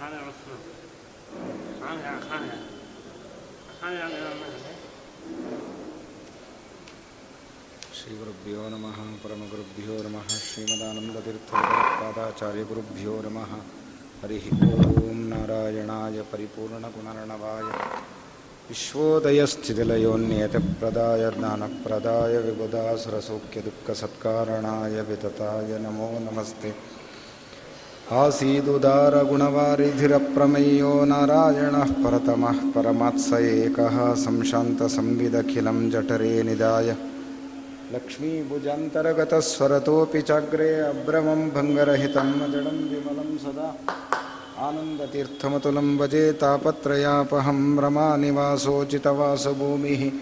खाने नम तो खाने नम खाने आ खाने आ मेरा मैं श्रीगुरुभ्यो नमः, परमगुरुभ्यो नमः श्रीमदानन्दतीर्थपादाचार्यगुरुभ्यो नमः। हरिः ॐ नारायणाय परिपूर्णगुणर्णवाय। ज्ञानप्रदाय वितताय नमो नमस्ते। आसीदुदारगुणवारिधिरप्रमेयो नारायणः परतमः परमात्स एकः संशान्तसंविदखिलं जठरे निदाय। लक्ष्मीभुजान्तर्गतस्वरतोऽपि चाग्रे अभ्रमं भङ्गरहितं जडं विमलं सदा। आनन्दतीर्थमतुलं भजे तापत्रयापहं रमानिवासोचितवासभूमिः।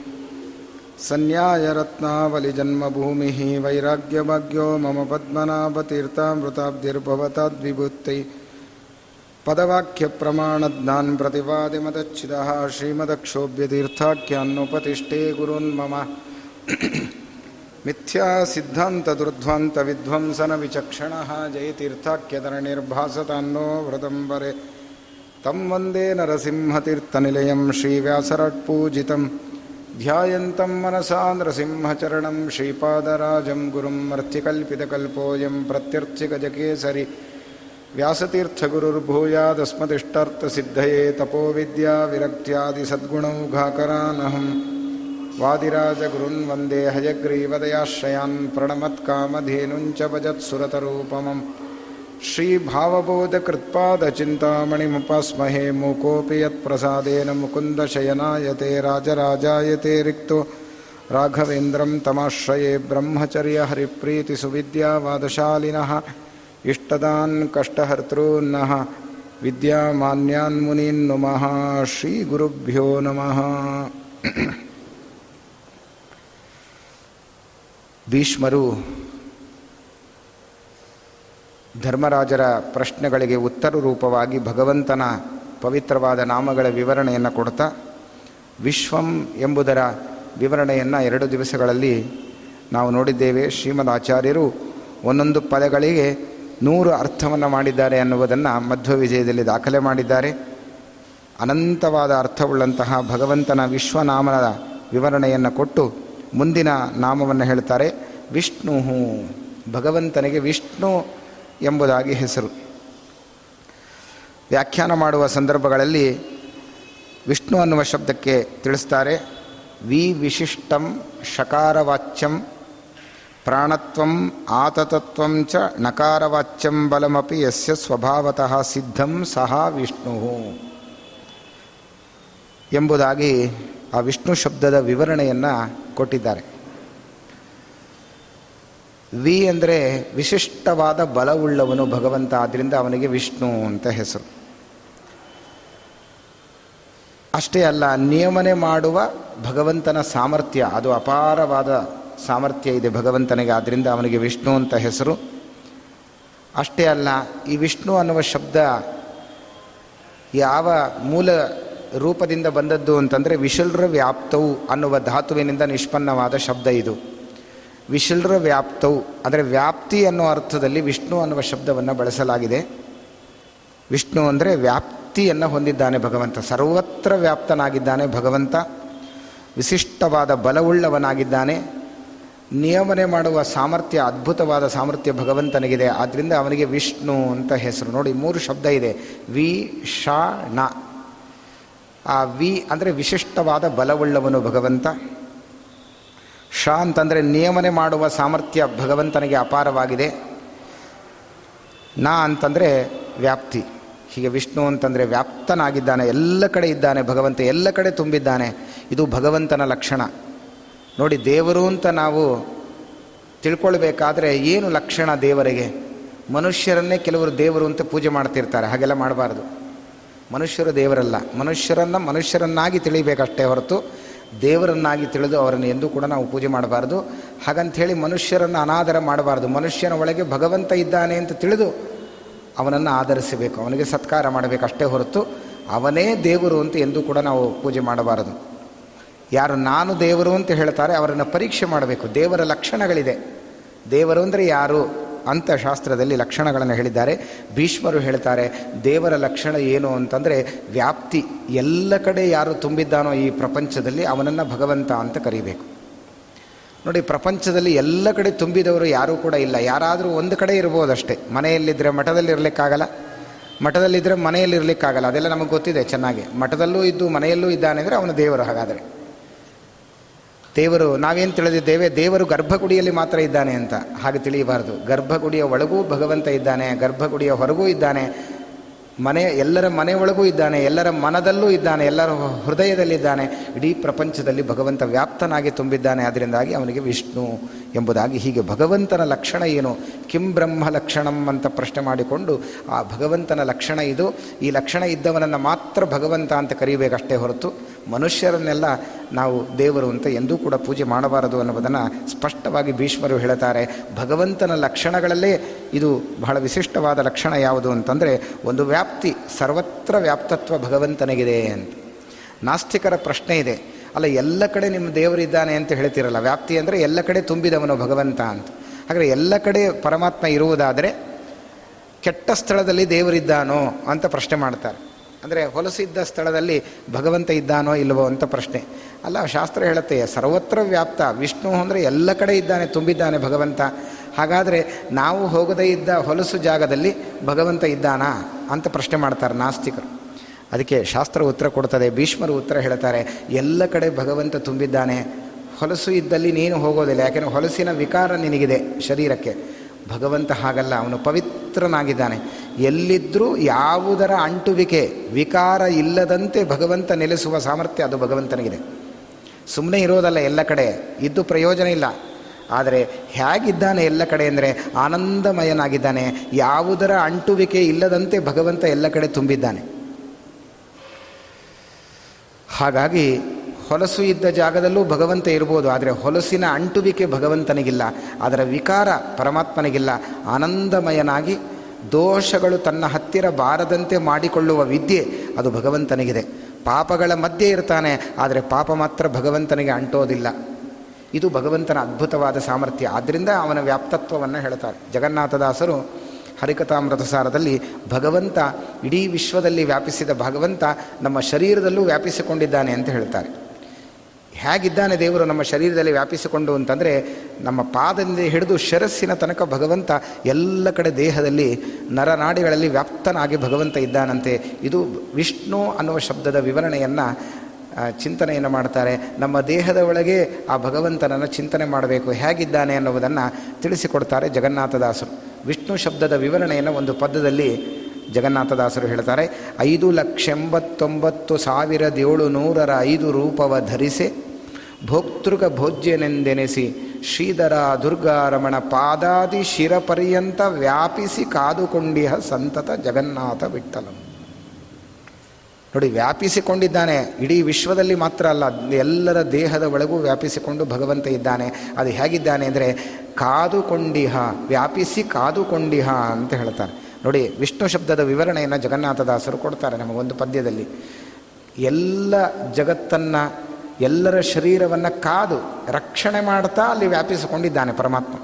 सन्न्यायरत्नावलिजन्मभूमिः वैराग्यभाग्यो मम पद्मनाभतीर्थामृताब्धिर्भवताद्विभूत्यै पदवाक्यप्रमाणज्ञान् प्रतिपादिमदच्छिदः श्रीमदक्षोभ्यतीर्थाख्यान्नुपतिष्ठे गुरून्मम मिथ्यासिद्धान्तदुर्ध्वान्तविध्वंसनविचक्षणः जयतीर्थाख्यधरणिर्भासतान्नो वृदम्बरे तं वन्दे नरसिंहतीर्थनिलयं श्रीव्यासरट्पूजितं ध्यायन्तं मनसा नृसिंहचरणं श्रीपादराजं गुरुं मर्त्यकल्पितकल्पोऽयं प्रत्यर्थिगजकेसरि व्यासतीर्थगुरुर्भूयादस्मदिष्टार्थसिद्धये तपोविद्याविरक्त्यादिसद्गुणौघाकरानहम् वादिराजगुरुन् वन्दे हयग्रीवदयाश्रयान् प्रणमत्कामधेनुञ्च भजत्सुरतरूपमं श्रीभावबोधकृत्पादचिन्तामणिमुपास्महे मूकोऽपि यत्प्रसादेन मुकुन्दशयनायते राजराजायते रिक्तो राघवेन्द्रं तमाश्रये ब्रह्मचर्यहरिप्रीतिसुविद्यावादशालिनः इष्टदान् कष्टहर्तॄन्नः विद्यामान्यान् मुनीन्नुमः श्रीगुरुभ्यो नमः ಭೀಷ್ಮರು ಧರ್ಮರಾಜರ ಪ್ರಶ್ನೆಗಳಿಗೆ ಉತ್ತರ ರೂಪವಾಗಿ ಭಗವಂತನ ಪವಿತ್ರವಾದ ನಾಮಗಳ ವಿವರಣೆಯನ್ನು ಕೊಡ್ತಾ ವಿಶ್ವಂ ಎಂಬುದರ ವಿವರಣೆಯನ್ನು ಎರಡು ದಿವಸಗಳಲ್ಲಿ ನಾವು ನೋಡಿದ್ದೇವೆ. ಶ್ರೀಮದ್ ಆಚಾರ್ಯರು ಒಂದೊಂದು ಪದಗಳಿಗೆ ನೂರು ಅರ್ಥವನ್ನು ಮಾಡಿದ್ದಾರೆ ಅನ್ನುವುದನ್ನು ಮಧ್ವ ವಿಜಯದಲ್ಲಿ ದಾಖಲೆ ಮಾಡಿದ್ದಾರೆ. ಅನಂತವಾದ ಅರ್ಥವುಳ್ಳಂತಹ ಭಗವಂತನ ವಿಶ್ವನಾಮದ ವಿವರಣೆಯನ್ನು ಕೊಟ್ಟು ಮುಂದಿನ ನಾಮವನ್ನು ಹೇಳ್ತಾರೆ. ವಿಷ್ಣು ಭಗವಂತನಿಗೆ ವಿಷ್ಣು ಎಂಬುದಾಗಿ ಹೆಸರು. ವ್ಯಾಖ್ಯಾನ ಮಾಡುವ ಸಂದರ್ಭಗಳಲ್ಲಿ ವಿಷ್ಣು ಅನ್ನುವ ಶಬ್ದಕ್ಕೆ ತಿಳಿಸ್ತಾರೆ. ವಿ ವಿಶಿಷ್ಟಂ ಶಕಾರವಾಚ್ಯಂ ಪ್ರಾಣತ್ವಂ ಆತತತ್ವಂ ಚ ನಕಾರವಾಚ್ಯಂ ಬಲಮಪಿ ಯಸ್ಯ ಸ್ವಭಾವತಃ ಸಿದ್ಧಂ ಸಹ ವಿಷ್ಣು. ಎಂಬುದಾಗಿ ಆ ವಿಷ್ಣು ಶಬ್ದದ ವಿವರಣೆಯನ್ನು ಕೊಟ್ಟಿದ್ದಾರೆ. ವಿ ಅಂದರೆ ವಿಶಿಷ್ಟವಾದ ಬಲವುಳ್ಳವನು ಭಗವಂತ ಆದ್ದರಿಂದ ಅವನಿಗೆ ವಿಷ್ಣು ಅಂತ ಹೆಸರು. ಅಷ್ಟೇ ಅಲ್ಲ, ನಿಯಮನೆ ಮಾಡುವ ಭಗವಂತನ ಸಾಮರ್ಥ್ಯ, ಅದು ಅಪಾರವಾದ ಸಾಮರ್ಥ್ಯ ಇದೆ ಭಗವಂತನಿಗೆ ಆದ್ದರಿಂದ ಅವನಿಗೆ ವಿಷ್ಣು ಅಂತ ಹೆಸರು. ಅಷ್ಟೇ ಅಲ್ಲ, ಈ ವಿಷ್ಣು ಅನ್ನುವ ಶಬ್ದ ಯಾವ ಮೂಲ ರೂಪದಿಂದ ಬಂದದ್ದು ಅಂತಂದರೆ ವಿಶುಲ್ರ ವ್ಯಾಪ್ತವು ಅನ್ನುವ ಧಾತುವಿನಿಂದ ನಿಷ್ಪನ್ನವಾದ ಶಬ್ದ ಇದು. ವಿಶುಲ್ರ ವ್ಯಾಪ್ತವು, ಅಂದರೆ ವ್ಯಾಪ್ತಿ ಅನ್ನೋ ಅರ್ಥದಲ್ಲಿ ವಿಷ್ಣು ಅನ್ನುವ ಶಬ್ದವನ್ನು ಬಳಸಲಾಗಿದೆ. ವಿಷ್ಣು ಅಂದರೆ ವ್ಯಾಪ್ತಿಯನ್ನು ಹೊಂದಿದ್ದಾನೆ ಭಗವಂತ, ಸರ್ವತ್ರ ವ್ಯಾಪ್ತನಾಗಿದ್ದಾನೆ ಭಗವಂತ, ವಿಶಿಷ್ಟವಾದ ಬಲವುಳ್ಳವನಾಗಿದ್ದಾನೆ, ನಿಯಮನೆ ಮಾಡುವ ಸಾಮರ್ಥ್ಯ, ಅದ್ಭುತವಾದ ಸಾಮರ್ಥ್ಯ ಭಗವಂತನಿಗಿದೆ. ಆದ್ದರಿಂದ ಅವನಿಗೆ ವಿಷ್ಣು ಅಂತ ಹೆಸರು. ನೋಡಿ, ಮೂರು ಶಬ್ದ ಇದೆ. ವಿ ಶ ಣ ಆ ವಿ ಅಂದರೆ ವಿಶಿಷ್ಟವಾದ ಬಲವುಳ್ಳವನು ಭಗವಂತ. ಶ ಅಂತಂದರೆ ನಿಯಮನೆ ಮಾಡುವ ಸಾಮರ್ಥ್ಯ ಭಗವಂತನಿಗೆ ಅಪಾರವಾಗಿದೆ. ನಾ ಅಂತಂದರೆ ವ್ಯಾಪ್ತಿ. ಹೀಗೆ ವಿಷ್ಣು ಅಂತಂದರೆ ವ್ಯಾಪ್ತನಾಗಿದ್ದಾನೆ, ಎಲ್ಲ ಕಡೆ ಇದ್ದಾನೆ ಭಗವಂತ, ಎಲ್ಲ ಕಡೆ ತುಂಬಿದ್ದಾನೆ. ಇದು ಭಗವಂತನ ಲಕ್ಷಣ. ನೋಡಿ, ದೇವರು ಅಂತ ನಾವು ತಿಳ್ಕೊಳ್ಬೇಕಾದ್ರೆ ಏನು ಲಕ್ಷಣ ದೇವರಿಗೆ? ಮನುಷ್ಯರನ್ನೇ ಕೆಲವರು ದೇವರು ಅಂತ ಪೂಜೆ ಮಾಡ್ತಿರ್ತಾರೆ, ಹಾಗೆಲ್ಲ ಮಾಡಬಾರ್ದು. ಮನುಷ್ಯರು ದೇವರಲ್ಲ. ಮನುಷ್ಯರನ್ನು ಮನುಷ್ಯರನ್ನಾಗಿ ತಿಳಿಬೇಕಷ್ಟೇ ಹೊರತು ದೇವರನ್ನಾಗಿ ತಿಳಿದು ಅವರನ್ನು ಎಂದೂ ಕೂಡ ನಾವು ಪೂಜೆ ಮಾಡಬಾರ್ದು. ಹಾಗಂಥೇಳಿ ಮನುಷ್ಯರನ್ನು ಅನಾದರ ಮಾಡಬಾರ್ದು. ಮನುಷ್ಯನ ಒಳಗೆ ಭಗವಂತ ಇದ್ದಾನೆ ಅಂತ ತಿಳಿದು ಅವನನ್ನು ಆಧರಿಸಬೇಕು. ಅವನಿಗೆ ಸತ್ಕಾರ ಮಾಡಬೇಕು ಅಷ್ಟೇ ಹೊರತು ಅವನೇ ದೇವರು ಅಂತ ಎಂದೂ ಕೂಡ ನಾವು ಪೂಜೆ ಮಾಡಬಾರದು. ಯಾರು ನಾನು ದೇವರು ಅಂತ ಹೇಳ್ತಾರೆ ಅವರನ್ನು ಪರೀಕ್ಷೆ ಮಾಡಬೇಕು. ದೇವರ ಲಕ್ಷಣಗಳಿದೆ. ದೇವರು ಅಂದರೆ ಯಾರು? ಅಂತ ಶಾಸ್ತ್ರದಲ್ಲಿ ಲಕ್ಷಣಗಳನ್ನು ಹೇಳಿದ್ದಾರೆ. ಭೀಷ್ಮರು ಹೇಳ್ತಾರೆ, ದೇವರ ಲಕ್ಷಣ ಏನು ಅಂತಂದರೆ, ವ್ಯಾಪ್ತಿ ಎಲ್ಲ ಕಡೆ ಯಾರು ತುಂಬಿದ್ದಾನೋ ಈ ಪ್ರಪಂಚದಲ್ಲಿ ಅವನನ್ನು ಭಗವಂತ ಅಂತ ಕರಿಬೇಕು. ನೋಡಿ, ಪ್ರಪಂಚದಲ್ಲಿ ಎಲ್ಲ ಕಡೆ ತುಂಬಿದವರು ಯಾರೂ ಕೂಡ ಇಲ್ಲ. ಯಾರಾದರೂ ಒಂದು ಕಡೆ ಇರ್ಬೋದಷ್ಟೇ. ಮನೆಯಲ್ಲಿದ್ದರೆ ಮಠದಲ್ಲಿ ಇರಲಿಕ್ಕಾಗಲ್ಲ ಮಠದಲ್ಲಿದ್ದರೆ ಮನೆಯಲ್ಲಿ ಇರಲಿಕ್ಕಾಗಲ್ಲ ಅದೆಲ್ಲ ನಮಗೆ ಗೊತ್ತಿದೆ ಚೆನ್ನಾಗಿ. ಮಠದಲ್ಲೂ ಇದ್ದು ಮನೆಯಲ್ಲೂ ಇದ್ದಾನೆ ಅಂದರೆ ಅವನು ದೇವರು ಹಾಗಾದರೆ. ದೇವರು, ನಾವೇನು ತಿಳಿದಿದ್ದೇವೆ, ದೇವರು ಗರ್ಭಗುಡಿಯಲ್ಲಿ ಮಾತ್ರ ಇದ್ದಾನೆ ಅಂತ. ಹಾಗೆ ತಿಳಿಯಬಾರ್ದು. ಗರ್ಭಗುಡಿಯ ಒಳಗೂ ಭಗವಂತ ಇದ್ದಾನೆ, ಗರ್ಭಗುಡಿಯ ಹೊರಗೂ ಇದ್ದಾನೆ. ಮನೆ, ಎಲ್ಲರ ಮನೆ ಒಳಗೂ ಇದ್ದಾನೆ, ಎಲ್ಲರ ಮನದಲ್ಲೂ ಇದ್ದಾನೆ, ಎಲ್ಲರ ಹೃದಯದಲ್ಲಿದ್ದಾನೆ, ಇಡೀ ಪ್ರಪಂಚದಲ್ಲಿ ಭಗವಂತ ವ್ಯಾಪ್ತನಾಗಿ ತುಂಬಿದ್ದಾನೆ. ಅದರಿಂದಾಗಿ ಅವನಿಗೆ ವಿಷ್ಣು ಎಂಬುದಾಗಿ ಹೀಗೆ ಭಗವಂತನ ಲಕ್ಷಣ ಏನು? ಕಿಂ ಬ್ರಹ್ಮ ಲಕ್ಷಣಂ ಅಂತ ಪ್ರಶ್ನೆ ಮಾಡಿಕೊಂಡು ಆ ಭಗವಂತನ ಲಕ್ಷಣ ಇದು. ಈ ಲಕ್ಷಣ ಇದ್ದವನನ್ನು ಮಾತ್ರ ಭಗವಂತ ಅಂತ ಕರೀಬೇಕಷ್ಟೇ ಹೊರತು ಮನುಷ್ಯರನ್ನೆಲ್ಲ ನಾವು ದೇವರು ಅಂತ ಎಂದೂ ಕೂಡ ಪೂಜೆ ಮಾಡಬಾರದು ಅನ್ನೋದನ್ನು ಸ್ಪಷ್ಟವಾಗಿ ಭೀಷ್ಮರು ಹೇಳುತ್ತಾರೆ. ಭಗವಂತನ ಲಕ್ಷಣಗಳಲ್ಲೇ ಇದು ಬಹಳ ವಿಶಿಷ್ಟವಾದ ಲಕ್ಷಣ ಯಾವುದು ಅಂತಂದರೆ ಒಂದು ವ್ಯಾಪ್ತಿ, ಸರ್ವತ್ರ ವ್ಯಾಪ್ತತ್ವ ಭಗವಂತನಿಗಿದೆ ಅಂತ. ನಾಸ್ತಿಕರ ಪ್ರಶ್ನೆ ಇದೆ. ಅಲ್ಲ, ಎಲ್ಲ ಕಡೆ ನಿಮ್ಮ ದೇವರಿದ್ದಾನೆ ಅಂತ ಹೇಳ್ತಿರಲ್ಲ, ವ್ಯಾಪ್ತಿ ಅಂದರೆ ಎಲ್ಲ ಕಡೆ ತುಂಬಿದವನು ಭಗವಂತ ಅಂತ. ಹಾಗೆ ಎಲ್ಲ ಕಡೆ ಪರಮಾತ್ಮ ಇರುವುದಾದರೆ ಕೆಟ್ಟ ಸ್ಥಳದಲ್ಲಿ ದೇವರಿದ್ದಾನೋ ಅಂತ ಪ್ರಶ್ನೆ ಮಾಡ್ತಾರೆ. ಅಂದರೆ ಹೊಲಸಿದ್ದ ಸ್ಥಳದಲ್ಲಿ ಭಗವಂತ ಇದ್ದಾನೋ ಇಲ್ಲವೋ ಅಂತ ಪ್ರಶ್ನೆ. ಅಲ್ಲ, ಶಾಸ್ತ್ರ ಹೇಳುತ್ತೆ, ಸರ್ವತ್ರ ವ್ಯಾಪ್ತ, ವಿಷ್ಣು ಅಂದರೆ ಎಲ್ಲ ಕಡೆ ಇದ್ದಾನೆ, ತುಂಬಿದ್ದಾನೆ ಭಗವಂತ. ಹಾಗಾದರೆ ನಾವು ಹೋಗದೇ ಇದ್ದ ಹೊಲಸು ಜಾಗದಲ್ಲಿ ಭಗವಂತ ಇದ್ದಾನಾ? ಅಂತ ಪ್ರಶ್ನೆ ಮಾಡ್ತಾರೆ ನಾಸ್ತಿಕರು. ಅದಕ್ಕೆ ಶಾಸ್ತ್ರ ಉತ್ತರ ಕೊಡ್ತದೆ, ಭೀಷ್ಮರು ಉತ್ತರ ಹೇಳ್ತಾರೆ, ಎಲ್ಲ ಕಡೆ ಭಗವಂತ ತುಂಬಿದ್ದಾನೆ, ಹೊಲಸು ಇದ್ದಲ್ಲಿ ನೀನು ಹೋಗೋದಿಲ್ಲ, ಯಾಕೆಂದರೆ ಹೊಲಸಿನ ವಿಕಾರ ನಿನಗಿದೆ ಶರೀರಕ್ಕೆ. ಭಗವಂತ ಹಾಗಲ್ಲ, ಅವನು ಪವಿತ್ರನಾಗಿದ್ದಾನೆ. ಎಲ್ಲಿದ್ದರೂ ಯಾವುದರ ಅಂಟುವಿಕೆ, ವಿಕಾರ ಇಲ್ಲದಂತೆ ಭಗವಂತ ನೆಲೆಸುವ ಸಾಮರ್ಥ್ಯ ಅದು ಭಗವಂತನಿಗಿದೆ. ಸುಮ್ಮನೆ ಇರೋದಲ್ಲ ಎಲ್ಲ ಕಡೆ, ಇದ್ದು ಪ್ರಯೋಜನ ಇಲ್ಲ. ಆದರೆ ಹೇಗಿದ್ದಾನೆ ಎಲ್ಲ ಕಡೆ ಅಂದರೆ ಆನಂದಮಯನಾಗಿದ್ದಾನೆ, ಯಾವುದರ ಅಂಟುವಿಕೆ ಇಲ್ಲದಂತೆ ಭಗವಂತ ಎಲ್ಲ ಕಡೆ ತುಂಬಿದ್ದಾನೆ. ಹಾಗಾಗಿ ಹೊಲಸು ಇದ್ದ ಜಾಗದಲ್ಲೂ ಭಗವಂತ ಇರ್ಬೋದು, ಆದರೆ ಹೊಲಸಿನ ಅಂಟುವಿಕೆ ಭಗವಂತನಿಗಿಲ್ಲ, ಅದರ ವಿಕಾರ ಪರಮಾತ್ಮನಿಗಿಲ್ಲ. ಆನಂದಮಯನಾಗಿ ದೋಷಗಳು ತನ್ನ ಹತ್ತಿರ ಬಾರದಂತೆ ಮಾಡಿಕೊಳ್ಳುವ ವಿದ್ಯೆ ಅದು ಭಗವಂತನಿಗಿದೆ. ಪಾಪಗಳ ಮಧ್ಯೆ ಇರ್ತಾನೆ, ಆದರೆ ಪಾಪ ಮಾತ್ರ ಭಗವಂತನಿಗೆ ಅಂಟೋದಿಲ್ಲ. ಇದು ಭಗವಂತನ ಅದ್ಭುತವಾದ ಸಾಮರ್ಥ್ಯ. ಆದ್ದರಿಂದ ಅವನ ವ್ಯಾಪ್ತತ್ವವನ್ನು ಹೇಳ್ತಾರೆ. ಜಗನ್ನಾಥದಾಸರು ಹರಿಕಥಾಮೃತ ಸಾರದಲ್ಲಿ ಭಗವಂತ ಇಡೀ ವಿಶ್ವದಲ್ಲಿ ವ್ಯಾಪಿಸಿದ ಭಗವಂತ ನಮ್ಮ ಶರೀರದಲ್ಲೂ ವ್ಯಾಪಿಸಿಕೊಂಡಿದ್ದಾನೆ ಅಂತ ಹೇಳ್ತಾರೆ. ಹೇಗಿದ್ದಾನೆ ದೇವರು ನಮ್ಮ ಶರೀರದಲ್ಲಿ ವ್ಯಾಪಿಸಿಕೊಂಡು ಅಂತಂದರೆ ನಮ್ಮ ಪಾದದಿಂದ ಹಿಡಿದು ಶಿರಸ್ಸಿನ ತನಕ ಭಗವಂತ ಎಲ್ಲ ಕಡೆ ದೇಹದಲ್ಲಿ ನರನಾಡಿಗಳಲ್ಲಿ ವ್ಯಾಪ್ತನಾಗಿ ಭಗವಂತ ಇದ್ದಾನಂತೆ. ಇದು ವಿಷ್ಣು ಅನ್ನುವ ಶಬ್ದದ ವಿವರಣೆಯನ್ನು ಚಿಂತನೆಯನ್ನು ಮಾಡ್ತಾರೆ. ನಮ್ಮ ದೇಹದ ಒಳಗೆ ಆ ಭಗವಂತನನ್ನು ಚಿಂತನೆ ಮಾಡಬೇಕು, ಹೇಗಿದ್ದಾನೆ ಅನ್ನುವುದನ್ನು ತಿಳಿಸಿಕೊಡ್ತಾರೆ ಜಗನ್ನಾಥದಾಸರು. ವಿಷ್ಣು ಶಬ್ದದ ವಿವರಣೆಯನ್ನು ಒಂದು ಪದದಲ್ಲಿ ಜಗನ್ನಾಥದಾಸರು ಹೇಳ್ತಾರೆ. ಐದು ಲಕ್ಷ ಎಂಬತ್ತೊಂಬತ್ತು ಸಾವಿರದ ಏಳು ನೂರರ ಐದು ರೂಪವ ಧರಿಸಿ ಭೋಕ್ತೃಕ ಭೋಜ್ಯನೆಂದೆನಿಸಿ, ಶ್ರೀಧರ ದುರ್ಗಾರಮಣ ಪಾದಾದಿ ಶಿರಪರ್ಯಂತ ವ್ಯಾಪಿಸಿ ಕಾದುಕೊಂಡಿಹ ಸಂತತ ಜಗನ್ನಾಥ ವಿಠಲಂ ನೋಡಿ, ವ್ಯಾಪಿಸಿಕೊಂಡಿದ್ದಾನೆ. ಇಡೀ ವಿಶ್ವದಲ್ಲಿ ಮಾತ್ರ ಅಲ್ಲ, ಎಲ್ಲರ ದೇಹದ ಒಳಗೂ ವ್ಯಾಪಿಸಿಕೊಂಡು ಭಗವಂತ ಇದ್ದಾನೆ. ಅದು ಹೇಗಿದ್ದಾನೆ ಅಂದರೆ, ಕಾದುಕೊಂಡಿಹ, ವ್ಯಾಪಿಸಿ ಕಾದುಕೊಂಡಿಹ ಅಂತ ಹೇಳ್ತಾರೆ. ನೋಡಿ, ವಿಷ್ಣು ಶಬ್ದದ ವಿವರಣೆಯನ್ನು ಜಗನ್ನಾಥದಾಸರು ಕೊಡ್ತಾರೆ ನಮಗೊಂದು ಪದ್ಯದಲ್ಲಿ. ಎಲ್ಲ ಜಗತ್ತನ್ನು, ಎಲ್ಲರ ಶರೀರವನ್ನು ಕಾದು ರಕ್ಷಣೆ ಮಾಡ್ತಾ ಅಲ್ಲಿ ವ್ಯಾಪಿಸಿಕೊಂಡಿದ್ದಾನೆ ಪರಮಾತ್ಮ.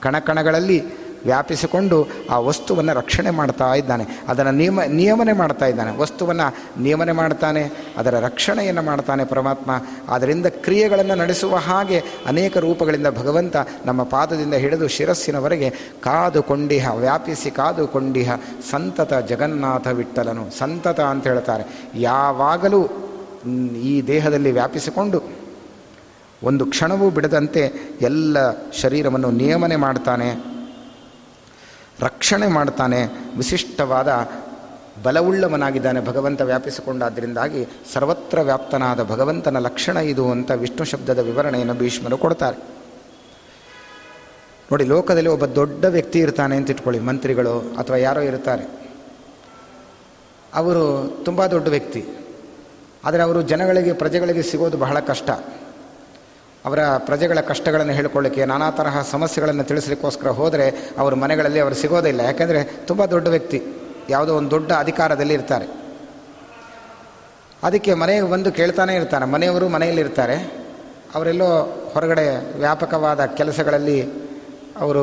ಕಣಕಣಗಳಲ್ಲಿ ವ್ಯಾಪಿಸಿಕೊಂಡು ಆ ವಸ್ತುವನ್ನು ರಕ್ಷಣೆ ಮಾಡ್ತಾ ಇದ್ದಾನೆ. ಅದನ್ನು ನಿಯಮ, ನಿಯಮನೆ ಮಾಡ್ತಾ ಇದ್ದಾನೆ. ವಸ್ತುವನ್ನು ನಿಯಮನೆ ಮಾಡ್ತಾನೆ, ಅದರ ರಕ್ಷಣೆಯನ್ನು ಮಾಡ್ತಾನೆ ಪರಮಾತ್ಮ. ಅದರಿಂದ ಕ್ರಿಯೆಗಳನ್ನು ನಡೆಸುವ ಹಾಗೆ ಅನೇಕ ರೂಪಗಳಿಂದ ಭಗವಂತ ನಮ್ಮ ಪಾದದಿಂದ ಹಿಡಿದು ಶಿರಸ್ಸಿನವರೆಗೆ ಕಾದು ಕೊಂಡಿಹ ವ್ಯಾಪಿಸಿ ಕಾದು ಕೊಂಡಿಹ ಸಂತತ ಜಗನ್ನಾಥ ವಿಠಲನು ಸಂತತ ಅಂತ ಹೇಳ್ತಾರೆ. ಯಾವಾಗಲೂ ಈ ದೇಹದಲ್ಲಿ ವ್ಯಾಪಿಸಿಕೊಂಡು ಒಂದು ಕ್ಷಣವೂ ಬಿಡದಂತೆ ಎಲ್ಲ ಶರೀರವನ್ನು ನಿಯಮನೆ ಮಾಡ್ತಾನೆ. ರಕ್ಷಣೆ ಮಾಡ್ತಾನೆ ವಿಶಿಷ್ಟವಾದ ಬಲವುಳ್ಳವನಾಗಿದ್ದಾನೆ ಭಗವಂತ ವ್ಯಾಪಿಸಿಕೊಂಡಾದ್ದರಿಂದಾಗಿ ಸರ್ವತ್ರ ವ್ಯಾಪ್ತನಾದ ಭಗವಂತನ ಲಕ್ಷಣ ಇದು ಅಂತ ವಿಷ್ಣು ಶಬ್ದದ ವಿವರಣೆಯನ್ನು ಭೀಷ್ಮರು ಕೊಡ್ತಾರೆ. ನೋಡಿ, ಲೋಕದಲ್ಲಿ ಒಬ್ಬ ದೊಡ್ಡ ವ್ಯಕ್ತಿ ಇರ್ತಾನೆ ಅಂತ ಇಟ್ಕೊಳ್ಳಿ, ಮಂತ್ರಿಗಳು ಅಥವಾ ಯಾರೋ ಇರ್ತಾರೆ. ಅವರು ತುಂಬ ದೊಡ್ಡ ವ್ಯಕ್ತಿ. ಆದರೆ ಅವರು ಜನಗಳಿಗೆ, ಪ್ರಜೆಗಳಿಗೆ ಸಿಗೋದು ಬಹಳ ಕಷ್ಟ. ಅವರ ಪ್ರಜೆಗಳ ಕಷ್ಟಗಳನ್ನು ಹೇಳ್ಕೊಳ್ಳಿಕ್ಕೆ, ನಾನಾ ತರಹ ಸಮಸ್ಯೆಗಳನ್ನು ತಿಳಿಸ್ಲಿಕ್ಕೋಸ್ಕರ ಹೋದರೆ ಅವರು ಮನೆಗಳಲ್ಲಿ ಅವರು ಸಿಗೋದಿಲ್ಲ. ಯಾಕೆಂದರೆ ತುಂಬ ದೊಡ್ಡ ವ್ಯಕ್ತಿ, ಯಾವುದೋ ಒಂದು ದೊಡ್ಡ ಅಧಿಕಾರದಲ್ಲಿ ಇರ್ತಾರೆ. ಅದಕ್ಕೆ ಮನೆಗೆ ಬಂದು ಕೇಳ್ತಾನೆ ಇರ್ತಾನೆ ಮನೆಯವರು ಮನೆಯಲ್ಲಿರ್ತಾರೆ. ಅವರೆಲ್ಲೋ ಹೊರಗಡೆ ವ್ಯಾಪಕವಾದ ಕೆಲಸಗಳಲ್ಲಿ ಅವರು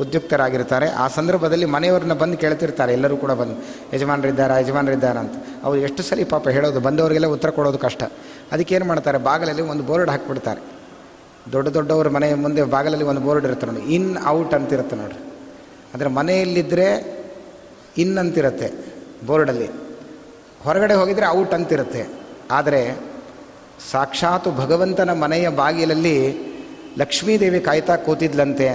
ಉದ್ಯುಕ್ತರಾಗಿರ್ತಾರೆ. ಆ ಸಂದರ್ಭದಲ್ಲಿ ಮನೆಯವ್ರನ್ನ ಬಂದು ಕೇಳ್ತಿರ್ತಾರೆ. ಎಲ್ಲರೂ ಕೂಡ ಬಂದು ಯಜಮಾನರಿದ್ದಾರಾ ಯಜಮಾನರಿದ್ದಾರಾ ಅಂತ. ಅವ್ರು ಎಷ್ಟು ಸಲ ಪಾಪ ಹೇಳೋದು, ಬಂದವರಿಗೆಲ್ಲ ಉತ್ತರ ಕೊಡೋದು ಕಷ್ಟ. ಅದಕ್ಕೆ ಏನು ಮಾಡ್ತಾರೆ? ಬಾಗಿಲಲ್ಲಿ ಒಂದು ಬೋರ್ಡ್ ಹಾಕಿಬಿಡ್ತಾರೆ. ದೊಡ್ಡ ದೊಡ್ಡವ್ರ ಮನೆ ಮುಂದೆ ಬಾಗಿಲಲ್ಲಿ ಒಂದು ಬೋರ್ಡ್ ಇರುತ್ತೆ ನೋಡಿ, ಇನ್, ಔಟ್ ಅಂತಿರುತ್ತೆ ನೋಡ್ರಿ. ಅಂದರೆ ಮನೆಯಲ್ಲಿದ್ದರೆ ಇನ್ ಅಂತಿರುತ್ತೆ ಬೋರ್ಡಲ್ಲಿ. ಹೊರಗಡೆ ಹೋಗಿದರೆ ಔಟ್ ಅಂತಿರುತ್ತೆ. ಆದರೆ ಸಾಕ್ಷಾತ್ ಭಗವಂತನ ಮನೆಯ ಬಾಗಿಲಲ್ಲಿ ಲಕ್ಷ್ಮೀದೇವಿ ಕಾಯ್ತಾ ಕೂತಿದ್ಲಂತೆ,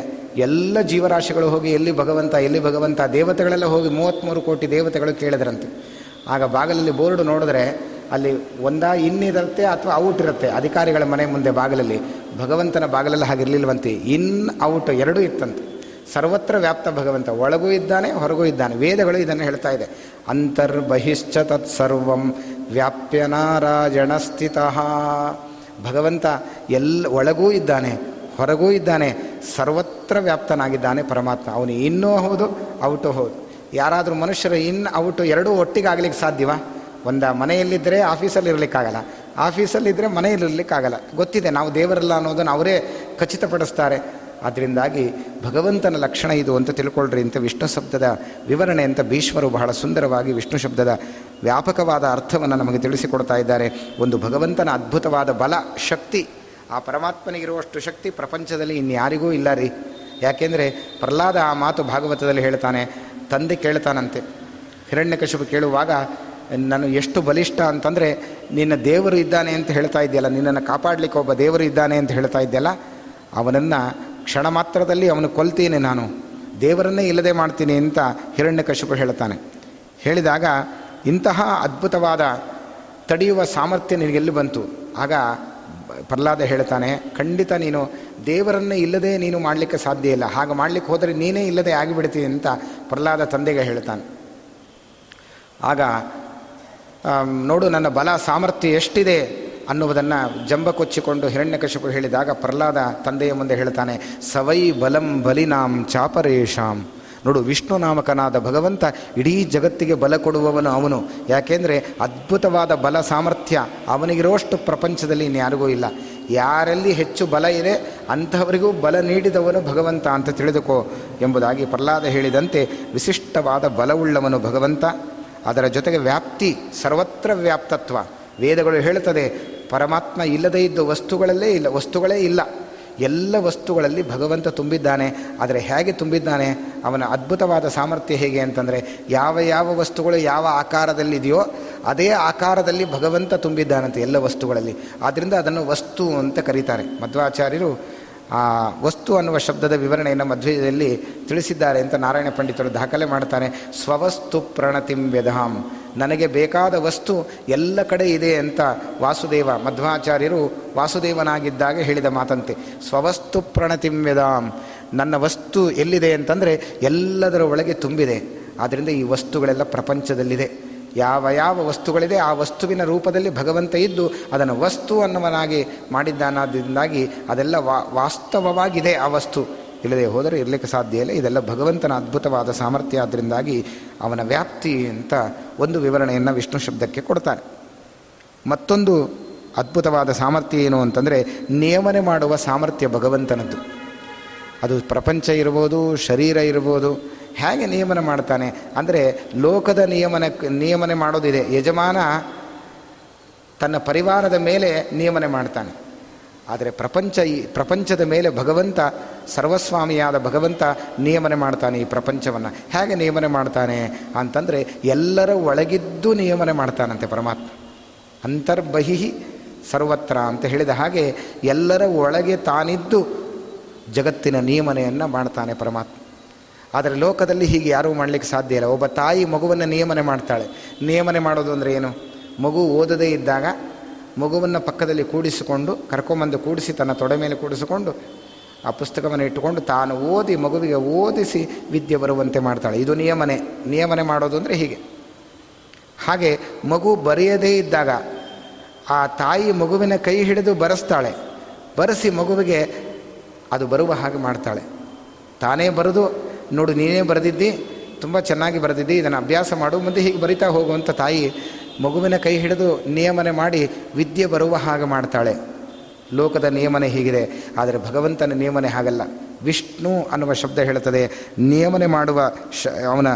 ಎಲ್ಲ ಜೀವರಾಶಿಗಳು ಹೋಗಿ ಎಲ್ಲಿ ಭಗವಂತ ಎಲ್ಲಿ ಭಗವಂತ, ದೇವತೆಗಳೆಲ್ಲ ಹೋಗಿ ಮೂವತ್ತ್ಮೂರು ಕೋಟಿ ದೇವತೆಗಳು ಕೇಳಿದ್ರಂತೆ. ಆಗ ಬಾಗಿಲಲ್ಲಿ ಬೋರ್ಡ್ ನೋಡಿದ್ರೆ ಅಲ್ಲಿ ಒಂದ ಇನ್ನಿರುತ್ತೆ ಅಥವಾ ಔಟ್ ಇರುತ್ತೆ? ಅಧಿಕಾರಿಗಳ ಮನೆ ಮುಂದೆ ಬಾಗಿಲಲ್ಲಿ. ಭಗವಂತನ ಬಾಗಿಲಲ್ಲಿ ಹಾಗಿರಲಿಲ್ವಂತೆ. ಇನ್, ಔಟ್ ಎರಡೂ ಇತ್ತಂತೆ. ಸರ್ವತ್ರ ವ್ಯಾಪ್ತ ಭಗವಂತ. ಒಳಗೂ ಇದ್ದಾನೆ, ಹೊರಗೂ ಇದ್ದಾನೆ. ವೇದಗಳು ಇದನ್ನು ಹೇಳ್ತಾ ಇದೆ. ಅಂತರ್ಬಹಿಶ್ಚ ತತ್ಸರ್ವಂ ವ್ಯಾಪ್ಯ ನಾರಾಯಣ ಸ್ಥಿತ. ಭಗವಂತ ಎಲ್ಲ ಒಳಗೂ ಇದ್ದಾನೆ, ಹೊರಗೂ ಇದ್ದಾನೆ, ಸರ್ವತ್ರ ವ್ಯಾಪ್ತನಾಗಿದ್ದಾನೆ ಪರಮಾತ್ಮ. ಅವನು ಇನ್ನೂ ಹೌದು, ಔಟು ಹೌದು. ಯಾರಾದರೂ ಮನುಷ್ಯರು ಇನ್, ಔಟು ಎರಡೂ ಒಟ್ಟಿಗೆ ಆಗ್ಲಿಕ್ಕೆ ಸಾಧ್ಯವಾ? ಒಂದು ಮನೆಯಲ್ಲಿದ್ದರೆ ಆಫೀಸಲ್ಲಿ ಇರಲಿಕ್ಕಾಗಲ್ಲ. ಆಫೀಸಲ್ಲಿದ್ದರೆ ಮನೆಯಲ್ಲಿರಲಿಕ್ಕಾಗಲ್ಲ ಗೊತ್ತಿದೆ, ನಾವು ದೇವರಲ್ಲ ಅನ್ನೋದನ್ನು ಅವರೇ ಖಚಿತಪಡಿಸ್ತಾರೆ. ಅದರಿಂದಾಗಿ ಭಗವಂತನ ಲಕ್ಷಣ ಇದು ಅಂತ ತಿಳ್ಕೊಳ್ರಿ ಅಂತ ವಿಷ್ಣು ಶಬ್ದದ ವಿವರಣೆ ಅಂತ ಭೀಷ್ಮರು ಬಹಳ ಸುಂದರವಾಗಿ ವಿಷ್ಣು ಶಬ್ದದ ವ್ಯಾಪಕವಾದ ಅರ್ಥವನ್ನು ನಮಗೆ ತಿಳಿಸಿಕೊಡ್ತಾ ಇದ್ದಾರೆ. ಒಂದು ಭಗವಂತನ ಅದ್ಭುತವಾದ ಬಲ, ಶಕ್ತಿ, ಆ ಪರಮಾತ್ಮನಿಗಿರುವಷ್ಟು ಶಕ್ತಿ ಪ್ರಪಂಚದಲ್ಲಿ ಇನ್ಯಾರಿಗೂ ಇಲ್ಲ ರೀ. ಯಾಕೆಂದರೆ ಪ್ರಹ್ಲಾದ ಆ ಮಾತು ಭಾಗವತದಲ್ಲಿ ಹೇಳ್ತಾನೆ, ತಂದೆ ಕೇಳ್ತಾನಂತೆ. ಹಿರಣ್ಯಕಶಿಪು ಕೇಳುವಾಗ ನಾನು ಎಷ್ಟು ಬಲಿಷ್ಠ ಅಂತಂದರೆ, ನಿನ್ನ ದೇವರು ಇದ್ದಾನೆ ಅಂತ ಹೇಳ್ತಾ ಇದೆಯಲ್ಲ ನಿನ್ನನ್ನು ಕಾಪಾಡಲಿಕ್ಕೆ ಒಬ್ಬ ದೇವರು ಇದ್ದಾನೆ ಅಂತ ಹೇಳ್ತಾ ಇದ್ದೆಯಲ್ಲ, ಅವನನ್ನು ಕ್ಷಣ ಮಾತ್ರದಲ್ಲಿ ಅವನು ಕೊಲ್ತೀನಿ ನಾನು, ದೇವರನ್ನೇ ಇಲ್ಲದೆ ಮಾಡ್ತೀನಿ ಅಂತ ಹಿರಣ್ಯಕಶಿಪು ಹೇಳ್ತಾನೆ. ಹೇಳಿದಾಗ, ಇಂತಹ ಅದ್ಭುತವಾದ ತಡೆಯುವ ಸಾಮರ್ಥ್ಯ ನಿನಗೆಲ್ಲಿ ಬಂತು? ಆಗ ಪ್ರಹ್ಲಾದ ಹೇಳ್ತಾನೆ, ಖಂಡಿತ ನೀನು ದೇವರನ್ನೇ ಇಲ್ಲದೆ ನೀನು ಮಾಡಲಿಕ್ಕೆ ಸಾಧ್ಯ ಇಲ್ಲ, ಹಾಗೆ ಮಾಡಲಿಕ್ಕೆ ಹೋದರೆ ನೀನೇ ಇಲ್ಲದೆ ಆಗಿಬಿಡ್ತೀನಿ ಅಂತ ಪ್ರಹ್ಲಾದ ತಂದೆಗೆ ಹೇಳ್ತಾನೆ. ಆಗ ನೋಡು ನನ್ನ ಬಲ ಸಾಮರ್ಥ್ಯ ಎಷ್ಟಿದೆ ಅನ್ನುವುದನ್ನು ಜಂಬ ಕೊಚ್ಚಿಕೊಂಡು ಹಿರಣ್ಯಕಶಿಪು ಹೇಳಿದಾಗ ಪ್ರಹ್ಲಾದ ತಂದೆಯ ಮುಂದೆ ಹೇಳ್ತಾನೆ, ಸವೈ ಬಲಂ ಬಲಿನಾಂ ಚಾಪರೇಶಾಂ ನೋಡು, ವಿಷ್ಣು ನಾಮಕನಾದ ಭಗವಂತ ಇಡೀ ಜಗತ್ತಿಗೆ ಬಲ ಕೊಡುವವನು ಅವನು. ಯಾಕೆಂದರೆ ಅದ್ಭುತವಾದ ಬಲ ಸಾಮರ್ಥ್ಯ ಅವನಿಗಿರೋಷ್ಟು ಪ್ರಪಂಚದಲ್ಲಿ ಇನ್ಯಾರಿಗೂ ಇಲ್ಲ. ಯಾರಲ್ಲಿ ಹೆಚ್ಚು ಬಲ ಇದೆ ಅಂಥವರಿಗೂ ಬಲ ನೀಡಿದವನು ಭಗವಂತ ಅಂತ ತಿಳಿದುಕೋ ಎಂಬುದಾಗಿ ಪ್ರಹ್ಲಾದ ಹೇಳಿದಂತೆ ವಿಶಿಷ್ಟವಾದ ಬಲವುಳ್ಳವನು ಭಗವಂತ. ಅದರ ಜೊತೆಗೆ ವ್ಯಾಪ್ತಿ, ಸರ್ವತ್ರ ವ್ಯಾಪ್ತತ್ವ. ವೇದಗಳು ಹೇಳುತ್ತದೆ, ಪರಮಾತ್ಮ ಇಲ್ಲದೇ ಇದ್ದ ವಸ್ತುಗಳಲ್ಲೇ ಇಲ್ಲ, ವಸ್ತುಗಳೇ ಇಲ್ಲ. ಎಲ್ಲ ವಸ್ತುಗಳಲ್ಲಿ ಭಗವಂತ ತುಂಬಿದ್ದಾನೆ. ಆದರೆ ಹೇಗೆ ತುಂಬಿದ್ದಾನೆ? ಅವನ ಅದ್ಭುತವಾದ ಸಾಮರ್ಥ್ಯ ಹೇಗೆ ಅಂತಂದರೆ, ಯಾವ ಯಾವ ವಸ್ತುಗಳು ಯಾವ ಆಕಾರದಲ್ಲಿದೆಯೋ ಅದೇ ಆಕಾರದಲ್ಲಿ ಭಗವಂತ ತುಂಬಿದ್ದಾನಂತೆ ಎಲ್ಲ ವಸ್ತುಗಳಲ್ಲಿ. ಆದ್ದರಿಂದ ಅದನ್ನು ವಸ್ತು ಅಂತ ಕರೀತಾರೆ. ಮಧ್ವಾಚಾರ್ಯರು ಆ ವಸ್ತು ಅನ್ನುವ ಶಬ್ದದ ವಿವರಣೆಯನ್ನು ಮಧ್ವದಲ್ಲಿ ತಿಳಿಸಿದ್ದಾರೆ ಅಂತ ನಾರಾಯಣ ಪಂಡಿತರು ದಾಖಲೆ ಮಾಡ್ತಾರೆ. ಸ್ವವಸ್ತು ಪ್ರಣತಿಂ ವ್ಯಧಾಂ. ನನಗೆ ಬೇಕಾದ ವಸ್ತು ಎಲ್ಲ ಕಡೆ ಇದೆ ಅಂತ ವಾಸುದೇವ, ಮಧ್ವಾಚಾರ್ಯರು ವಾಸುದೇವನಾಗಿದ್ದಾಗ ಹೇಳಿದ ಮಾತಂತೆ. ಸ್ವವಸ್ತು ಪ್ರಣತಿಂ ವ್ಯಧಾಂ. ನನ್ನ ವಸ್ತು ಎಲ್ಲಿದೆ ಅಂತಂದರೆ ಎಲ್ಲದರ ಒಳಗೆ ತುಂಬಿದೆ. ಆದ್ದರಿಂದ ಈ ವಸ್ತುಗಳೆಲ್ಲ ಪ್ರಪಂಚದಲ್ಲಿದೆ. ಯಾವ ಯಾವ ವಸ್ತುಗಳಿದೆ ಆ ವಸ್ತುವಿನ ರೂಪದಲ್ಲಿ ಭಗವಂತ ಇದ್ದು ಅದನ್ನು ವಸ್ತು ಅನ್ನುವನಾಗಿ ಮಾಡಿದ್ದಾನಾದ್ದರಿಂದಾಗಿ ಅದೆಲ್ಲ ವಾ ವಾಸ್ತವವಾಗಿದೆ ಆ ವಸ್ತು. ಇಲ್ಲದೆ ಹೋದರೆ ಇರಲಿಕ್ಕೆ ಸಾಧ್ಯ ಇಲ್ಲ. ಇದೆಲ್ಲ ಭಗವಂತನ ಅದ್ಭುತವಾದ ಸಾಮರ್ಥ್ಯ ಆದ್ದರಿಂದಾಗಿ ಅವನ ವ್ಯಾಪ್ತಿ ಅಂತ ಒಂದು ವಿವರಣೆಯನ್ನು ವಿಷ್ಣು ಶಬ್ದಕ್ಕೆ ಕೊಡ್ತಾರೆ ಮತ್ತೊಂದು ಅದ್ಭುತವಾದ ಸಾಮರ್ಥ್ಯ ಏನು ಅಂತಂದರೆ ನಿಯಮನೆ ಮಾಡುವ ಸಾಮರ್ಥ್ಯ ಭಗವಂತನದ್ದು. ಅದು ಪ್ರಪಂಚ ಇರ್ಬೋದು, ಶರೀರ ಇರ್ಬೋದು, ಹೇಗೆ ನಿಯಮನ ಮಾಡ್ತಾನೆ? ಅಂದರೆ ಲೋಕದ ನಿಯಮನ, ನಿಯಮನೆ ಮಾಡೋದಿದೆ. ಯಜಮಾನ ತನ್ನ ಪರಿವಾರದ ಮೇಲೆ ನಿಯಮನೆ ಮಾಡ್ತಾನೆ. ಆದರೆ ಪ್ರಪಂಚ ಈ, ಪ್ರಪಂಚದ ಮೇಲೆ ಭಗವಂತ, ಸರ್ವಸ್ವಾಮಿಯಾದ ಭಗವಂತ ನಿಯಮನೆ ಮಾಡ್ತಾನೆ ಈ ಪ್ರಪಂಚವನ್ನು. ಹೇಗೆ ನಿಯಮನೆ ಮಾಡ್ತಾನೆ ಅಂತಂದರೆ ಎಲ್ಲರ ಒಳಗಿದ್ದು ನಿಯಮನೆ ಮಾಡ್ತಾನಂತೆ ಪರಮಾತ್ಮ. ಅಂತರ್ಬಹಿ ಸರ್ವತ್ರ ಅಂತ ಹೇಳಿದ ಹಾಗೆ ಎಲ್ಲರ ಒಳಗೆ ತಾನಿದ್ದು ಜಗತ್ತಿನ ನಿಯಮನೆಯನ್ನು ಮಾಡ್ತಾನೆ ಪರಮಾತ್ಮ. ಆದರೆ ಲೋಕದಲ್ಲಿ ಹೀಗೆ ಯಾರೂ ಮಾಡಲಿಕ್ಕೆ ಸಾಧ್ಯ ಇಲ್ಲ. ಒಬ್ಬ ತಾಯಿ ಮಗುವನ್ನು ನಿಯಮನೆ ಮಾಡ್ತಾಳೆ. ನಿಯಮನೆ ಮಾಡೋದು ಅಂದರೆ ಏನು? ಮಗು ಓದದೇ ಇದ್ದಾಗ ಮಗುವನ್ನು ಪಕ್ಕದಲ್ಲಿ ಕೂಡಿಸಿಕೊಂಡು, ಕರ್ಕೊಂಬಂದು ಕೂಡಿಸಿ, ತನ್ನ ತೊಡೆ ಮೇಲೆ ಕೂಡಿಸಿಕೊಂಡು, ಆ ಪುಸ್ತಕವನ್ನು ಇಟ್ಟುಕೊಂಡು ತಾನು ಓದಿ, ಮಗುವಿಗೆ ಓದಿಸಿ ವಿದ್ಯೆ ಬರುವಂತೆ ಮಾಡ್ತಾಳೆ. ಇದು ನಿಯಮನೆ. ನಿಯಮನೆ ಮಾಡೋದು ಅಂದರೆ ಹೀಗೆ. ಹಾಗೆ ಮಗು ಬರೆಯದೇ ಇದ್ದಾಗ ಆ ತಾಯಿ ಮಗುವಿನ ಕೈ ಹಿಡಿದು ಬರೆಸ್ತಾಳೆ. ಬರೆಸಿ ಮಗುವಿಗೆ ಅದು ಬರುವ ಹಾಗೆ ಮಾಡ್ತಾಳೆ. ತಾನೇ ಬರೆದು, ನೋಡು, ನೀನೇ ಬರೆದಿದ್ದಿ, ತುಂಬ ಚೆನ್ನಾಗಿ ಬರೆದಿದ್ದಿ, ಇದನ್ನು ಅಭ್ಯಾಸ ಮಾಡು, ಮುಂದೆ ಹೀಗೆ ಬರಿತಾ ಹೋಗುವಂಥ ತಾಯಿ ಮಗುವಿನ ಕೈ ಹಿಡಿದು ನಿಯಮನೆ ಮಾಡಿ ವಿದ್ಯೆ ಬರುವ ಹಾಗೆ ಮಾಡ್ತಾಳೆ. ಲೋಕದ ನಿಯಮನೆ ಹೀಗಿದೆ, ಆದರೆ ಭಗವಂತನ ನಿಯಮನೆ ಹಾಗಲ್ಲ. ವಿಷ್ಣು ಅನ್ನುವ ಶಬ್ದ ಹೇಳುತ್ತದೆ, ನಿಯಮನೆ ಮಾಡುವ ಶ, ಅವನ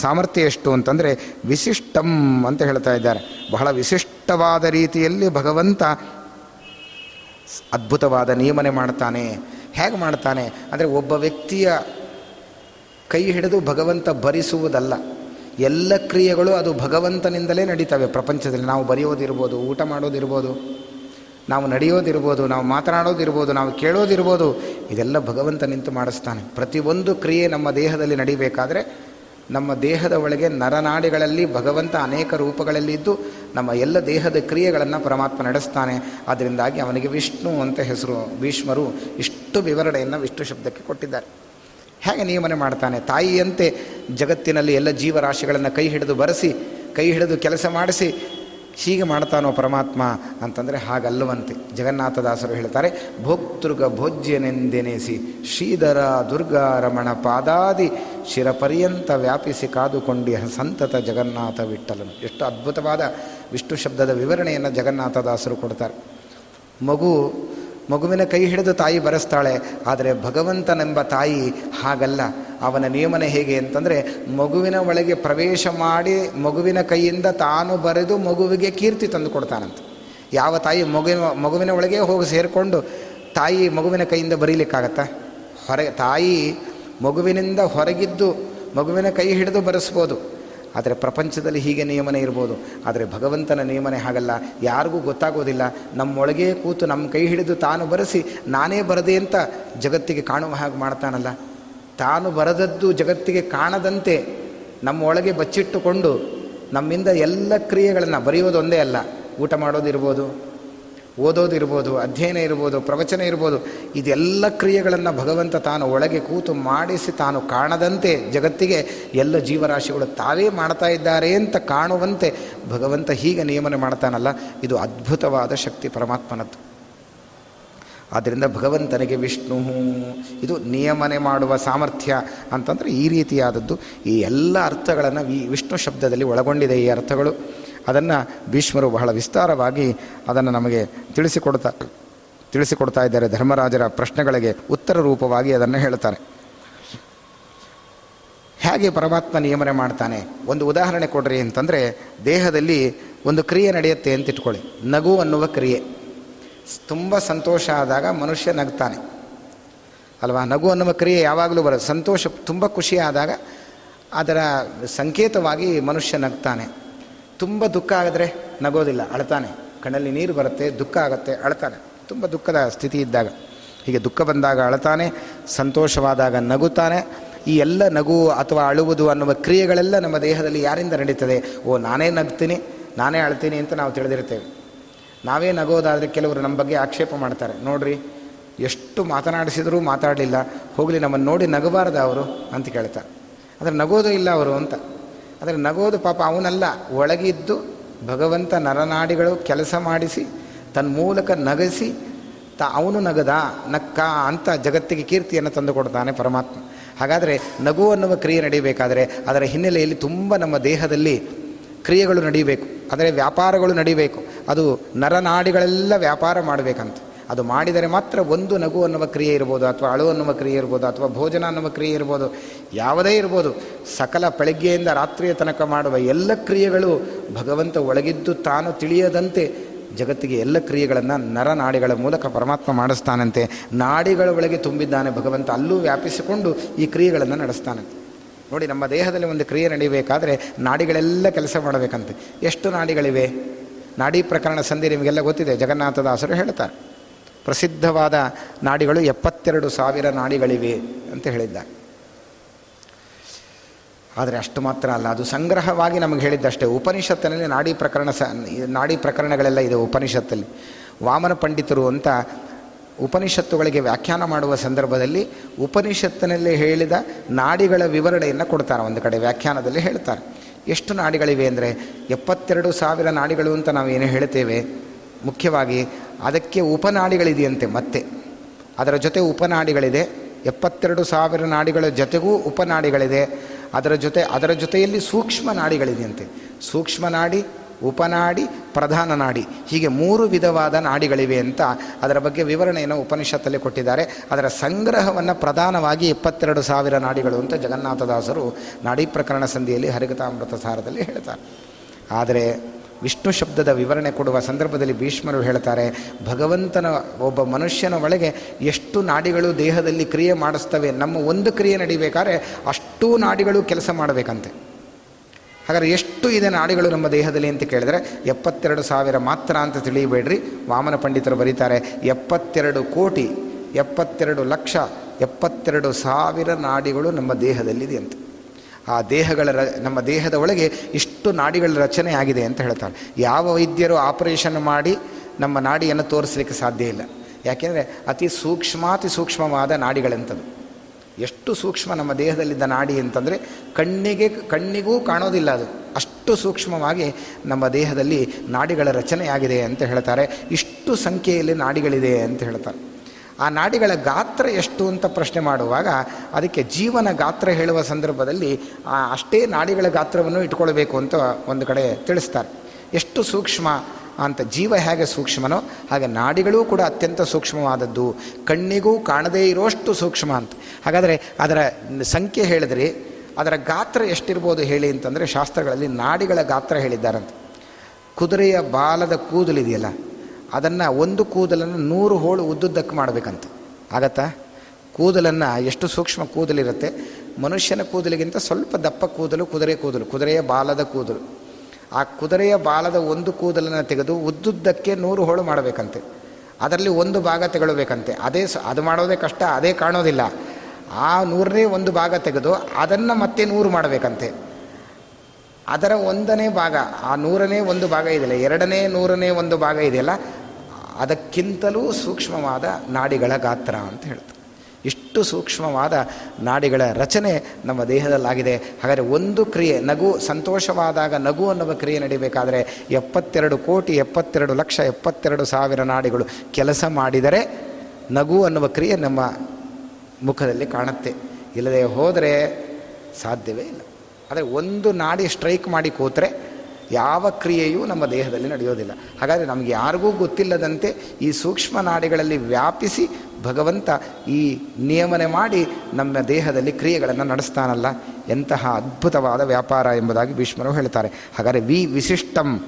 ಸಾಮರ್ಥ್ಯ ಎಷ್ಟು ಅಂತಂದರೆ ವಿಶಿಷ್ಟಂ ಅಂತ ಹೇಳ್ತಾ ಇದ್ದಾರೆ. ಬಹಳ ವಿಶಿಷ್ಟವಾದ ರೀತಿಯಲ್ಲಿ ಭಗವಂತ ಅದ್ಭುತವಾದ ನಿಯಮನೆ ಮಾಡ್ತಾನೆ. ಹೇಗೆ ಮಾಡ್ತಾನೆ? ಅಂದರೆ ಒಬ್ಬ ವ್ಯಕ್ತಿಯ ಕೈ ಹಿಡಿದು ಭಗವಂತ ಭರಿಸುವುದಲ್ಲ ಎಲ್ಲ ಕ್ರಿಯೆಗಳು ಅದು ಭಗವಂತನಿಂದಲೇ ನಡೀತವೆ ಪ್ರಪಂಚದಲ್ಲಿ. ನಾವು ಬರೆಯೋದಿರ್ಬೋದು, ಊಟ ಮಾಡೋದಿರ್ಬೋದು, ನಾವು ನಡೆಯೋದಿರ್ಬೋದು, ನಾವು ಮಾತನಾಡೋದಿರ್ಬೋದು, ನಾವು ಕೇಳೋದಿರ್ಬೋದು, ಇದೆಲ್ಲ ಭಗವಂತ ನಿಂತು ಮಾಡಿಸ್ತಾನೆ. ಪ್ರತಿಯೊಂದು ಕ್ರಿಯೆ ನಮ್ಮ ದೇಹದಲ್ಲಿ ನಡಿಬೇಕಾದ್ರೆ ನಮ್ಮ ದೇಹದ ಒಳಗೆ ನರನಾಡಿಗಳಲ್ಲಿ ಭಗವಂತ ಅನೇಕ ರೂಪಗಳಲ್ಲಿ ಇದ್ದು ನಮ್ಮ ಎಲ್ಲ ದೇಹದ ಕ್ರಿಯೆಗಳನ್ನು ಪರಮಾತ್ಮ ನಡೆಸ್ತಾನೆ. ಅದರಿಂದಾಗಿ ಅವನಿಗೆ ವಿಷ್ಣು ಅಂತ ಹೆಸರು. ಭೀಷ್ಮರು ಇಷ್ಟು ವಿವರಣೆಯನ್ನು ವಿಷ್ಣು ಶಬ್ದಕ್ಕೆ ಕೊಟ್ಟಿದ್ದಾರೆ. ಹೇಗೆ ನಿಯಮನೆ ಮಾಡ್ತಾನೆ? ತಾಯಿಯಂತೆ ಜಗತ್ತಿನಲ್ಲಿ ಎಲ್ಲ ಜೀವರಾಶಿಗಳನ್ನು ಕೈ ಹಿಡಿದು ಬರೆಸಿ, ಕೈ ಹಿಡಿದು ಕೆಲಸ ಮಾಡಿಸಿ ಹೀಗೆ ಮಾಡ್ತಾನೋ ಪರಮಾತ್ಮ ಅಂತಂದರೆ ಹಾಗಲ್ಲವಂತೆ. ಜಗನ್ನಾಥದಾಸರು ಹೇಳ್ತಾರೆ, ಭೋಕ್ತೃಗ ಭೋಜ್ಯನೆಂದೆನೆಸಿ ಶ್ರೀಧರ ದುರ್ಗಾ ರಮಣ ಪಾದಾದಿ ಶಿರಪರ್ಯಂತ ವ್ಯಾಪಿಸಿ ಕಾದುಕೊಂಡಿ ಸಂತತ ಜಗನ್ನಾಥ ವಿಠಲನು ಎಷ್ಟು ಅದ್ಭುತವಾದ ವಿಷ್ಣು ಶಬ್ದದ ವಿವರಣೆಯನ್ನು ಜಗನ್ನಾಥದಾಸರು ಕೊಡ್ತಾರೆ. ಮಗು, ಮಗುವಿನ ಕೈ ಹಿಡಿದು ತಾಯಿ ಬರೆಸ್ತಾಳೆ, ಆದರೆ ಭಗವಂತನೆಂಬ ತಾಯಿ ಹಾಗಲ್ಲ. ಅವನ ನಿಯಮನ ಹೇಗೆ ಅಂತಂದರೆ ಮಗುವಿನ ಒಳಗೆ ಪ್ರವೇಶ ಮಾಡಿ ಮಗುವಿನ ಕೈಯಿಂದ ತಾನು ಬರೆದು ಮಗುವಿಗೆ ಕೀರ್ತಿ ತಂದು ಕೊಡ್ತಾನಂತೆ. ಯಾವ ತಾಯಿ ಮಗುವಿನ ಮಗುವಿನ ಒಳಗೆ ಹೋಗಿ ಸೇರಿಕೊಂಡು ತಾಯಿ ಮಗುವಿನ ಕೈಯಿಂದ ಬರೀಲಿಕ್ಕಾಗತ್ತಾ? ಹೊರಗೆ, ತಾಯಿ ಮಗುವಿನಿಂದ ಹೊರಗಿದ್ದು ಮಗುವಿನ ಕೈ ಹಿಡಿದು ಬರೆಸ್ಬೋದು. ಆದರೆ ಪ್ರಪಂಚದಲ್ಲಿ ಹೀಗೆ ನಿಯಮನೆ ಇರ್ಬೋದು. ಆದರೆ ಭಗವಂತನ ನಿಯಮನೆ ಹಾಗಲ್ಲ. ಯಾರಿಗೂ ಗೊತ್ತಾಗೋದಿಲ್ಲ. ನಮ್ಮೊಳಗೇ ಕೂತು ನಮ್ಮ ಕೈ ಹಿಡಿದು ತಾನು ಬರೆಸಿ ನಾನೇ ಬರದೆ ಅಂತ ಜಗತ್ತಿಗೆ ಕಾಣುವ ಹಾಗೆ ಮಾಡ್ತಾನಲ್ಲ. ತಾನು ಬರದದ್ದು ಜಗತ್ತಿಗೆ ಕಾಣದಂತೆ ನಮ್ಮ ಒಳಗೆ ಬಚ್ಚಿಟ್ಟುಕೊಂಡು ನಮ್ಮಿಂದ ಎಲ್ಲ ಕ್ರಿಯೆಗಳನ್ನು ಬರೆಯೋದು ಒಂದೇ ಅಲ್ಲ. ಊಟ ಮಾಡೋದಿರ್ಬೋದು ಓದೋದಿರ್ಬೋದು ಅಧ್ಯಯನ ಇರ್ಬೋದು, ಪ್ರವಚನ ಇರ್ಬೋದು, ಇದೆಲ್ಲ ಕ್ರಿಯೆಗಳನ್ನು ಭಗವಂತ ತಾನು ಒಳಗೆ ಕೂತು ಮಾಡಿಸಿ ತಾನು ಕಾಣದಂತೆ ಜಗತ್ತಿಗೆ ಎಲ್ಲ ಜೀವರಾಶಿಗಳು ತಾವೇ ಮಾಡ್ತಾ ಇದ್ದಾರೆ ಅಂತ ಕಾಣುವಂತೆ ಭಗವಂತ ಹೀಗೆ ನಿಯಮನೆ ಮಾಡ್ತಾನಲ್ಲ, ಇದು ಅದ್ಭುತವಾದ ಶಕ್ತಿ ಪರಮಾತ್ಮನದ್ದು. ಆದ್ದರಿಂದ ಭಗವಂತನಿಗೆ ವಿಷ್ಣು, ಇದು ನಿಯಮನೆ ಮಾಡುವ ಸಾಮರ್ಥ್ಯ ಅಂತಂದರೆ ಈ ರೀತಿಯಾದದ್ದು. ಈ ಎಲ್ಲ ಅರ್ಥಗಳನ್ನು ಈ ವಿಷ್ಣು ಶಬ್ದದಲ್ಲಿ ಒಳಗೊಂಡಿದೆ ಈ ಅರ್ಥಗಳು. ಅದನ್ನು ಭೀಷ್ಮರು ಬಹಳ ವಿಸ್ತಾರವಾಗಿ ಅದನ್ನು ನಮಗೆ ತಿಳಿಸಿಕೊಡ್ತಾ ತಿಳಿಸಿಕೊಡ್ತಾ ಇದ್ದಾರೆ. ಧರ್ಮರಾಜರ ಪ್ರಶ್ನೆಗಳಿಗೆ ಉತ್ತರ ರೂಪವಾಗಿ ಅದನ್ನು ಹೇಳ್ತಾರೆ. ಹೇಗೆ ಪರಮಾತ್ಮ ನಿಯಮನೆ ಮಾಡ್ತಾನೆ? ಒಂದು ಉದಾಹರಣೆ ಕೊಡ್ರಿ ಅಂತಂದರೆ ದೇಹದಲ್ಲಿ ಒಂದು ಕ್ರಿಯೆ ನಡೆಯುತ್ತೆ ಅಂತ ಇಟ್ಕೊಳ್ಳಿ. ನಗು ಅನ್ನುವ ಕ್ರಿಯೆ. ತುಂಬ ಸಂತೋಷ ಆದಾಗ ಮನುಷ್ಯ ನಗ್ತಾನೆ. ಅಲ್ವಾ? ನಗು ಅನ್ನುವ ಕ್ರಿಯೆ ಯಾವಾಗಲೂ ಬರೋದು ಸಂತೋಷ ತುಂಬ ಖುಷಿ ಆದಾಗ ಅದರ ಸಂಕೇತವಾಗಿ ಮನುಷ್ಯ ನಗ್ತಾನೆ. ತುಂಬ ದುಃಖ ಆಗಿದ್ರೆ ನಗೋದಿಲ್ಲ, ಅಳ್ತಾನೆ. ಕಣ್ಣಲ್ಲಿ ನೀರು ಬರುತ್ತೆ, ದುಃಖ ಆಗುತ್ತೆ, ಅಳ್ತಾನೆ. ತುಂಬ ದುಃಖದ ಸ್ಥಿತಿ ಇದ್ದಾಗ. ಹೀಗೆ ದುಃಖ ಬಂದಾಗ ಅಳ್ತಾನೆ, ಸಂತೋಷವಾದಾಗ ನಗುತ್ತಾನೆ. ಈ ಎಲ್ಲ ನಗು ಅಥವಾ ಅಳುವುದು ಅನ್ನುವ ಕ್ರಿಯೆಗಳೆಲ್ಲ ನಮ್ಮ ದೇಹದಲ್ಲಿ ಯಾರಿಂದ ನಡೀತದೆ? ಓ, ನಾನೇ ನಗ್ತೀನಿ, ನಾನೇ ಅಳ್ತೀನಿ ಅಂತ ನಾವು ತಿಳಿದಿರ್ತೇವೆ ನಾವೇ ನಗೋದಾದರೆ ಕೆಲವರು ನಮ್ಮ ಬಗ್ಗೆ ಆಕ್ಷೇಪ ಮಾಡ್ತಾರೆ. ನೋಡ್ರಿ, ಎಷ್ಟು ಮಾತನಾಡಿಸಿದರೂ ಮಾತಾಡಲಿಲ್ಲ. ಹೋಗಲಿ, ನಮ್ಮನ್ನು ನೋಡಿ ನಗಬಾರ್ದ ಅವರು ಅಂತ ಕೇಳ್ತಾರೆ. ಆದರೆ ನಗೋದು ಇಲ್ಲ ಅವರು ಅಂತ. ಆದರೆ ನಗೋದು ಪಾಪ ಅವನಲ್ಲ. ಒಳಗಿದ್ದು ಭಗವಂತ ನರನಾಡಿಗಳು ಕೆಲಸ ಮಾಡಿಸಿ ತನ್ನ ಮೂಲಕ ನಗಸಿ, ತ ಅವನು ನಗದ, ನಕ್ಕ ಅಂತ ಜಗತ್ತಿಗೆ ಕೀರ್ತಿಯನ್ನು ತಂದು ಕೊಡ್ತಾನೆ ಪರಮಾತ್ಮ. ಹಾಗಾದರೆ ನಗು ಅನ್ನುವ ಕ್ರಿಯೆ ನಡೀಬೇಕಾದರೆ ಅದರ ಹಿನ್ನೆಲೆಯಲ್ಲಿ ತುಂಬ ನಮ್ಮ ದೇಹದಲ್ಲಿ ಕ್ರಿಯೆಗಳು ನಡೀಬೇಕು. ಅಂದರೆ ವ್ಯಾಪಾರಗಳು ನಡೀಬೇಕು. ಅದು ನರನಾಡಿಗಳೆಲ್ಲ ವ್ಯಾಪಾರ ಮಾಡಬೇಕಂತ. ಅದು ಮಾಡಿದರೆ ಮಾತ್ರ ಒಂದು ನಗು ಅನ್ನುವ ಕ್ರಿಯೆ ಇರ್ಬೋದು, ಅಥವಾ ಅಳು ಅನ್ನುವ ಕ್ರಿಯೆ ಇರ್ಬೋದು, ಅಥವಾ ಭೋಜನ ಅನ್ನುವ ಕ್ರಿಯೆ ಇರ್ಬೋದು, ಯಾವುದೇ ಇರ್ಬೋದು. ಸಕಲ ಬೆಳಗ್ಗೆಯಿಂದ ರಾತ್ರಿಯ ತನಕ ಮಾಡುವ ಎಲ್ಲ ಕ್ರಿಯೆಗಳು ಭಗವಂತ ಒಳಗಿದ್ದು ತಾನು ತಿಳಿಯದಂತೆ ಜಗತ್ತಿಗೆ ಎಲ್ಲ ಕ್ರಿಯೆಗಳನ್ನು ನರನಾಡಿಗಳ ಮೂಲಕ ಪರಮಾತ್ಮ ಮಾಡಿಸ್ತಾನಂತೆ. ನಾಡಿಗಳ ಒಳಗೆ ತುಂಬಿದ್ದಾನೆ ಭಗವಂತ. ಅಲ್ಲೂ ವ್ಯಾಪಿಸಿಕೊಂಡು ಈ ಕ್ರಿಯೆಗಳನ್ನು ನಡೆಸ್ತಾನಂತೆ. ನೋಡಿ, ನಮ್ಮ ದೇಹದಲ್ಲಿ ಒಂದು ಕ್ರಿಯೆ ನಡೀಬೇಕಾದ್ರೆ ನಾಡಿಗಳೆಲ್ಲ ಕೆಲಸ ಮಾಡಬೇಕಂತೆ. ಎಷ್ಟು ನಾಡಿಗಳಿವೆ? ನಾಡಿ ಪ್ರಕರಣ ಸಂಧಿ ನಿಮಗೆಲ್ಲ ಗೊತ್ತಿದೆ. ಜಗನ್ನಾಥದಾಸರು ಹೇಳ್ತಾರೆ. ಪ್ರಸಿದ್ಧವಾದ ನಾಡಿಗಳು ಎಪ್ಪತ್ತೆರಡು ಸಾವಿರ ನಾಡಿಗಳಿವೆ ಅಂತ ಹೇಳಿದ್ದಾರೆ. ಆದರೆ ಅಷ್ಟು ಮಾತ್ರ ಅಲ್ಲ, ಅದು ಸಂಗ್ರಹವಾಗಿ ನಮಗೆ ಹೇಳಿದ್ದಷ್ಟೇ. ಉಪನಿಷತ್ತಿನಲ್ಲಿ ನಾಡಿ ಪ್ರಕರಣ ಸ ನಾಡಿ ಪ್ರಕರಣಗಳೆಲ್ಲ ಇದೆ ಉಪನಿಷತ್ತಲ್ಲಿ. ವಾಮನ ಪಂಡಿತರು ಅಂತ ಉಪನಿಷತ್ತುಗಳಿಗೆ ವ್ಯಾಖ್ಯಾನ ಮಾಡುವ ಸಂದರ್ಭದಲ್ಲಿ ಉಪನಿಷತ್ತಿನಲ್ಲಿ ಹೇಳಿದ ನಾಡಿಗಳ ವಿವರಣೆಯನ್ನು ಕೊಡ್ತಾರೆ, ಒಂದು ಕಡೆ ವ್ಯಾಖ್ಯಾನದಲ್ಲಿ ಹೇಳ್ತಾರೆ. ಎಷ್ಟು ನಾಡಿಗಳಿವೆ ಅಂದರೆ ಎಪ್ಪತ್ತೆರಡು ಸಾವಿರ ನಾಡಿಗಳು ಅಂತ ನಾವು ಏನು ಹೇಳ್ತೇವೆ? ಮುಖ್ಯವಾಗಿ ಅದಕ್ಕೆ ಉಪನಾಡಿಗಳಿದೆಯಂತೆ ಮತ್ತೆ. ಅದರ ಜೊತೆ ಉಪನಾಡಿಗಳಿದೆ, ಎಪ್ಪತ್ತೆರಡು ಸಾವಿರ ನಾಡಿಗಳ ಜೊತೆಗೂ ಉಪನಾಡಿಗಳಿದೆ. ಅದರ ಜೊತೆ, ಅದರ ಜೊತೆಯಲ್ಲಿ ಸೂಕ್ಷ್ಮ ನಾಡಿಗಳಿದೆಯಂತೆ. ಸೂಕ್ಷ್ಮ ನಾಡಿ ಉಪನಾಡಿ, ಪ್ರಧಾನ ನಾಡಿ. ಹೀಗೆ ಮೂರು ವಿಧವಾದ ನಾಡಿಗಳಿವೆ ಅಂತ ಅದರ ಬಗ್ಗೆ ವಿವರಣೆಯನ್ನು ಉಪನಿಷತ್ತಲ್ಲಿ ಕೊಟ್ಟಿದ್ದಾರೆ. ಅದರ ಸಂಗ್ರಹವನ್ನು ಪ್ರಧಾನವಾಗಿ ಇಪ್ಪತ್ತೆರಡು ಸಾವಿರ ನಾಡಿಗಳು ಅಂತ ಜಗನ್ನಾಥದಾಸರು ನಾಡಿ ಪ್ರಕರಣ ಸಂಧಿಯಲ್ಲಿ ಹರಿಕತಾಮೃತ ಸಾರದಲ್ಲಿ ಹೇಳ್ತಾರೆ. ಆದರೆ ವಿಷ್ಣು ಶಬ್ದದ ವಿವರಣೆ ಕೊಡುವ ಸಂದರ್ಭದಲ್ಲಿ ಭೀಷ್ಮರು ಹೇಳ್ತಾರೆ, ಭಗವಂತನ ಒಬ್ಬ ಮನುಷ್ಯನ ಒಳಗೆ ಎಷ್ಟು ನಾಡಿಗಳು ದೇಹದಲ್ಲಿ ಕ್ರಿಯೆ ಮಾಡಿಸ್ತವೆ, ನಮ್ಮ ಒಂದು ಕ್ರಿಯೆ ನಡಿಬೇಕಾದ್ರೆ ಅಷ್ಟೂ ನಾಡಿಗಳು ಕೆಲಸ ಮಾಡಬೇಕಂತೆ. ಹಾಗಾದ್ರೆ ಎಷ್ಟು ಇದೆ ನಾಡಿಗಳು ನಮ್ಮ ದೇಹದಲ್ಲಿ ಅಂತ ಕೇಳಿದ್ರೆ ಎಪ್ಪತ್ತೆರಡು ಸಾವಿರ ಮಾತ್ರ ಅಂತ ತಿಳಿಯಬೇಡ್ರಿ. ವಾಮನ ಪಂಡಿತರು ಬರೀತಾರೆ, ಎಪ್ಪತ್ತೆರಡು ಕೋಟಿ, ಎಪ್ಪತ್ತೆರಡು ಲಕ್ಷ, ಎಪ್ಪತ್ತೆರಡು ಸಾವಿರ ನಾಡಿಗಳು ನಮ್ಮ ದೇಹದಲ್ಲಿದೆ ಅಂತ. ಆ ದೇಹಗಳ ರ, ನಮ್ಮ ದೇಹದ ಒಳಗೆ ಇಷ್ಟು ನಾಡಿಗಳ ರಚನೆ ಆಗಿದೆ ಅಂತ ಹೇಳ್ತಾರೆ. ಯಾವ ವೈದ್ಯರು ಆಪರೇಷನ್ ಮಾಡಿ ನಮ್ಮ ನಾಡಿಯನ್ನು ತೋರಿಸಲಿಕ್ಕೆ ಸಾಧ್ಯ ಇಲ್ಲ. ಯಾಕೆಂದರೆ ಅತಿ ಸೂಕ್ಷ್ಮಾತಿ ಸೂಕ್ಷ್ಮವಾದ ಎಷ್ಟು ಸೂಕ್ಷ್ಮ ನಮ್ಮ ದೇಹದಲ್ಲಿದ್ದ ನಾಡಿ ಅಂತಂದರೆ ಕಣ್ಣಿಗೆ ಕಣ್ಣಿಗೂ ಕಾಣೋದಿಲ್ಲ ಅದು. ಅಷ್ಟು ಸೂಕ್ಷ್ಮವಾಗಿ ನಮ್ಮ ದೇಹದಲ್ಲಿ ನಾಡಿಗಳ ರಚನೆಯಾಗಿದೆ ಅಂತ ಹೇಳ್ತಾರೆ. ಇಷ್ಟು ಸಂಖ್ಯೆಯಲ್ಲಿ ನಾಡಿಗಳಿದೆ ಅಂತ ಹೇಳ್ತಾರೆ. ಆ ನಾಡಿಗಳ ಗಾತ್ರ ಎಷ್ಟು ಅಂತ ಪ್ರಶ್ನೆ ಮಾಡುವಾಗ ಅದಕ್ಕೆ ಜೀವನ ಗಾತ್ರ ಹೇಳುವ ಸಂದರ್ಭದಲ್ಲಿ ಅಷ್ಟೇ ನಾಡಿಗಳ ಗಾತ್ರವನ್ನು ಇಟ್ಕೊಳ್ಬೇಕು ಅಂತ ಒಂದು ಕಡೆ ತಿಳಿಸ್ತಾರೆ. ಎಷ್ಟು ಸೂಕ್ಷ್ಮ ಅಂತ ಜೀವ ಹೇಗೆ ಸೂಕ್ಷ್ಮನೋ ಹಾಗೆ ನಾಡಿಗಳೂ ಕೂಡ ಅತ್ಯಂತ ಸೂಕ್ಷ್ಮವಾದದ್ದು. ಕಣ್ಣಿಗೂ ಕಾಣದೇ ಇರೋಷ್ಟು ಸೂಕ್ಷ್ಮ ಅಂತ. ಹಾಗಾದರೆ ಅದರ ಸಂಖ್ಯೆ ಹೇಳಿದ್ರಿ, ಅದರ ಗಾತ್ರ ಎಷ್ಟಿರ್ಬೋದು ಹೇಳಿ ಅಂತಂದರೆ ಶಾಸ್ತ್ರಗಳಲ್ಲಿ ನಾಡಿಗಳ ಗಾತ್ರ ಹೇಳಿದ್ದಾರಂತೆ. ಕುದುರೆಯ ಬಾಲದ ಕೂದಲಿದೆಯಲ್ಲ ಅದನ್ನು ಒಂದು ಕೂದಲನ್ನು ನೂರು ಹೋಳು ಉದ್ದುದ್ದಕ್ಕೆ ಮಾಡಬೇಕಂತ. ಆಗತ್ತಾ? ಕೂದಲನ್ನು ಎಷ್ಟು ಸೂಕ್ಷ್ಮ ಕೂದಲಿರುತ್ತೆ? ಮನುಷ್ಯನ ಕೂದಲಿಗಿಂತ ಸ್ವಲ್ಪ ದಪ್ಪ ಕೂದಲು, ಕುದುರೆ ಕೂದಲು, ಕುದುರೆಯ ಬಾಲದ ಕೂದಲು. ಆ ಕುದುರೆಯ ಬಾಲದ ಒಂದು ಕೂದಲನ್ನು ತೆಗೆದು ಉದ್ದುದ್ದಕ್ಕೆ ನೂರು ಹೋಳು ಮಾಡಬೇಕಂತೆ. ಅದರಲ್ಲಿ ಒಂದು ಭಾಗ ತೆಗೊಳ್ಬೇಕಂತೆ. ಅದೇ ಅದು ಮಾಡೋದೇ ಕಷ್ಟ, ಅದೇ ಕಾಣೋದಿಲ್ಲ. ಆ ನೂರನೇ ಒಂದು ಭಾಗ ತೆಗೆದು ಅದನ್ನು ಮತ್ತೆ ನೂರು ಮಾಡಬೇಕಂತೆ. ಅದರ ಒಂದನೇ ಭಾಗ, ಆ ನೂರನೇ ಒಂದು ಭಾಗ ಇದೆಯಲ್ಲ, ಎರಡನೇ, ನೂರನೇ ಒಂದು ಭಾಗ ಇದೆಯಲ್ಲ, ಅದಕ್ಕಿಂತಲೂ ಸೂಕ್ಷ್ಮವಾದ ನಾಡಿಗಳ ಗಾತ್ರ ಅಂತ ಹೇಳ್ತಾರೆ. ಇಷ್ಟು ಸೂಕ್ಷ್ಮವಾದ ನಾಡಿಗಳ ರಚನೆ ನಮ್ಮ ದೇಹದಲ್ಲಾಗಿದೆ. ಹಾಗಾದರೆ ಒಂದು ಕ್ರಿಯೆ, ನಗು ಸಂತೋಷವಾದಾಗ ನಗು ಅನ್ನುವ ಕ್ರಿಯೆ ನಡಿಬೇಕಾದರೆ ಎಪ್ಪತ್ತೆರಡು ಕೋಟಿ, ಎಪ್ಪತ್ತೆರಡು ಲಕ್ಷ, ಎಪ್ಪತ್ತೆರಡು ಸಾವಿರ ನಾಡಿಗಳು ಕೆಲಸ ಮಾಡಿದರೆ ನಗು ಅನ್ನುವ ಕ್ರಿಯೆ ನಮ್ಮ ಮುಖದಲ್ಲಿ ಕಾಣುತ್ತೆ. ಇಲ್ಲದೆ ಹೋದರೆ ಸಾಧ್ಯವೇ ಇಲ್ಲ. ಆದರೆ ಒಂದು ನಾಡಿ ಸ್ಟ್ರೈಕ್ ಮಾಡಿ ಕೂತ್ರೆ ಯಾವ ಕ್ರಿಯೆಯೂ ನಮ್ಮ ದೇಹದಲ್ಲಿ ನಡೆಯೋದಿಲ್ಲ. ಹಾಗಾದರೆ ನಮಗೆ ಯಾರಿಗೂ ಗೊತ್ತಿಲ್ಲದಂತೆ ಈ ಸೂಕ್ಷ್ಮ ನಾಡಿಗಳಲ್ಲಿ ವ್ಯಾಪಿಸಿ ಭಗವಂತ ಈ ನಿಯಮನೆ ಮಾಡಿ ನಮ್ಮ ದೇಹದಲ್ಲಿ ಕ್ರಿಯೆಗಳನ್ನು ನಡೆಸ್ತಾನಲ್ಲ. ಎಂತಹ ಅದ್ಭುತವಾದ ವ್ಯಾಪಾರ ಎಂಬುದಾಗಿ ಭೀಷ್ಮರು ಹೇಳ್ತಾರೆ. ಹಾಗಾದರೆ ವಿ ವಿಶಿಷ್ಟಂ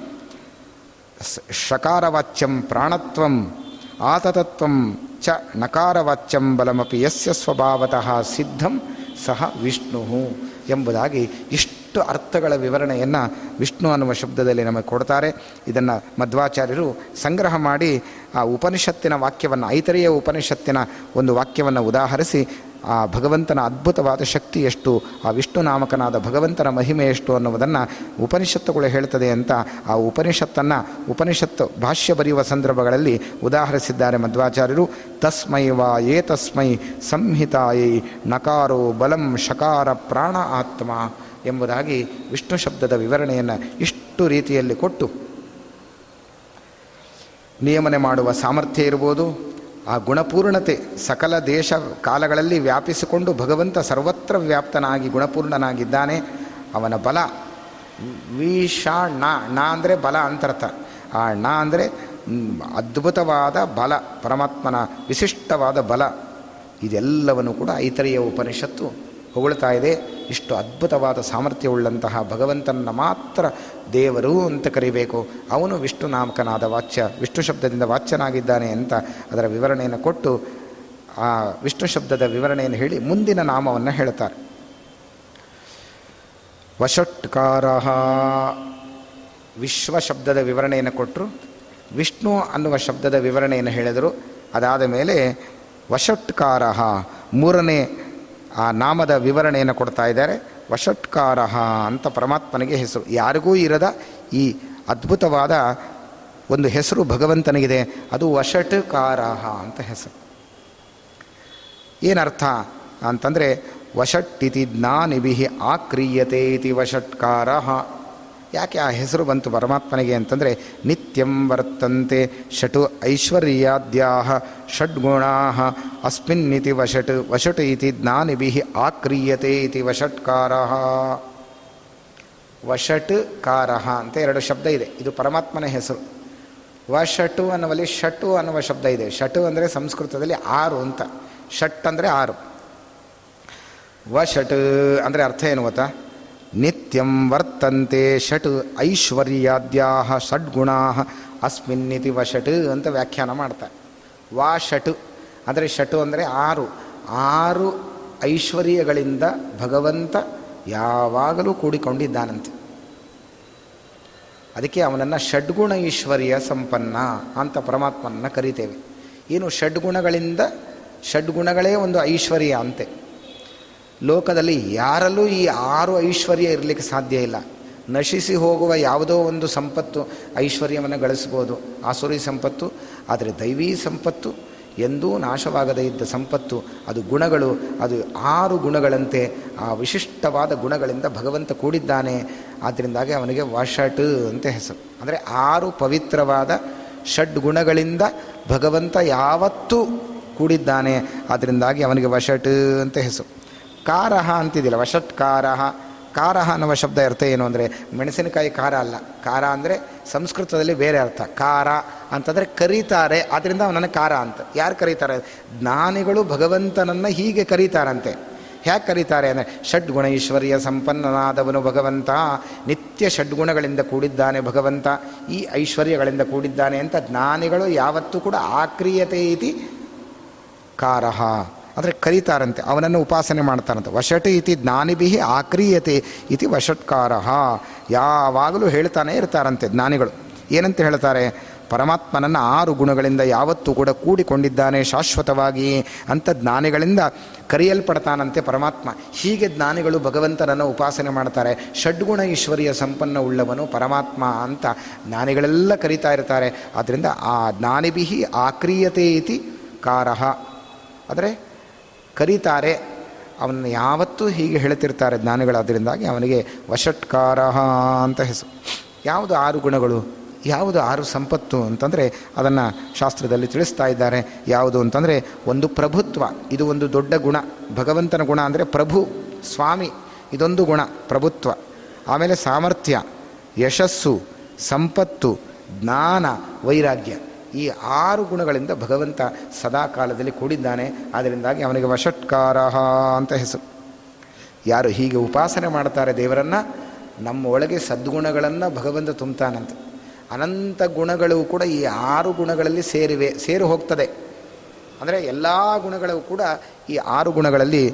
ಷಕಾರವಾಚ್ಯಂ ಪ್ರಾಣತ್ವಂ ಆತತತ್ವಂ ಚ ನಕಾರವಾಚ್ಯಂ ಬಲಮಪಿ ಯಸ್ಯ ಸ್ವಭಾವತಃ ಸಿದ್ಧಂ ಸಹ ವಿಷ್ಣು. ಎಂಬುದಾಗಿ ಇಷ್ಟು ಅರ್ಥಗಳ ವಿವರಣೆಯನ್ನು ವಿಷ್ಣು ಅನ್ನುವ ಶಬ್ದದಲ್ಲಿ ನಮಗೆ ಕೊಡ್ತಾರೆ. ಇದನ್ನು ಮಧ್ವಾಚಾರ್ಯರು ಸಂಗ್ರಹ ಮಾಡಿ ಆ ಉಪನಿಷತ್ತಿನ ವಾಕ್ಯವನ್ನು, ಐತರೆಯ ಉಪನಿಷತ್ತಿನ ಒಂದು ವಾಕ್ಯವನ್ನು ಉದಾಹರಿಸಿ ಆ ಭಗವಂತನ ಅದ್ಭುತವಾದ ಶಕ್ತಿ ಎಷ್ಟು, ಆ ವಿಷ್ಣು ನಾಮಕನಾದ ಭಗವಂತನ ಮಹಿಮೆ ಎಷ್ಟು ಅನ್ನುವುದನ್ನು ಉಪನಿಷತ್ತುಗಳು ಹೇಳ್ತದೆ ಅಂತ ಆ ಉಪನಿಷತ್ತನ್ನು, ಉಪನಿಷತ್ತು ಭಾಷ್ಯ ಬರೆಯುವ ಸಂದರ್ಭಗಳಲ್ಲಿ ಉದಾಹರಿಸಿದ್ದಾರೆ ಮಧ್ವಾಚಾರ್ಯರು. ತಸ್ಮೈ ವಾ ಏ ತಸ್ಮೈ ಸಂಹಿತಾಯೈ ನಕಾರೋ ಬಲಂ ಶಕಾರ ಪ್ರಾಣ ಆತ್ಮ ಎಂಬುದಾಗಿ ವಿಷ್ಣು ಶಬ್ದದ ವಿವರಣೆಯನ್ನು ಇಷ್ಟು ರೀತಿಯಲ್ಲಿ ಕೊಟ್ಟು ನಿಯಮನೆ ಮಾಡುವ ಸಾಮರ್ಥ್ಯ ಇರ್ಬೋದು. ಆ ಗುಣಪೂರ್ಣತೆ ಸಕಲ ದೇಶ ಕಾಲಗಳಲ್ಲಿ ವ್ಯಾಪಿಸಿಕೊಂಡು ಭಗವಂತ ಸರ್ವತ್ರ ವ್ಯಾಪ್ತನಾಗಿ ಗುಣಪೂರ್ಣನಾಗಿದ್ದಾನೆ, ಅವನ ಬಲ ವಿಷ ಣ ಣ ಅಂದರೆ ಬಲ ಅಂತರ್ಥ ಆ ಣ ಅಂದರೆ ಅದ್ಭುತವಾದ ಬಲ, ಪರಮಾತ್ಮನ ವಿಶಿಷ್ಟವಾದ ಬಲ. ಇದೆಲ್ಲವನ್ನು ಕೂಡ ಐತರೆಯ ಉಪನಿಷತ್ತು ಹೊಗಳ್ತಾ ಇದೆ. ಇಷ್ಟು ಅದ್ಭುತವಾದ ಸಾಮರ್ಥ್ಯವುಳ್ಳಂತಹ ಭಗವಂತನ ಮಾತ್ರ ದೇವರು ಅಂತ ಕರಿಬೇಕು. ಅವನು ವಿಷ್ಣು ನಾಮಕನಾದ ವಾಚ್ಯ, ವಿಷ್ಣು ಶಬ್ದದಿಂದ ವಾಚ್ಯನಾಗಿದ್ದಾನೆ ಅಂತ ಅದರ ವಿವರಣೆಯನ್ನು ಕೊಟ್ಟು ಆ ವಿಷ್ಣು ಶಬ್ದದ ವಿವರಣೆಯನ್ನು ಹೇಳಿ ಮುಂದಿನ ನಾಮವನ್ನು ಹೇಳ್ತಾರೆ. ವಷಟ್ಕಾರ ವಿಶ್ವ ಶಬ್ದದ ವಿವರಣೆಯನ್ನು ಕೊಟ್ಟರು ವಿಷ್ಣು ಅನ್ನುವ ಶಬ್ದದ ವಿವರಣೆಯನ್ನು ಹೇಳಿದರು. ಅದಾದ ಮೇಲೆ ವಷಟ್ಕಾರ ಮೂರನೇ ಆ ನಾಮದ ವಿವರಣೆಯನ್ನು ಕೊಡ್ತಾ ಇದ್ದಾರೆ. ವಷಟ್ಕಾರ ಅಂತ ಪರಮಾತ್ಮನಿಗೆ ಹೆಸರು. ಯಾರಿಗೂ ಇರದ ಈ ಅದ್ಭುತವಾದ ಒಂದು ಹೆಸರು ಭಗವಂತನಿಗಿದೆ. ಅದು ವಷಟ್ಕಾರ ಅಂತ ಹೆಸರು. ಏನರ್ಥ ಅಂತಂದರೆ ವಷಟ್ಟಿತಿ ಜ್ಞಾನಿಭಿ ಆಕ್ರಿಯತೆ ಇತಿ ವಷಟ್ಕಾರ ಯಾಕೆ ಆ ಹೆಸರು ಬಂತು ಪರಮಾತ್ಮನಿಗೆ ಅಂತಂದರೆ, ನಿತ್ಯಂ ವರ್ತಂತೆ ಷಟು ಐಶ್ವರ್ಯಾದ್ಯಾ ಷಡ್ಗುಣಾ ಅಸ್ಮಿನ್ನಿತಿ ವಷಟ್ ವಷಟ್ ಇತಿ ಜ್ಞಾನಿಭಿ ಆಕ್ರಿಯತೆ ಇತಿ ವಷಟ್ಕಾರ ವಷಟ್ ಕಾರಹ ಅಂತ ಎರಡು ಶಬ್ದ ಇದೆ. ಇದು ಪರಮಾತ್ಮನ ಹೆಸರು. ವಷಟು ಅನ್ನುವಲ್ಲಿ ಷಟು ಅನ್ನುವ ಶಬ್ದ ಇದೆ. ಷಟು ಅಂದರೆ ಸಂಸ್ಕೃತದಲ್ಲಿ ಆರು ಅಂತ. ಷಟ್ ಅಂದರೆ ಆರು. ವಷಟ್ ಅಂದರೆ ಅರ್ಥ ಏನು ಗೊತ್ತಾ? ನಿತ್ಯಂ ವರ್ತಂತೆ ಷಟ್ ಐಶ್ವರ್ಯಾದ್ಯಾ ಷಡ್ಗುಣಾ ಅಸ್ಮಿನ್ನಿತಿ ವಷಟ್ ಅಂತ ವ್ಯಾಖ್ಯಾನ ಮಾಡ್ತಾರೆ. ವಾ ಷಟು, ಅಂದರೆ ಷಟು ಅಂದರೆ ಆರು. ಆರು ಐಶ್ವರ್ಯಗಳಿಂದ ಭಗವಂತ ಯಾವಾಗಲೂ ಕೂಡಿಕೊಂಡಿದ್ದಾನಂತೆ. ಅದಕ್ಕೆ ಅವನನ್ನು ಷಡ್ಗುಣ ಐಶ್ವರ್ಯ ಸಂಪನ್ನ ಅಂತ ಪರಮಾತ್ಮನನ್ನು ಕರಿತೇವೆ. ಏನು ಷಡ್ಗುಣಗಳಿಂದ, ಷಡ್ಗುಣಗಳೇ ಒಂದು ಐಶ್ವರ್ಯ ಅಂತೆ. ಲೋಕದಲ್ಲಿ ಯಾರಲ್ಲೂ ಈ ಆರು ಐಶ್ವರ್ಯ ಇರಲಿಕ್ಕೆ ಸಾಧ್ಯ ಇಲ್ಲ. ನಶಿಸಿ ಹೋಗುವ ಯಾವುದೋ ಒಂದು ಸಂಪತ್ತು ಐಶ್ವರ್ಯವನ್ನು ಗಳಿಸ್ಬೋದು. ಆಸುರಿ ಸಂಪತ್ತು, ಆದರೆ ದೈವೀ ಸಂಪತ್ತು, ಎಂದೂ ನಾಶವಾಗದೇ ಇದ್ದ ಸಂಪತ್ತು, ಅದು ಗುಣಗಳು, ಅದು ಆರು ಗುಣಗಳಂತೆ ಆ ವಿಶಿಷ್ಟವಾದ ಗುಣಗಳಿಂದ ಭಗವಂತ ಕೂಡಿದ್ದಾನೆ. ಆದ್ದರಿಂದಾಗಿ ಅವನಿಗೆ ವಾಷಟ್ ಅಂತ ಹೆಸರು. ಅಂದರೆ ಆರು ಪವಿತ್ರವಾದ ಷಡ್ ಗುಣಗಳಿಂದ ಭಗವಂತ ಯಾವತ್ತೂ ಕೂಡಿದ್ದಾನೆ. ಅದರಿಂದಾಗಿ ಅವನಿಗೆ ವಷಟ್ ಅಂತ ಹೆಸರು. ಕಾರಹ ಅಂತಿದ್ದಿಲ್ಲ ವಷಟ್ಕಾರಹ ಕಾರಹ ಅನ್ನುವ ಶಬ್ದ ಅರ್ಥ ಏನು ಅಂದರೆ, ಮೆಣಸಿನಕಾಯಿ ಖಾರ ಅಲ್ಲ. ಖಾರ ಅಂದರೆ ಸಂಸ್ಕೃತದಲ್ಲಿ ಬೇರೆ ಅರ್ಥ. ಖಾರ ಅಂತಂದರೆ ಕರೀತಾರೆ ಆದ್ದರಿಂದ ಅವನನ್ನು ಖಾರ ಅಂತ. ಯಾರು ಕರೀತಾರೆ? ಜ್ಞಾನಿಗಳು ಭಗವಂತನನ್ನು ಹೀಗೆ ಕರೀತಾರಂತೆ. ಹೇಗೆ ಕರೀತಾರೆ ಅಂದರೆ ಷಡ್ಗುಣ ಐಶ್ವರ್ಯ ಸಂಪನ್ನನಾದವನು ಭಗವಂತ, ನಿತ್ಯ ಷಡ್ಗುಣಗಳಿಂದ ಕೂಡಿದ್ದಾನೆ ಭಗವಂತ, ಈ ಐಶ್ವರ್ಯಗಳಿಂದ ಕೂಡಿದ್ದಾನೆ ಅಂತ ಜ್ಞಾನಿಗಳು ಯಾವತ್ತೂ ಕೂಡ ಆಕ್ರಿಯತೆ ಇತಿ ಕಾರಹ ಅಂದರೆ ಕರೀತಾರಂತೆ, ಅವನನ್ನು ಉಪಾಸನೆ ಮಾಡ್ತಾರಂತೆ. ವಶಟ್ ಇತಿ ಜ್ಞಾನಿಭಿ ಆಕ್ರಿಯತೆ ಇತಿ ವಷಟ್ಕಾರ ಯಾವಾಗಲೂ ಹೇಳ್ತಾನೆ ಇರ್ತಾರಂತೆ ಜ್ಞಾನಿಗಳು. ಏನಂತ ಹೇಳ್ತಾರೆ? ಪರಮಾತ್ಮನನ್ನು ಆರು ಗುಣಗಳಿಂದ ಯಾವತ್ತೂ ಕೂಡ ಕೂಡಿಕೊಂಡಿದ್ದಾನೆ ಶಾಶ್ವತವಾಗಿ ಅಂತ ಜ್ಞಾನಿಗಳಿಂದ ಕರೆಯಲ್ಪಡ್ತಾನಂತೆ ಪರಮಾತ್ಮ. ಹೀಗೆ ಜ್ಞಾನಿಗಳು ಭಗವಂತನನ್ನು ಉಪಾಸನೆ ಮಾಡ್ತಾರೆ. ಷಡ್ಗುಣ ಈಶ್ವರಿಯ ಸಂಪನ್ನ ಉಳ್ಳವನು ಪರಮಾತ್ಮ ಅಂತ ಜ್ಞಾನಿಗಳೆಲ್ಲ ಕರೀತಾ ಇರ್ತಾರೆ. ಆದ್ದರಿಂದ ಆ ಜ್ಞಾನಿಭಿ ಆಕ್ರಿಯತೆ ಇತಿ ಕಾರಹ ಆದರೆ ಕರೀತಾರೆ. ಅವನನ್ನು ಯಾವತ್ತೂ ಹೀಗೆ ಹೇಳ್ತಿರ್ತಾರೆ ಜ್ಞಾನಿಗಳಾದ್ದರಿಂದಾಗಿ ಅವನಿಗೆ ವಶಟ್ಕಾರ ಅಂತ ಹೆಸರು. ಯಾವುದು ಆರು ಗುಣಗಳು? ಯಾವುದು ಆರು ಸಂಪತ್ತು ಅಂತಂದರೆ ಅದನ್ನು ಶಾಸ್ತ್ರದಲ್ಲಿ ತಿಳಿಸ್ತಾ ಇದ್ದಾರೆ. ಯಾವುದು ಅಂತಂದರೆ ಒಂದು ಪ್ರಭುತ್ವ. ಇದು ಒಂದು ದೊಡ್ಡ ಗುಣ. ಭಗವಂತನ ಗುಣ ಅಂದರೆ ಪ್ರಭು, ಸ್ವಾಮಿ. ಇದೊಂದು ಗುಣ, ಪ್ರಭುತ್ವ. ಆಮೇಲೆ ಸಾಮರ್ಥ್ಯ, ಯಶಸ್ಸು, ಸಂಪತ್ತು, ಜ್ಞಾನ, ವೈರಾಗ್ಯ. ಈ ಆರು ಗುಣಗಳಿಂದ ಭಗವಂತ ಸದಾ ಕಾಲದಲ್ಲಿ ಕೂಡಿದ್ದಾನೆ. ಅದರಿಂದಾಗಿ ಅವನಿಗೆ ವಷಟ್ಕಾರ ಅಂತ ಹೆಸರು. ಯಾರು ಹೀಗೆ ಉಪಾಸನೆ ಮಾಡ್ತಾರೆ ದೇವರನ್ನು, ನಮ್ಮ ಒಳಗೆ ಸದ್ಗುಣಗಳನ್ನು ಭಗವಂತ ತುಂಬುತ್ತಾನಂತೆ ಅನಂತ ಗುಣಗಳು ಕೂಡ ಈ ಆರು ಗುಣಗಳಲ್ಲಿ ಸೇರಿವೆ, ಸೇರಿ ಹೋಗ್ತದೆ. ಅಂದರೆ ಎಲ್ಲ ಗುಣಗಳು ಕೂಡ ಈ ಆರು ಗುಣಗಳಲ್ಲಿ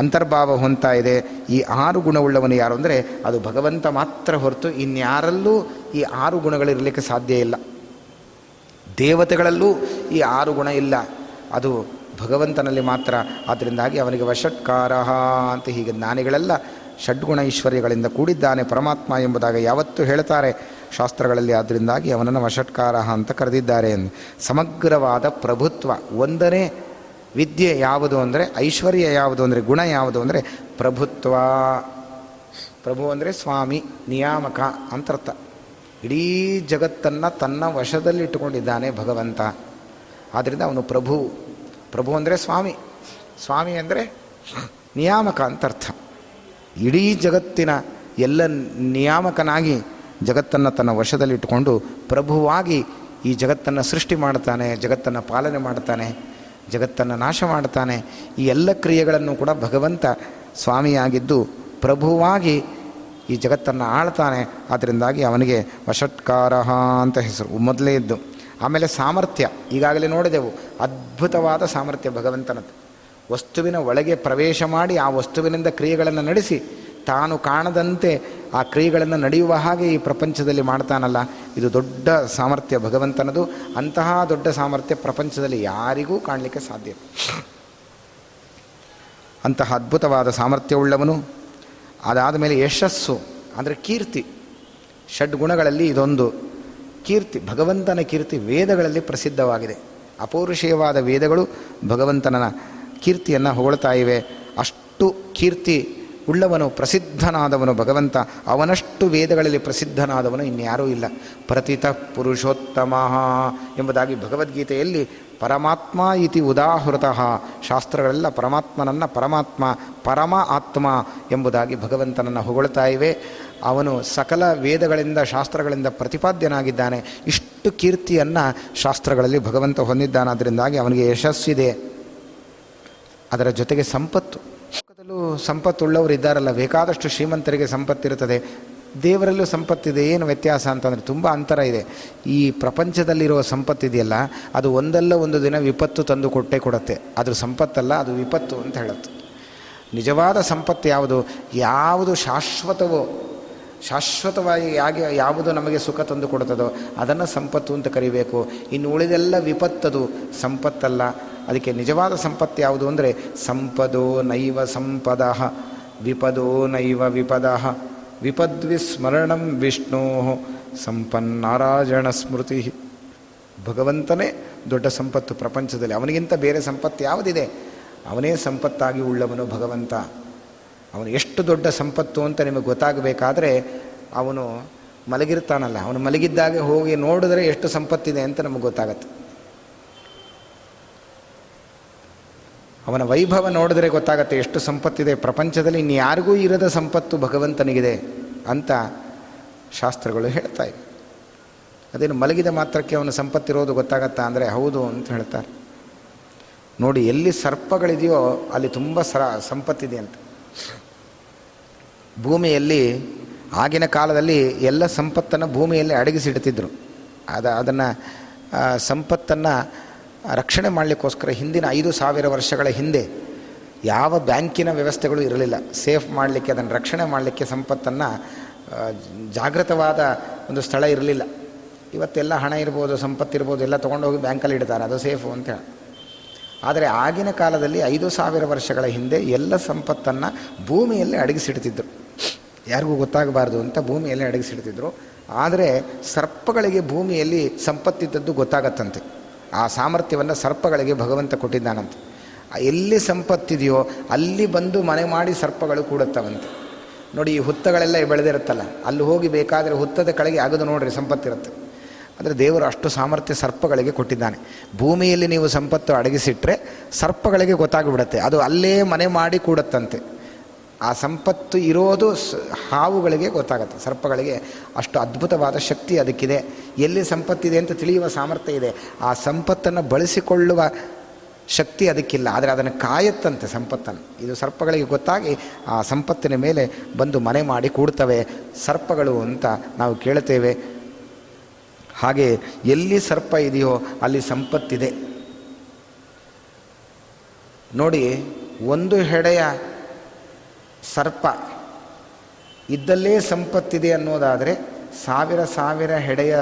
ಅಂತರ್ಭಾವ ಹೊಂತಾ ಇದೆ. ಈ ಆರು ಗುಣವುಳ್ಳವನು ಯಾರು ಅಂದರೆ ಅದು ಭಗವಂತ ಮಾತ್ರ ಹೊರತು ಇನ್ಯಾರಲ್ಲೂ ಈ ಆರು ಗುಣಗಳಿರಲಿಕ್ಕೆ ಸಾಧ್ಯ ಇಲ್ಲ. ದೇವತೆಗಳಲ್ಲೂ ಈ ಆರು ಗುಣ ಇಲ್ಲ. ಅದು ಭಗವಂತನಲ್ಲಿ ಮಾತ್ರ. ಆದ್ದರಿಂದಾಗಿ ಅವನಿಗೆ ವಷಟ್ಕಾರ ಅಂತ ಹೀಗೆ ಜ್ಞಾನಿಗಳೆಲ್ಲ ಷಡ್ಗುಣ ಐಶ್ವರ್ಯಗಳಿಂದ ಕೂಡಿದ್ದಾನೆ ಪರಮಾತ್ಮ ಎಂಬುದಾಗಿ ಯಾವತ್ತೂ ಹೇಳ್ತಾರೆ. ಶಾಸ್ತ್ರಗಳಲ್ಲಿ ಆದ್ದರಿಂದಾಗಿ ಅವನನ್ನು ವಷಟ್ಕಾರ ಅಂತ ಕರೆದಿದ್ದಾರೆ ಸಮಗ್ರವಾದ ಪ್ರಭುತ್ವ. ಒಂದನೇ ವಿದ್ಯೆ ಯಾವುದು ಅಂದರೆ, ಐಶ್ವರ್ಯ ಯಾವುದು ಅಂದರೆ, ಗುಣ ಯಾವುದು ಅಂದರೆ ಪ್ರಭುತ್ವ. ಪ್ರಭು ಅಂದರೆ ಸ್ವಾಮಿ, ನಿಯಾಮಕ ಅಂತರ್ಥ. ಇಡೀ ಜಗತ್ತನ್ನು ತನ್ನ ವಶದಲ್ಲಿಟ್ಟುಕೊಂಡಿದ್ದಾನೆ ಭಗವಂತ. ಆದ್ದರಿಂದ ಅವನು ಪ್ರಭು. ಪ್ರಭು ಅಂದರೆ ಸ್ವಾಮಿ. ಸ್ವಾಮಿ ಅಂದರೆ ನಿಯಾಮಕ ಅಂತರ್ಥ. ಇಡೀ ಜಗತ್ತಿನ ಎಲ್ಲ ನಿಯಾಮಕನಾಗಿ ಜಗತ್ತನ್ನು ತನ್ನ ವಶದಲ್ಲಿಟ್ಟುಕೊಂಡು ಪ್ರಭುವಾಗಿ ಈ ಜಗತ್ತನ್ನು ಸೃಷ್ಟಿ ಮಾಡ್ತಾನೆ ಜಗತ್ತನ್ನು ಪಾಲನೆ ಮಾಡ್ತಾನೆ ಜಗತ್ತನ್ನು ನಾಶ ಮಾಡ್ತಾನೆ ಈ ಎಲ್ಲ ಕ್ರಿಯೆಗಳನ್ನು ಕೂಡ ಭಗವಂತ ಸ್ವಾಮಿಯಾಗಿದ್ದು ಪ್ರಭುವಾಗಿ ಈ ಜಗತ್ತನ್ನು ಆಳ್ತಾನೆ. ಅದರಿಂದಾಗಿ ಅವನಿಗೆ ವಷಟ್ಕಾರ ಅಂತ ಹೆಸರು. ಮೊದಲೇ ಇದ್ದು. ಆಮೇಲೆ ಸಾಮರ್ಥ್ಯ. ಈಗಾಗಲೇ ನೋಡಿದೆವು. ಅದ್ಭುತವಾದ ಸಾಮರ್ಥ್ಯ ಭಗವಂತನದ್ದು. ವಸ್ತುವಿನ ಒಳಗೆ ಪ್ರವೇಶ ಮಾಡಿ ಆ ವಸ್ತುವಿನಿಂದ ಕ್ರಿಯೆಗಳನ್ನು ನಡೆಸಿ ತಾನು ಕಾಣದಂತೆ ಆ ಕ್ರಿಯೆಗಳನ್ನು ನಡೆಯುವ ಹಾಗೆ ಈ ಪ್ರಪಂಚದಲ್ಲಿ ಮಾಡ್ತಾನಲ್ಲ. ಇದು ದೊಡ್ಡ ಸಾಮರ್ಥ್ಯ ಭಗವಂತನದು. ಅಂತಹ ದೊಡ್ಡ ಸಾಮರ್ಥ್ಯ ಪ್ರಪಂಚದಲ್ಲಿ ಯಾರಿಗೂ ಕಾಣಲಿಕ್ಕೆ ಸಾಧ್ಯ ಅಂತಹ ಅದ್ಭುತವಾದ ಸಾಮರ್ಥ್ಯವುಳ್ಳವನು ಅದಾದ ಮೇಲೆ ಯಶಸ್ಸು, ಅಂದರೆ ಕೀರ್ತಿ. ಷಡ್ಗುಣಗಳಲ್ಲಿ ಇದೊಂದು ಕೀರ್ತಿ, ಭಗವಂತನ ಕೀರ್ತಿ ವೇದಗಳಲ್ಲಿ ಪ್ರಸಿದ್ಧವಾಗಿದೆ. ಅಪೌರುಷೇಯವಾದ ವೇದಗಳು ಭಗವಂತನ ಕೀರ್ತಿಯನ್ನು ಹೊಗಳ್ತಾ ಇವೆ. ಅಷ್ಟು ಕೀರ್ತಿ ಉಳ್ಳವನು ಪ್ರಸಿದ್ಧನಾದವನು ಭಗವಂತ, ಅವನಷ್ಟು ವೇದಗಳಲ್ಲಿ ಪ್ರಸಿದ್ಧನಾದವನು ಇನ್ಯಾರೂ ಇಲ್ಲ. ಪ್ರತಿತ ಪುರುಷೋತ್ತಮ ಎಂಬುದಾಗಿ ಭಗವದ್ಗೀತೆಯಲ್ಲಿ ಪರಮಾತ್ಮ ಇತಿ ಉದಾಹೃತಃ, ಶಾಸ್ತ್ರಗಳೆಲ್ಲ ಪರಮಾತ್ಮನನ್ನು ಪರಮಾತ್ಮ, ಪರಮ ಆತ್ಮ ಎಂಬುದಾಗಿ ಭಗವಂತನನ್ನು ಹೊಗಳ್ತಾ ಇವೆ. ಅವನು ಸಕಲ ವೇದಗಳಿಂದ, ಶಾಸ್ತ್ರಗಳಿಂದ ಪ್ರತಿಪಾದ್ಯನಾಗಿದ್ದಾನೆ. ಇಷ್ಟು ಕೀರ್ತಿಯನ್ನು ಶಾಸ್ತ್ರಗಳಲ್ಲಿ ಭಗವಂತ ಹೊಂದಿದ್ದಾನಾದ್ದರಿಂದಾಗಿ ಅವನಿಗೆ ಯಶಸ್ಸಿದೆ. ಅದರ ಜೊತೆಗೆ ಸಂಪತ್ತು. ಲೋಕದಲ್ಲೂ ಸಂಪತ್ತುಳ್ಳವರು ಇದ್ದಾರಲ್ಲ, ಬೇಕಾದಷ್ಟು ಶ್ರೀಮಂತರಿಗೆ ಸಂಪತ್ತಿರುತ್ತದೆ. ದೇವರಲ್ಲೂ ಸಂಪತ್ತಿದೆ, ಏನು ವ್ಯತ್ಯಾಸ ಅಂತಂದರೆ ತುಂಬ ಅಂತರ ಇದೆ. ಈ ಪ್ರಪಂಚದಲ್ಲಿರುವ ಸಂಪತ್ತಿದೆಯಲ್ಲ, ಅದು ಒಂದಲ್ಲ ಒಂದು ದಿನ ವಿಪತ್ತು ತಂದು ಕೊಟ್ಟೆ ಕೊಡುತ್ತೆ. ಅದು ಸಂಪತ್ತಲ್ಲ, ಅದು ವಿಪತ್ತು ಅಂತ ಹೇಳುತ್ತೆ. ನಿಜವಾದ ಸಂಪತ್ತು ಯಾವುದು? ಯಾವುದು ಶಾಶ್ವತವೋ, ಶಾಶ್ವತವಾಗಿ ಯಾಗೆ, ಯಾವುದು ನಮಗೆ ಸುಖ ತಂದು ಕೊಡುತ್ತದೋ, ಅದನ್ನು ಸಂಪತ್ತು ಅಂತ ಕರಿಬೇಕು. ಇನ್ನು ಉಳಿದೆಲ್ಲ ವಿಪತ್ತದು, ಸಂಪತ್ತಲ್ಲ. ಅದಕ್ಕೆ ನಿಜವಾದ ಸಂಪತ್ತು ಯಾವುದು ಅಂದರೆ ಸಂಪದೋ ನೈವ ಸಂಪದ, ವಿಪದೋ ನೈವ ವಿಪದ. ವಿಪದ್ವಿಸ್ಮರಣಂ ವಿಷ್ಣೋ, ಸಂಪನ್ನಾರಾಯಣ ಸ್ಮೃತಿ. ಭಗವಂತನೇ ದೊಡ್ಡ ಸಂಪತ್ತು ಪ್ರಪಂಚದಲ್ಲಿ. ಅವನಿಗಿಂತ ಬೇರೆ ಸಂಪತ್ತು ಯಾವುದಿದೆ? ಅವನೇ ಸಂಪತ್ತಾಗಿ ಉಳ್ಳವನು ಭಗವಂತ. ಅವನು ಎಷ್ಟು ದೊಡ್ಡ ಸಂಪತ್ತು ಅಂತ ನಿಮಗೆ ಗೊತ್ತಾಗಬೇಕಾದ್ರೆ ಅವನು ಮಲಗಿರ್ತಾನಲ್ಲ. ಅವನು ಮಲಗಿದ್ದಾಗೆ ಹೋಗಿ ನೋಡಿದ್ರೆ ಎಷ್ಟು ಸಂಪತ್ತಿದೆ ಅಂತ ನಮಗೆ ಗೊತ್ತಾಗತ್ತೆ. ಅವನ ವೈಭವ ನೋಡಿದ್ರೆ ಗೊತ್ತಾಗತ್ತೆ ಎಷ್ಟು ಸಂಪತ್ತಿದೆ. ಪ್ರಪಂಚದಲ್ಲಿ ಇನ್ಯಾರಿಗೂ ಇರದ ಸಂಪತ್ತು ಭಗವಂತನಿಗಿದೆ ಅಂತ ಶಾಸ್ತ್ರಗಳು ಹೇಳ್ತಾ ಇವೆ. ಅದೇನು ಮಲಗಿದ ಮಾತ್ರಕ್ಕೆ ಅವನ ಸಂಪತ್ತಿರೋದು ಗೊತ್ತಾಗತ್ತಾ ಅಂದರೆ ಹೌದು ಅಂತ ಹೇಳ್ತಾರೆ. ನೋಡಿ ಎಲ್ಲಿ ಸರ್ಪಗಳಿದೆಯೋ ಅಲ್ಲಿ ತುಂಬ ಸರ ಸಂಪತ್ತಿದೆ ಅಂತ. ಭೂಮಿಯಲ್ಲಿ ಆಗಿನ ಕಾಲದಲ್ಲಿ ಎಲ್ಲ ಸಂಪತ್ತನ್ನು ಭೂಮಿಯಲ್ಲಿ ಅಡಗಿಸಿಡ್ತಿದ್ರು. ಅದ ಅದನ್ನು ಸಂಪತ್ತನ್ನು ರಕ್ಷಣೆ ಮಾಡಲಿಕ್ಕೋಸ್ಕರ ಹಿಂದಿನ ಐದು ಸಾವಿರ ವರ್ಷಗಳ ಹಿಂದೆ ಯಾವ ಬ್ಯಾಂಕಿನ ವ್ಯವಸ್ಥೆಗಳು ಇರಲಿಲ್ಲ. ಸೇಫ್ ಮಾಡಲಿಕ್ಕೆ, ಅದನ್ನು ರಕ್ಷಣೆ ಮಾಡಲಿಕ್ಕೆ ಸಂಪತ್ತನ್ನು ಜಾಗೃತವಾದ ಒಂದು ಸ್ಥಳ ಇರಲಿಲ್ಲ. ಇವತ್ತೆಲ್ಲ ಹಣ ಇರ್ಬೋದು ಸಂಪತ್ತಿರ್ಬೋದು ಎಲ್ಲ ತೊಗೊಂಡೋಗಿ ಬ್ಯಾಂಕಲ್ಲಿ ಇಡ್ತಾರೆ. ಅದು ಸೇಫು ಅಂತ ಆದರೆ ಆಗಿನ ಕಾಲದಲ್ಲಿ ಐದು ಸಾವಿರ ವರ್ಷಗಳ ಹಿಂದೆ ಎಲ್ಲ ಸಂಪತ್ತನ್ನು ಭೂಮಿಯಲ್ಲಿ ಅಡಗಿಸಿಡ್ತಿದ್ರು. ಯಾರಿಗೂ ಗೊತ್ತಾಗಬಾರ್ದು ಅಂತ ಭೂಮಿಯಲ್ಲಿ ಅಡಗಿಸಿಡ್ತಿದ್ರು. ಆದರೆ ಸರ್ಪಗಳಿಗೆ ಭೂಮಿಯಲ್ಲಿ ಸಂಪತ್ತಿದ್ದದ್ದು ಗೊತ್ತಾಗತ್ತಂತೆ. ಆ ಸಾಮರ್ಥ್ಯವನ್ನು ಸರ್ಪಗಳಿಗೆ ಭಗವಂತ ಕೊಟ್ಟಿದ್ದಾನಂತೆ. ಎಲ್ಲಿ ಸಂಪತ್ತಿದೆಯೋ ಅಲ್ಲಿ ಬಂದು ಮನೆ ಮಾಡಿ ಸರ್ಪಗಳು ಕೂಡುತ್ತವಂತೆ. ನೋಡಿ ಈ ಹುತ್ತಗಳೆಲ್ಲ ಬೆಳೆದಿರುತ್ತಲ್ಲ, ಅಲ್ಲಿ ಹೋಗಿ ಬೇಕಾದರೆ ಹುತ್ತದ ಕೆಳಗೆ ಅಗದು ನೋಡ್ರಿ ಸಂಪತ್ತಿರುತ್ತೆ. ಅಂದರೆ ದೇವರು ಅಷ್ಟು ಸಾಮರ್ಥ್ಯ ಸರ್ಪಗಳಿಗೆ ಕೊಟ್ಟಿದ್ದಾನೆ. ಭೂಮಿಯಲ್ಲಿ ನೀವು ಸಂಪತ್ತು ಅಡಗಿಸಿಟ್ರೆ ಸರ್ಪಗಳಿಗೆ ಗೊತ್ತಾಗಿಬಿಡುತ್ತೆ. ಅದು ಅಲ್ಲೇ ಮನೆ ಮಾಡಿ ಕೂಡುತ್ತಂತೆ. ಆ ಸಂಪತ್ತು ಇರೋದು ಹಾವುಗಳಿಗೆ ಗೊತ್ತಾಗುತ್ತೆ, ಸರ್ಪಗಳಿಗೆ ಅಷ್ಟು ಅದ್ಭುತವಾದ ಶಕ್ತಿ ಅದಕ್ಕಿದೆ. ಎಲ್ಲಿ ಸಂಪತ್ತಿದೆ ಅಂತ ತಿಳಿಯುವ ಸಾಮರ್ಥ್ಯ ಇದೆ. ಆ ಸಂಪತ್ತನ್ನು ಬಳಸಿಕೊಳ್ಳುವ ಶಕ್ತಿ ಅದಕ್ಕಿಲ್ಲ. ಆದರೆ ಅದನ್ನು ಕಾಯತ್ತಂತೆ ಸಂಪತ್ತನ್ನು. ಇದು ಸರ್ಪಗಳಿಗೆ ಗೊತ್ತಾಗಿ ಆ ಸಂಪತ್ತಿನ ಮೇಲೆ ಬಂದು ಮನೆ ಮಾಡಿ ಕೂಡ್ತವೆ. ಸರ್ಪಗಳು ಅಂತ ನಾವು ಕೇಳುತ್ತೇವೆ. ಹಾಗೆ ಎಲ್ಲಿ ಸರ್ಪ ಇದೆಯೋ ಅಲ್ಲಿ ಸಂಪತ್ತಿದೆ. ನೋಡಿ, ಒಂದು ಹೆಡೆಯ ಸರ್ಪ. ಇದ್ದಲ್ಲೇ ಸಂಪತ್ತಿದೆ ಅನ್ನೋದಾದರೆ ಸಾವಿರ ಸಾವಿರ ಹೆಡೆಯ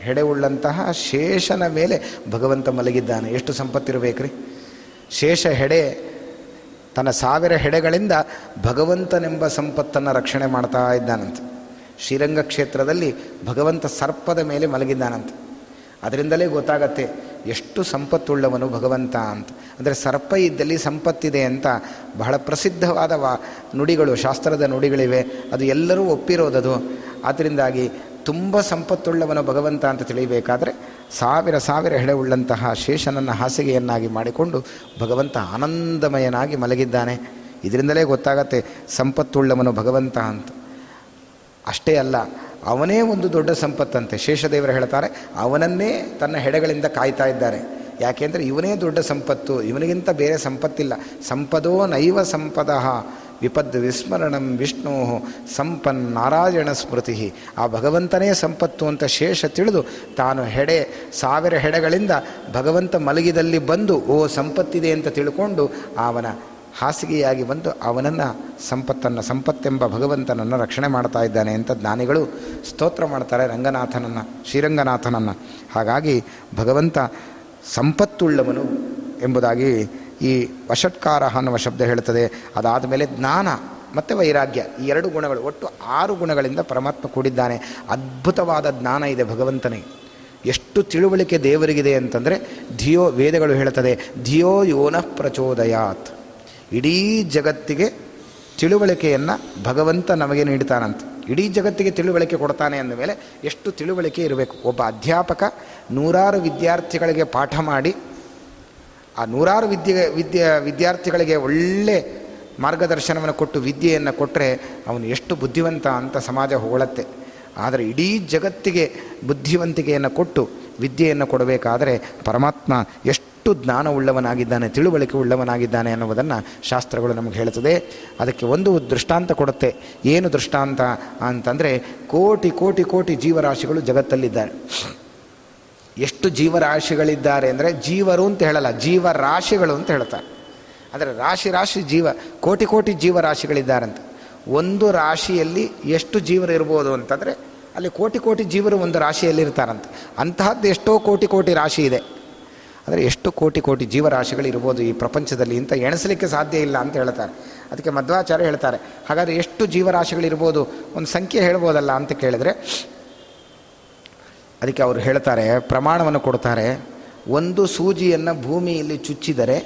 ಹೆಡೆ ಉಳ್ಳಂತಹ ಶೇಷನ ಮೇಲೆ ಭಗವಂತ ಮಲಗಿದ್ದಾನೆ. ಎಷ್ಟು ಸಂಪತ್ತಿರಬೇಕ್ರಿ? ಶೇಷ ಹೆಡೆ, ತನ್ನ ಸಾವಿರ ಹೆಡೆಗಳಿಂದ ಭಗವಂತನೆಂಬ ಸಂಪತ್ತನ್ನು ರಕ್ಷಣೆ ಮಾಡ್ತಾ ಇದ್ದಾನಂತೆ. ಶ್ರೀರಂಗ ಕ್ಷೇತ್ರದಲ್ಲಿ ಭಗವಂತ ಸರ್ಪದ ಮೇಲೆ ಮಲಗಿದ್ದಾನಂತೆ. ಅದರಿಂದಲೇ ಗೊತ್ತಾಗತ್ತೆ ಎಷ್ಟು ಸಂಪತ್ತುಳ್ಳವನು ಭಗವಂತ ಅಂತ. ಅಂದರೆ ಸರ್ಪ ಇದ್ದಲ್ಲಿ ಸಂಪತ್ತಿದೆ ಅಂತ ಬಹಳ ಪ್ರಸಿದ್ಧವಾದ ವಾ ನುಡಿಗಳು, ಶಾಸ್ತ್ರದ ನುಡಿಗಳಿವೆ. ಅದು ಎಲ್ಲರೂ ಒಪ್ಪಿರೋದದು. ಆದ್ದರಿಂದಾಗಿ ತುಂಬ ಸಂಪತ್ತುಳ್ಳವನು ಭಗವಂತ ಅಂತ ತಿಳಿಯಬೇಕಾದ್ರೆ ಸಾವಿರ ಸಾವಿರ ಹೆಡೆ ಉಳ್ಳಂತಹ ಶೇಷನನ್ನು ಹಾಸಿಗೆಯನ್ನಾಗಿ ಮಾಡಿಕೊಂಡು ಭಗವಂತ ಆನಂದಮಯನಾಗಿ ಮಲಗಿದ್ದಾನೆ. ಇದರಿಂದಲೇ ಗೊತ್ತಾಗತ್ತೆ ಸಂಪತ್ತುಳ್ಳವನು ಭಗವಂತ ಅಂತ. ಅಷ್ಟೇ ಅಲ್ಲ ಅವನೇ ಒಂದು ದೊಡ್ಡ ಸಂಪತ್ತಂತೆ. ಶೇಷದೇವರು ಹೇಳ್ತಾರೆ, ಅವನನ್ನೇ ತನ್ನ ಹೆಡೆಗಳಿಂದ ಕಾಯ್ತಾ ಇದ್ದಾರೆ. ಯಾಕೆಂದರೆ ಇವನೇ ದೊಡ್ಡ ಸಂಪತ್ತು, ಇವನಿಗಿಂತ ಬೇರೆ ಸಂಪತ್ತಿಲ್ಲ. ಸಂಪದೋ ನೈವ ಸಂಪದ, ವಿಪದ್ ವಿಸ್ಮರಣಂ ವಿಷ್ಣು, ಸಂಪನ್ ನಾರಾಯಣ ಸ್ಮೃತಿ. ಆ ಭಗವಂತನೇ ಸಂಪತ್ತು ಅಂತ ಶೇಷ ತಿಳಿದು ತಾನು ಹೆಡೆ, ಸಾವಿರ ಹೆಡೆಗಳಿಂದ ಭಗವಂತ ಮಲಗಿದಲ್ಲಿ ಬಂದು, ಓ ಸಂಪತ್ತಿದೆ ಅಂತ ತಿಳ್ಕೊಂಡು ಅವನ ಹಾಸಿಗೆಯಾಗಿ ಬಂದು ಅವನನ್ನು ಸಂಪತ್ತನ್ನು ಸಂಪತ್ತೆಂಬ ಭಗವಂತನನ್ನು ರಕ್ಷಣೆ ಮಾಡ್ತಾ ಇದ್ದಾನೆ ಅಂತ ಜ್ಞಾನಿಗಳು ಸ್ತೋತ್ರ ಮಾಡ್ತಾರೆ ರಂಗನಾಥನನ್ನು, ಶ್ರೀರಂಗನಾಥನನ್ನು. ಹಾಗಾಗಿ ಭಗವಂತ ಸಂಪತ್ತುಳ್ಳವನು ಎಂಬುದಾಗಿ ಈ ವಶತ್ಕಾರ ಅನ್ನುವ ಶಬ್ದ ಹೇಳುತ್ತದೆ. ಅದಾದ ಮೇಲೆ ಜ್ಞಾನ ಮತ್ತು ವೈರಾಗ್ಯ, ಈ ಎರಡು ಗುಣಗಳು, ಒಟ್ಟು ಆರು ಗುಣಗಳಿಂದ ಪರಮಾತ್ಮ ಕೂಡಿದ್ದಾನೆ. ಅದ್ಭುತವಾದ ಜ್ಞಾನ ಇದೆ ಭಗವಂತನಿಗೆ. ಎಷ್ಟು ತಿಳುವಳಿಕೆ ದೇವರಿಗಿದೆ ಅಂತಂದರೆ ಧಿಯೋ ವೇದಗಳು ಹೇಳುತ್ತದೆ, ಧಿಯೋ ಯೋನಃ ಪ್ರಚೋದಯಾತ್. ಇಡೀ ಜಗತ್ತಿಗೆ ತಿಳುವಳಿಕೆಯನ್ನು ಭಗವಂತ ನಮಗೆ ನೀಡ್ತಾನಂತೆ. ಇಡೀ ಜಗತ್ತಿಗೆ ತಿಳುವಳಿಕೆ ಕೊಡ್ತಾನೆ ಅಂದ ಮೇಲೆ ಎಷ್ಟು ತಿಳುವಳಿಕೆ ಇರಬೇಕು. ಒಬ್ಬ ಅಧ್ಯಾಪಕ ನೂರಾರು ವಿದ್ಯಾರ್ಥಿಗಳಿಗೆ ಪಾಠ ಮಾಡಿ, ಆ ನೂರಾರು ವಿದ್ಯೆ ವಿದ್ಯೆ, ವಿದ್ಯಾರ್ಥಿಗಳಿಗೆ ಒಳ್ಳೆ ಮಾರ್ಗದರ್ಶನವನ್ನು ಕೊಟ್ಟು ವಿದ್ಯೆಯನ್ನು ಕೊಟ್ಟರೆ ಅವನು ಎಷ್ಟು ಬುದ್ಧಿವಂತ ಅಂತ ಸಮಾಜ ಹೊಗಳತ್ತೆ. ಆದರೆ ಇಡೀ ಜಗತ್ತಿಗೆ ಬುದ್ಧಿವಂತಿಕೆಯನ್ನು ಕೊಟ್ಟು ವಿದ್ಯೆಯನ್ನು ಕೊಡಬೇಕಾದರೆ ಪರಮಾತ್ಮ ಎಷ್ಟು ಜ್ಞಾನವುಳ್ಳವನಾಗಿದ್ದಾನೆ ತಿಳುವಳಿಕೆ ಉಳ್ಳವನಾಗಿದ್ದಾನೆ ಅನ್ನುವುದನ್ನು ಶಾಸ್ತ್ರಗಳು ನಮಗೆ ಹೇಳುತ್ತದೆ ಅದಕ್ಕೆ ಒಂದು ದೃಷ್ಟಾಂತ ಕೊಡುತ್ತೆ. ಏನು ದೃಷ್ಟಾಂತ ಅಂತಂದರೆ ಕೋಟಿ ಕೋಟಿ ಕೋಟಿ ಜೀವರಾಶಿಗಳು ಜಗತ್ತಲ್ಲಿದ್ದಾರೆ. ಎಷ್ಟು ಜೀವರಾಶಿಗಳಿದ್ದಾರೆ ಅಂದರೆ ಜೀವರು ಅಂತ ಹೇಳಲ್ಲ, ಜೀವರಾಶಿಗಳು ಅಂತ ಹೇಳ್ತಾರೆ. ಅಂದರೆ ರಾಶಿ ರಾಶಿ ಜೀವ, ಕೋಟಿ ಕೋಟಿ ಜೀವರಾಶಿಗಳಿದ್ದಾರಂತೆ. ಒಂದು ರಾಶಿಯಲ್ಲಿ ಎಷ್ಟು ಜೀವರು ಇರ್ಬೋದು ಅಂತಂದರೆ ಅಲ್ಲಿ ಕೋಟಿ ಕೋಟಿ ಜೀವರು ಒಂದು ರಾಶಿಯಲ್ಲಿ ಇರ್ತಾರಂತೆ ಅಂತಹದ್ದು ಎಷ್ಟೋ ಕೋಟಿ ಕೋಟಿ ರಾಶಿ ಇದೆ. ಅಂದರೆ ಎಷ್ಟು ಕೋಟಿ ಕೋಟಿ ಜೀವರಾಶಿಗಳು ಇರ್ಬೋದು ಈ ಪ್ರಪಂಚದಲ್ಲಿ ಇಂಥ ಎಣಿಸಲಿಕ್ಕೆ ಸಾಧ್ಯ ಇಲ್ಲ ಅಂತ ಹೇಳ್ತಾರೆ. ಅದಕ್ಕೆ ಮಧ್ವಾಚಾರ್ಯ ಹೇಳ್ತಾರೆ, ಹಾಗಾದರೆ ಎಷ್ಟು ಜೀವರಾಶಿಗಳಿರ್ಬೋದು ಒಂದು ಸಂಖ್ಯೆ ಹೇಳ್ಬೋದಲ್ಲ ಅಂತ ಕೇಳಿದ್ರೆ, ಅದಕ್ಕೆ ಅವರು ಹೇಳ್ತಾರೆ, ಪ್ರಮಾಣವನ್ನು ಕೊಡ್ತಾರೆ, ಒಂದು ಸೂಜಿಯನ್ನು ಭೂಮಿಯಲ್ಲಿ ಚುಚ್ಚಿದರೆ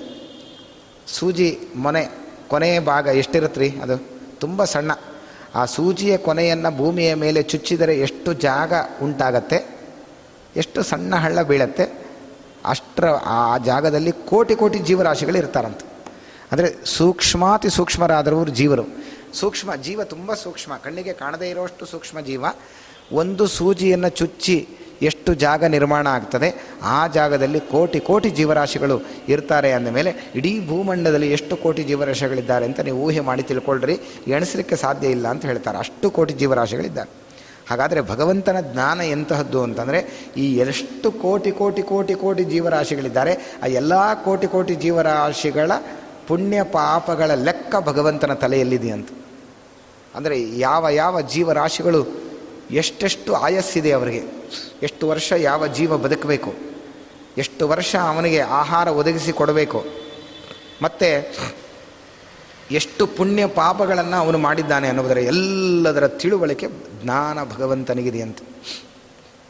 ಸೂಜಿ ಮೊನೆ, ಕೊನೆಯ ಭಾಗ ಎಷ್ಟಿರುತ್ತೆ ರೀ ಅದು? ತುಂಬ ಸಣ್ಣ. ಆ ಸೂಜಿಯ ಕೊನೆಯನ್ನು ಭೂಮಿಯ ಮೇಲೆ ಚುಚ್ಚಿದರೆ ಎಷ್ಟು ಜಾಗ ಉಂಟಾಗತ್ತೆ? ಎಷ್ಟು ಸಣ್ಣ ಹಳ್ಳ ಬೀಳತ್ತೆ? ಅಷ್ಟರ ಆ ಜಾಗದಲ್ಲಿ ಕೋಟಿ ಕೋಟಿ ಜೀವರಾಶಿಗಳು ಇರ್ತಾರಂತೆ. ಅಂದರೆ ಸೂಕ್ಷ್ಮಾತಿ ಸೂಕ್ಷ್ಮರಾದವರು ಜೀವರು. ಸೂಕ್ಷ್ಮ ಜೀವ ತುಂಬ ಸೂಕ್ಷ್ಮ. ಕಣ್ಣಿಗೆ ಕಾಣದೇ ಇರೋಷ್ಟು ಸೂಕ್ಷ್ಮ ಜೀವ. ಒಂದು ಸೂಜಿಯನ್ನು ಚುಚ್ಚಿ ಎಷ್ಟು ಜಾಗ ನಿರ್ಮಾಣ ಆಗ್ತದೆ, ಆ ಜಾಗದಲ್ಲಿ ಕೋಟಿ ಕೋಟಿ ಜೀವರಾಶಿಗಳು ಇರ್ತಾರೆ ಅಂದಮೇಲೆ ಇಡೀ ಭೂಮಂಡದಲ್ಲಿ ಎಷ್ಟು ಕೋಟಿ ಜೀವರಾಶಿಗಳಿದ್ದಾರೆ ಅಂತ ನೀವು ಊಹೆ ಮಾಡಿ ತಿಳ್ಕೊಳ್ರಿ. ಎಣಿಸಲಿಕ್ಕೆ ಸಾಧ್ಯ ಇಲ್ಲ ಅಂತ ಹೇಳ್ತಾರೆ. ಅಷ್ಟು ಕೋಟಿ ಜೀವರಾಶಿಗಳಿದ್ದಾರೆ. ಹಾಗಾದರೆ ಭಗವಂತನ ಜ್ಞಾನ ಎಂತಹದ್ದು ಅಂತಂದರೆ ಈ ಎಷ್ಟು ಕೋಟಿ ಕೋಟಿ ಕೋಟಿ ಕೋಟಿ ಜೀವರಾಶಿಗಳಿದ್ದಾರೆ, ಆ ಎಲ್ಲ ಕೋಟಿ ಕೋಟಿ ಜೀವರಾಶಿಗಳ ಪುಣ್ಯ ಪಾಪಗಳ ಲೆಕ್ಕ ಭಗವಂತನ ತಲೆಯಲ್ಲಿದೆ ಅಂತ. ಅಂದರೆ ಯಾವ ಯಾವ ಜೀವರಾಶಿಗಳು ಎಷ್ಟೆಷ್ಟು ಆಯಸ್ಸಿದೆ ಅವರಿಗೆ, ಎಷ್ಟು ವರ್ಷ ಯಾವ ಜೀವ ಬದುಕಬೇಕು, ಎಷ್ಟು ವರ್ಷ ಅವನಿಗೆ ಆಹಾರ ಒದಗಿಸಿ ಕೊಡಬೇಕು. ಮತ್ತು ಎಷ್ಟು ಪುಣ್ಯ ಪಾಪಗಳನ್ನು ಅವನು ಮಾಡಿದ್ದಾನೆ ಅನ್ನುವುದರ ಎಲ್ಲದರ ತಿಳುವಳಿಕೆ ಜ್ಞಾನ ಭಗವಂತನಿಗಿದೆ ಅಂತ.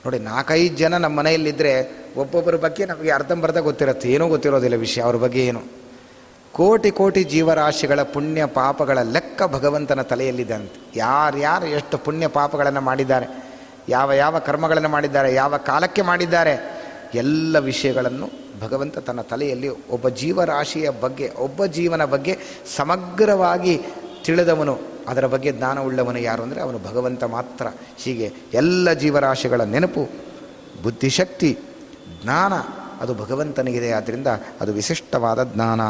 ನೋಡಿ, ನಾಲ್ಕೈದು ಜನ ನಮ್ಮ ಮನೆಯಲ್ಲಿದ್ದರೆ ಒಬ್ಬೊಬ್ಬರ ಬಗ್ಗೆ ನಮಗೆ ಅರ್ಧಂಬರ್ಧ ಗೊತ್ತಿರುತ್ತೆ. ಏನೂ ಗೊತ್ತಿರೋದಿಲ್ಲ ವಿಷಯ, ಅವ್ರ ಬಗ್ಗೆ ಏನು. ಕೋಟಿ ಕೋಟಿ ಜೀವರಾಶಿಗಳ ಪುಣ್ಯ ಪಾಪಗಳ ಲೆಕ್ಕ ಭಗವಂತನ ತಲೆಯಲ್ಲಿದೆ ಅಂತ. ಯಾರ್ಯಾರು ಎಷ್ಟು ಪುಣ್ಯ ಪಾಪಗಳನ್ನು ಮಾಡಿದ್ದಾರೆ, ಯಾವ ಯಾವ ಕರ್ಮಗಳನ್ನು ಮಾಡಿದ್ದಾರೆ, ಯಾವ ಕಾಲಕ್ಕೆ ಮಾಡಿದ್ದಾರೆ, ಎಲ್ಲ ವಿಷಯಗಳನ್ನು ಭಗವಂತ ತನ್ನ ತಲೆಯಲ್ಲಿ ಒಬ್ಬ ಜೀವರಾಶಿಯ ಬಗ್ಗೆ, ಒಬ್ಬ ಜೀವನ ಬಗ್ಗೆ ಸಮಗ್ರವಾಗಿ ತಿಳಿದವನು. ಅದರ ಬಗ್ಗೆ ಜ್ಞಾನವುಳ್ಳವನು ಯಾರು ಅಂದರೆ ಅವನು ಭಗವಂತ ಮಾತ್ರ. ಹೀಗೆ ಎಲ್ಲ ಜೀವರಾಶಿಗಳ ನೆನಪು, ಬುದ್ಧಿಶಕ್ತಿ, ಜ್ಞಾನ, ಅದು ಭಗವಂತನಿಗಿದೆ. ಆದ್ದರಿಂದ ಅದು ವಿಶಿಷ್ಟವಾದ ಜ್ಞಾನ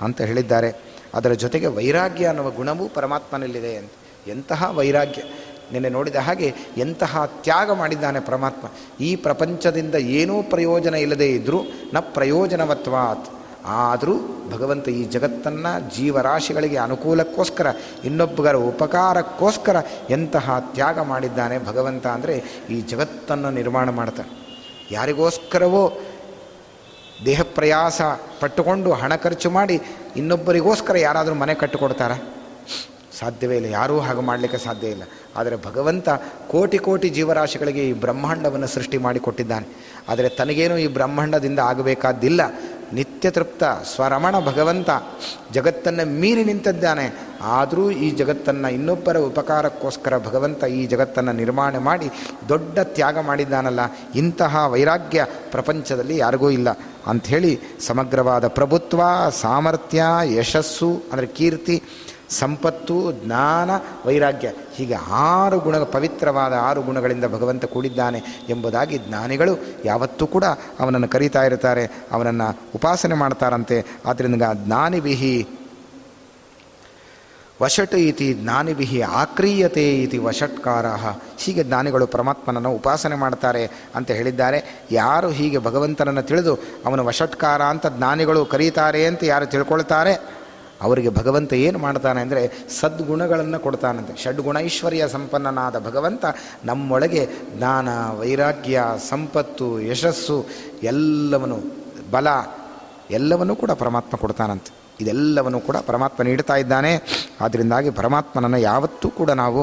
ಅಂತ ಹೇಳಿದ್ದಾರೆ. ಅದರ ಜೊತೆಗೆ ವೈರಾಗ್ಯ ಅನ್ನುವ ಗುಣವೂ ಪರಮಾತ್ಮನಲ್ಲಿದೆ ಅಂತ. ಎಂತಹ ವೈರಾಗ್ಯ. ನಿನ್ನೆ ನೋಡಿದ ಹಾಗೆ ಎಂತಹ ತ್ಯಾಗ ಮಾಡಿದ್ದಾನೆ ಪರಮಾತ್ಮ. ಈ ಪ್ರಪಂಚದಿಂದ ಏನೂ ಪ್ರಯೋಜನ ಇಲ್ಲದೇ ಇದ್ದರೂ ನ ಪ್ರಯೋಜನವತ್ವಾತ್. ಆದರೂ ಭಗವಂತ ಈ ಜಗತ್ತನ್ನು ಜೀವರಾಶಿಗಳಿಗೆ ಅನುಕೂಲಕ್ಕೋಸ್ಕರ, ಇನ್ನೊಬ್ಬರ ಉಪಕಾರಕ್ಕೋಸ್ಕರ ಎಂತಹ ತ್ಯಾಗ ಮಾಡಿದ್ದಾನೆ ಭಗವಂತ ಅಂದರೆ ಈ ಜಗತ್ತನ್ನು ನಿರ್ಮಾಣ ಮಾಡ್ತಾನೆ. ಯಾರಿಗೋಸ್ಕರವೋ ದೇಹ ಪ್ರಯಾಸ ಪಟ್ಟುಕೊಂಡು ಹಣ ಖರ್ಚು ಮಾಡಿ ಇನ್ನೊಬ್ಬರಿಗೋಸ್ಕರ ಯಾರಾದರೂ ಮನೆ ಕಟ್ಟಿಕೊಡ್ತಾರ? ಸಾಧ್ಯವೇ ಇಲ್ಲ. ಯಾರೂ ಹಾಗೆ ಮಾಡಲಿಕ್ಕೆ ಸಾಧ್ಯ ಇಲ್ಲ. ಆದರೆ ಭಗವಂತ ಕೋಟಿ ಕೋಟಿ ಜೀವರಾಶಿಗಳಿಗೆ ಈ ಬ್ರಹ್ಮಾಂಡವನ್ನು ಸೃಷ್ಟಿ ಮಾಡಿಕೊಟ್ಟಿದ್ದಾನೆ ಆದರೆ ತನಗೇನು ಈ ಬ್ರಹ್ಮಾಂಡದಿಂದ ಆಗಬೇಕಾದ್ದಿಲ್ಲ ನಿತ್ಯ ತೃಪ್ತ, ಸ್ವರಮಣ ಭಗವಂತ ಜಗತ್ತನ್ನು ಮೀರಿ ನಿಂತಿದ್ದಾನೆ. ಆದರೂ ಈ ಜಗತ್ತನ್ನು ಇನ್ನೊಬ್ಬರ ಉಪಕಾರಕ್ಕೋಸ್ಕರ ಭಗವಂತ ಈ ಜಗತ್ತನ್ನು ನಿರ್ಮಾಣ ಮಾಡಿ ದೊಡ್ಡ ತ್ಯಾಗ ಮಾಡಿದ್ದಾನಲ್ಲ. ಇಂತಹ ವೈರಾಗ್ಯ ಪ್ರಪಂಚದಲ್ಲಿ ಯಾರಿಗೂ ಇಲ್ಲ ಅಂಥೇಳಿ ಸಮಗ್ರವಾದ ಪ್ರಭುತ್ವ, ಸಾಮರ್ಥ್ಯ, ಯಶಸ್ಸು, ಅಂದರೆ ಕೀರ್ತಿ ಸಂಪತ್ತು, ಜ್ಞಾನ, ವೈರಾಗ್ಯ. ಹೀಗೆ ಆರು ಗುಣ ಪವಿತ್ರವಾದ ಆರು ಗುಣಗಳಿಂದ ಭಗವಂತ ಕೂಡಿದ್ದಾನೆ ಎಂಬುದಾಗಿ ಜ್ಞಾನಿಗಳು ಯಾವತ್ತೂ ಕೂಡ ಅವನನ್ನು ಕರೀತಾ ಇರ್ತಾರೆ ಅವನನ್ನು ಉಪಾಸನೆ ಮಾಡ್ತಾರಂತೆ. ಆದ್ದರಿಂದ ಜ್ಞಾನಿಬಿಹಿ ವಶಟ್ ಇತಿ ಜ್ಞಾನಿಬಿಹಿ ಆಕ್ರೀಯತೆ ಇತಿ ವಶಟ್ಕಾರ. ಹೀಗೆ ಜ್ಞಾನಿಗಳು ಪರಮಾತ್ಮನನ್ನು ಉಪಾಸನೆ ಮಾಡ್ತಾರೆ ಅಂತ ಹೇಳಿದ್ದಾರೆ. ಯಾರು ಹೀಗೆ ಭಗವಂತನನ್ನು ತಿಳಿದು ಅವನ ವಶಟ್ಕಾರ ಅಂತ ಜ್ಞಾನಿಗಳು ಕರೀತಾರೆ ಅಂತ ಯಾರು ತಿಳ್ಕೊಳ್ತಾರೆ? ಅವರಿಗೆ ಭಗವಂತ ಏನು ಮಾಡ್ತಾನೆ ಅಂದರೆ ಸದ್ಗುಣಗಳನ್ನು ಕೊಡ್ತಾನಂತೆ. ಷಡ್ಗುಣೈಶ್ವರ್ಯ ಸಂಪನ್ನನಾದ ಭಗವಂತ ನಮ್ಮೊಳಗೆ ಜ್ಞಾನ, ವೈರಾಗ್ಯ, ಸಂಪತ್ತು, ಯಶಸ್ಸು ಎಲ್ಲವನ್ನು ಬಲ ಎಲ್ಲವನ್ನೂ ಕೂಡ ಪರಮಾತ್ಮ ಕೊಡ್ತಾನಂತೆ. ಇದೆಲ್ಲವನ್ನು ಕೂಡ ಪರಮಾತ್ಮ ನೀಡ್ತಾ ಇದ್ದಾನೆ. ಆದ್ದರಿಂದಾಗಿ ಪರಮಾತ್ಮನನ್ನು ಯಾವತ್ತೂ ಕೂಡ ನಾವು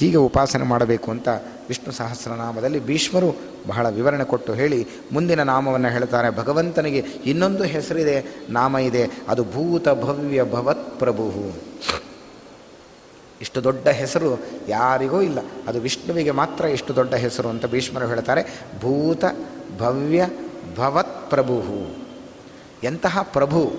ಹೀಗೆ ಉಪಾಸನೆ ಮಾಡಬೇಕು ಅಂತ ವಿಷ್ಣು ಸಹಸ್ರನಾಮದಲ್ಲಿ ಭೀಷ್ಮರು ಬಹಳ ವಿವರಣೆ ಕೊಟ್ಟು ಹೇಳಿ ಮುಂದಿನ ನಾಮವನ್ನು ಹೇಳ್ತಾರೆ. ಭಗವಂತನಿಗೆ ಇನ್ನೊಂದು ಹೆಸರಿದೆ, ನಾಮ ಇದೆ. ಅದು ಭೂತ ಭವ್ಯ ಭವತ್ ಪ್ರಭು. ಇಷ್ಟು ದೊಡ್ಡ ಹೆಸರು ಯಾರಿಗೂ ಇಲ್ಲ. ಅದು ವಿಷ್ಣುವಿಗೆ ಮಾತ್ರ ಇಷ್ಟು ದೊಡ್ಡ ಹೆಸರು ಅಂತ ಭೀಷ್ಮರು ಹೇಳ್ತಾರೆ. ಭೂತ ಭವ್ಯ ಭವತ್ ಪ್ರಭು. ಎಂತಹ ಪ್ರಭು,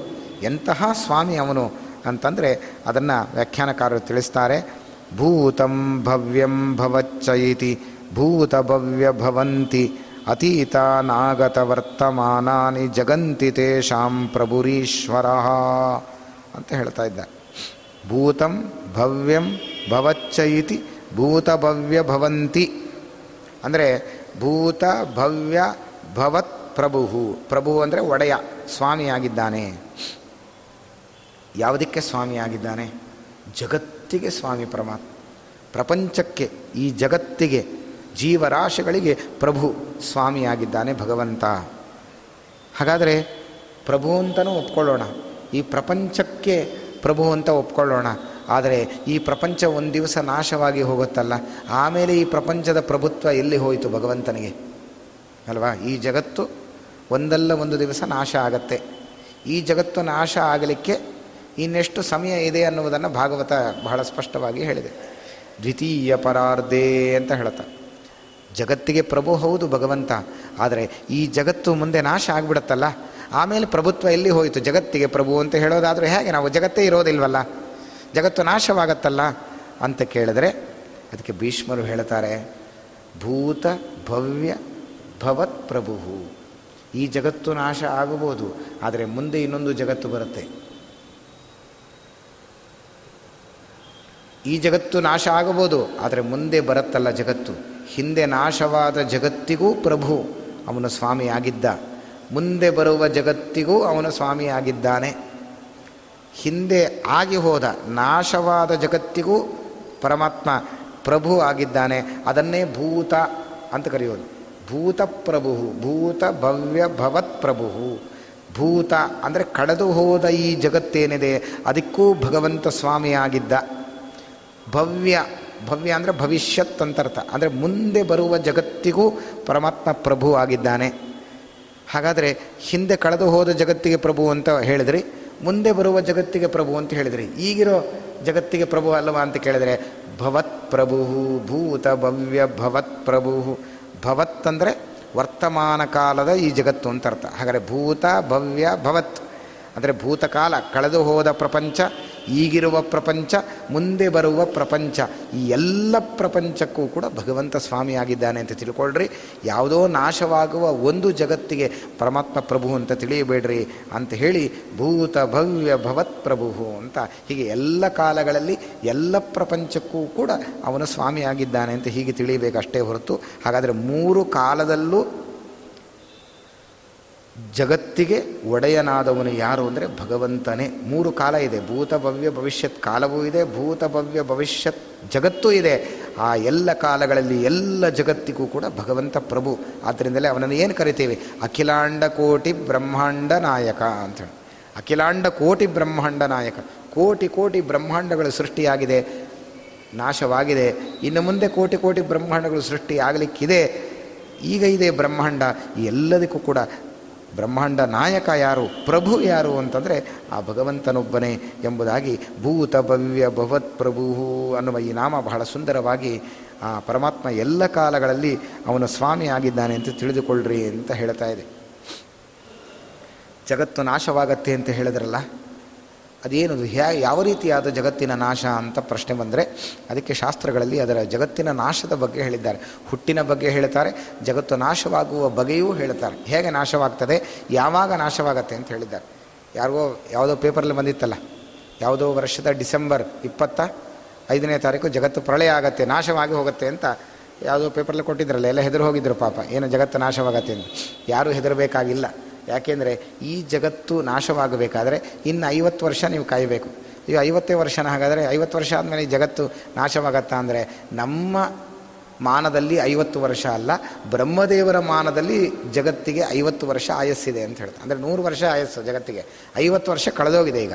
ಎಂತಹ ಸ್ವಾಮಿ ಅವನು ಅಂತಂದರೆ ಅದನ್ನು ವ್ಯಾಖ್ಯಾನಕಾರರು ತಿಳಿಸ್ತಾರೆ. ಭೂತಂ ಭವ್ಯಂ ಭವಚ್ಚೈತಿ ಭೂತ ಭವ್ಯ ಭವಂತಿ ಅತೀತ ನಾಗತ ವರ್ತಮಾನಾನಿ ಜಗಂತಿ ತೇಷಾಂ ಪ್ರಭುರೀಶ್ವರ ಅಂತ ಹೇಳ್ತಾ ಇದ್ದ. ಭೂತಂ ಭವ್ಯಂ ಭವಚ್ಚೈತಿ ಭೂತ ಭವ್ಯ ಭವಂತಿ ಅಂದರೆ ಭೂತ ಭವ್ಯ ಭವತ್ ಪ್ರಭು ಪ್ರಭು ಅಂದರೆ ಒಡೆಯ, ಸ್ವಾಮಿಯಾಗಿದ್ದಾನೆ. ಯಾವುದಕ್ಕೆ ಸ್ವಾಮಿಯಾಗಿದ್ದಾನೆ? ಜಗತ್ತಿಗೆ ಸ್ವಾಮಿ ಪರಮಾತ್ಮ, ಪ್ರಪಂಚಕ್ಕೆ, ಈ ಜಗತ್ತಿಗೆ, ಜೀವರಾಶಿಗಳಿಗೆ ಪ್ರಭು ಸ್ವಾಮಿಯಾಗಿದ್ದಾನೆ ಭಗವಂತ. ಹಾಗಾದರೆ ಪ್ರಭು ಅಂತನೂ ಒಪ್ಕೊಳ್ಳೋಣ, ಈ ಪ್ರಪಂಚಕ್ಕೆ ಪ್ರಭು ಅಂತ ಒಪ್ಕೊಳ್ಳೋಣ, ಆದರೆ ಈ ಪ್ರಪಂಚ ಒಂದು ದಿವಸ ನಾಶವಾಗಿ ಹೋಗುತ್ತಲ್ಲ, ಆಮೇಲೆ ಈ ಪ್ರಪಂಚದ ಪ್ರಭುತ್ವ ಎಲ್ಲಿ ಹೋಯಿತು ಭಗವಂತನಿಗೆ? ಅಲ್ವಾ? ಈ ಜಗತ್ತು ಒಂದಲ್ಲ ಒಂದು ದಿವಸ ನಾಶ ಆಗತ್ತೆ. ಈ ಜಗತ್ತು ನಾಶ ಆಗಲಿಕ್ಕೆ ಇನ್ನೆಷ್ಟು ಸಮಯ ಇದೆ ಅನ್ನುವುದನ್ನು ಭಾಗವತ ಬಹಳ ಸ್ಪಷ್ಟವಾಗಿ ಹೇಳಿದೆ. ದ್ವಿತೀಯ ಪರಾರ್ಧೆ ಅಂತ ಹೇಳ್ತಾ ಜಗತ್ತಿಗೆ ಪ್ರಭು ಹೌದು ಭಗವಂತ, ಆದರೆ ಈ ಜಗತ್ತು ಮುಂದೆ ನಾಶ ಆಗಿಬಿಡುತ್ತಲ್ಲ? ಆಮೇಲೆ ಪ್ರಭುತ್ವ ಎಲ್ಲಿ ಹೋಯಿತು? ಜಗತ್ತಿಗೆ ಪ್ರಭು ಅಂತ ಹೇಳೋದಾದರೂ ಹೇಗೆ? ನಾವು ಜಗತ್ತೇ ಇರೋದಿಲ್ವಲ್ಲ? ಜಗತ್ತು ನಾಶವಾಗತ್ತಲ್ಲ ಅಂತ ಕೇಳಿದ್ರೆ ಅದಕ್ಕೆ ಭೀಷ್ಮರು ಹೇಳ್ತಾರೆ, ಭೂತ ಭವ್ಯ ಭವತ್ ಪ್ರಭು ಈ ಜಗತ್ತು ನಾಶ ಆಗಬಹುದು, ಆದರೆ ಮುಂದೆ ಇನ್ನೊಂದು ಜಗತ್ತು ಬರುತ್ತೆ. ಈ ಜಗತ್ತು ನಾಶ ಆಗಬಹುದು, ಆದರೆ ಮುಂದೆ ಬರುತ್ತಲ್ಲ ಜಗತ್ತು. ಹಿಂದೆ ನಾಶವಾದ ಜಗತ್ತಿಗೂ ಪ್ರಭು ಅವನು ಸ್ವಾಮಿಯಾಗಿದ್ದ. ಮುಂದೆ ಬರುವ ಜಗತ್ತಿಗೂ ಅವನು ಸ್ವಾಮಿಯಾಗಿದ್ದಾನೆ. ಹಿಂದೆ ಆಗಿ ಹೋದ, ನಾಶವಾದ ಜಗತ್ತಿಗೂ ಪರಮಾತ್ಮ ಪ್ರಭು ಆಗಿದ್ದಾನೆ. ಅದನ್ನೇ ಭೂತ ಅಂತ ಕರೆಯೋದು. ಭೂತ ಪ್ರಭು, ಭೂತ ಭವ್ಯ ಭವತ್ ಪ್ರಭು. ಭೂತ ಅಂದರೆ ಕಳೆದು ಹೋದ ಈ ಜಗತ್ತೇನಿದೆ, ಅದಕ್ಕೂ ಭಗವಂತ ಸ್ವಾಮಿಯಾಗಿದ್ದ. ಭವ್ಯ ಭವ್ಯ ಅಂದರೆ ಭವಿಷ್ಯತ್ ಅಂತರ್ಥ ಅಂದರೆ ಮುಂದೆ ಬರುವ ಜಗತ್ತಿಗೂ ಪರಮಾತ್ಮ ಪ್ರಭು ಆಗಿದ್ದಾನೆ. ಹಾಗಾದರೆ ಹಿಂದೆ ಕಳೆದು ಹೋದ ಜಗತ್ತಿಗೆ ಪ್ರಭು ಅಂತ ಹೇಳಿದ್ರಿ, ಮುಂದೆ ಬರುವ ಜಗತ್ತಿಗೆ ಪ್ರಭು ಅಂತ ಹೇಳಿದ್ರಿ. ಈಗಿರೋ ಜಗತ್ತಿಗೆ ಪ್ರಭು ಅಲ್ಲವಾ ಅಂತ ಕೇಳಿದರೆ, ಭವತ್ ಪ್ರಭು, ಭೂತ ಭವ್ಯ, ಭವತ್ ಪ್ರಭು. ಭವತ್ ಅಂದರೆ ವರ್ತಮಾನ ಕಾಲದ ಈ ಜಗತ್ತು ಅಂತ ಅರ್ಥ. ಹಾಗಾದರೆ ಭೂತ, ಭವ್ಯ, ಭವತ್. ಅಂದರೆ ಭೂತಕಾಲ, ಕಳೆದು ಹೋದ ಪ್ರಪಂಚ ಈಗಿರುವ ಪ್ರಪಂಚ, ಮುಂದೆ ಬರುವ ಪ್ರಪಂಚ, ಈ ಎಲ್ಲ ಪ್ರಪಂಚಕ್ಕೂ ಕೂಡ ಭಗವಂತ ಸ್ವಾಮಿಯಾಗಿದ್ದಾನೆ ಅಂತ ತಿಳ್ಕೊಳ್ರಿ. ಯಾವುದೋ ನಾಶವಾಗುವ ಒಂದು ಜಗತ್ತಿಗೆ ಪರಮಾತ್ಮ ಪ್ರಭು ಅಂತ ತಿಳಿಯಬೇಡ್ರಿ ಅಂತ ಹೇಳಿ ಭೂತ ಭವ್ಯ ಭವತ್ ಪ್ರಭು ಅಂತ ಹೀಗೆ ಎಲ್ಲ ಕಾಲಗಳಲ್ಲಿ ಎಲ್ಲ ಪ್ರಪಂಚಕ್ಕೂ ಕೂಡ ಅವನು ಸ್ವಾಮಿಯಾಗಿದ್ದಾನೆ ಅಂತ ಹೀಗೆ ತಿಳಿಯಬೇಕಷ್ಟೇ ಹೊರತು. ಹಾಗಾದರೆ ಮೂರು ಕಾಲದಲ್ಲೂ ಜಗತ್ತಿಗೆ ಒಡೆಯನಾದವನು ಯಾರು ಅಂದರೆ ಭಗವಂತನೇ. ಮೂರು ಕಾಲ ಇದೆ. ಭೂತ ಭವ್ಯ ಭವಿಷ್ಯತ್ ಕಾಲವೂ ಇದೆ. ಭೂತ ಭವ್ಯ ಭವಿಷ್ಯತ್ ಜಗತ್ತೂ ಇದೆ. ಆ ಎಲ್ಲ ಕಾಲಗಳಲ್ಲಿ ಎಲ್ಲ ಜಗತ್ತಿಗೂ ಕೂಡ ಭಗವಂತ ಪ್ರಭು. ಆದ್ದರಿಂದಲೇ ಅವನನ್ನು ಏನು ಕರಿತೀವಿ? ಅಖಿಲಾಂಡ ಕೋಟಿ ಬ್ರಹ್ಮಾಂಡ ನಾಯಕ ಅಂತೇಳಿ ಅಖಿಲಾಂಡ ಕೋಟಿ ಬ್ರಹ್ಮಾಂಡ ನಾಯಕ. ಕೋಟಿ ಕೋಟಿ ಬ್ರಹ್ಮಾಂಡಗಳು ಸೃಷ್ಟಿಯಾಗಿದೆ. ನಾಶವಾಗಿದೆ. ಇನ್ನು ಮುಂದೆ ಕೋಟಿ ಕೋಟಿ ಬ್ರಹ್ಮಾಂಡಗಳು ಸೃಷ್ಟಿಯಾಗಲಿಕ್ಕಿದೆ. ಈಗ ಇದೆ ಬ್ರಹ್ಮಾಂಡ. ಎಲ್ಲದಕ್ಕೂ ಕೂಡ ಬ್ರಹ್ಮಾಂಡ ನಾಯಕ ಯಾರು, ಪ್ರಭು ಯಾರು ಅಂತಂದರೆ ಆ ಭಗವಂತನೊಬ್ಬನೇ ಎಂಬುದಾಗಿ ಭೂತ ಭವ್ಯ ಭವತ್ ಪ್ರಭು ಅನ್ನುವ ಈ ನಾಮ ಬಹಳ ಸುಂದರವಾಗಿ ಆ ಪರಮಾತ್ಮ ಎಲ್ಲ ಕಾಲಗಳಲ್ಲಿ ಅವನು ಸ್ವಾಮಿ ಆಗಿದ್ದಾನೆ ಅಂತ ತಿಳಿದುಕೊಳ್ಳ್ರಿ ಅಂತ ಹೇಳ್ತಾ ಇದೆ. ಜಗತ್ತು ನಾಶವಾಗತ್ತೆ ಅಂತ ಹೇಳಿದ್ರಲ್ಲ ಅದೇನದು ಹ್ಯಾ, ಯಾವ ರೀತಿಯಾದ ಜಗತ್ತಿನ ನಾಶ ಅಂತ ಪ್ರಶ್ನೆ ಬಂದರೆ ಅದಕ್ಕೆ ಶಾಸ್ತ್ರಗಳಲ್ಲಿ ಅದರ ಜಗತ್ತಿನ ನಾಶದ ಬಗ್ಗೆ ಹೇಳಿದ್ದಾರೆ. ಹುಟ್ಟಿನ ಬಗ್ಗೆ ಹೇಳ್ತಾರೆ, ಜಗತ್ತು ನಾಶವಾಗುವ ಬಗೆಯೂ ಹೇಳ್ತಾರೆ. ಹೇಗೆ ನಾಶವಾಗ್ತದೆ, ಯಾವಾಗ ನಾಶವಾಗತ್ತೆ ಅಂತ ಹೇಳಿದ್ದಾರೆ. ಯಾರಿಗೋ ಯಾವುದೋ ಪೇಪರಲ್ಲಿ ಬಂದಿತ್ತಲ್ಲ, ಯಾವುದೋ ವರ್ಷದ ಡಿಸೆಂಬರ್ ಇಪ್ಪತ್ತ ಐದನೇ ತಾರೀಕು ಜಗತ್ತು ಪ್ರಳಯ ಆಗತ್ತೆ, ನಾಶವಾಗಿ ಹೋಗುತ್ತೆ ಅಂತ ಯಾವುದೋ ಪೇಪರಲ್ಲಿ ಕೊಟ್ಟಿದ್ರಲ್ಲ, ಎಲ್ಲ ಹೆದರು ಹೋಗಿದ್ರು ಪಾಪ, ಏನು ಜಗತ್ತು ನಾಶವಾಗತ್ತೆ ಅಂತ. ಯಾರೂ ಹೆದರಬೇಕಾಗಿಲ್ಲ. ಯಾಕೆಂದರೆ ಈ ಜಗತ್ತು ನಾಶವಾಗಬೇಕಾದರೆ ಇನ್ನು ಐವತ್ತು ವರ್ಷ ನೀವು ಕಾಯಬೇಕು. ಈಗ ಐವತ್ತೇ ವರ್ಷನ ಹಾಗಾದರೆ ಐವತ್ತು ವರ್ಷ ಆದಮೇಲೆ ಈ ಜಗತ್ತು ನಾಶವಾಗತ್ತಾ ಅಂದರೆ ನಮ್ಮ ಮಾನದಲ್ಲಿ ಐವತ್ತು ವರ್ಷ ಅಲ್ಲ, ಬ್ರಹ್ಮದೇವರ ಮಾನದಲ್ಲಿ ಜಗತ್ತಿಗೆ ಐವತ್ತು ವರ್ಷ ಆಯಸ್ಸಿದೆ ಅಂತ ಹೇಳ್ತಾರೆ. ಅಂದರೆ ನೂರು ವರ್ಷ ಆಯಸ್ಸು ಜಗತ್ತಿಗೆ. ಐವತ್ತು ವರ್ಷ ಕಳೆದೋಗಿದೆ ಈಗ.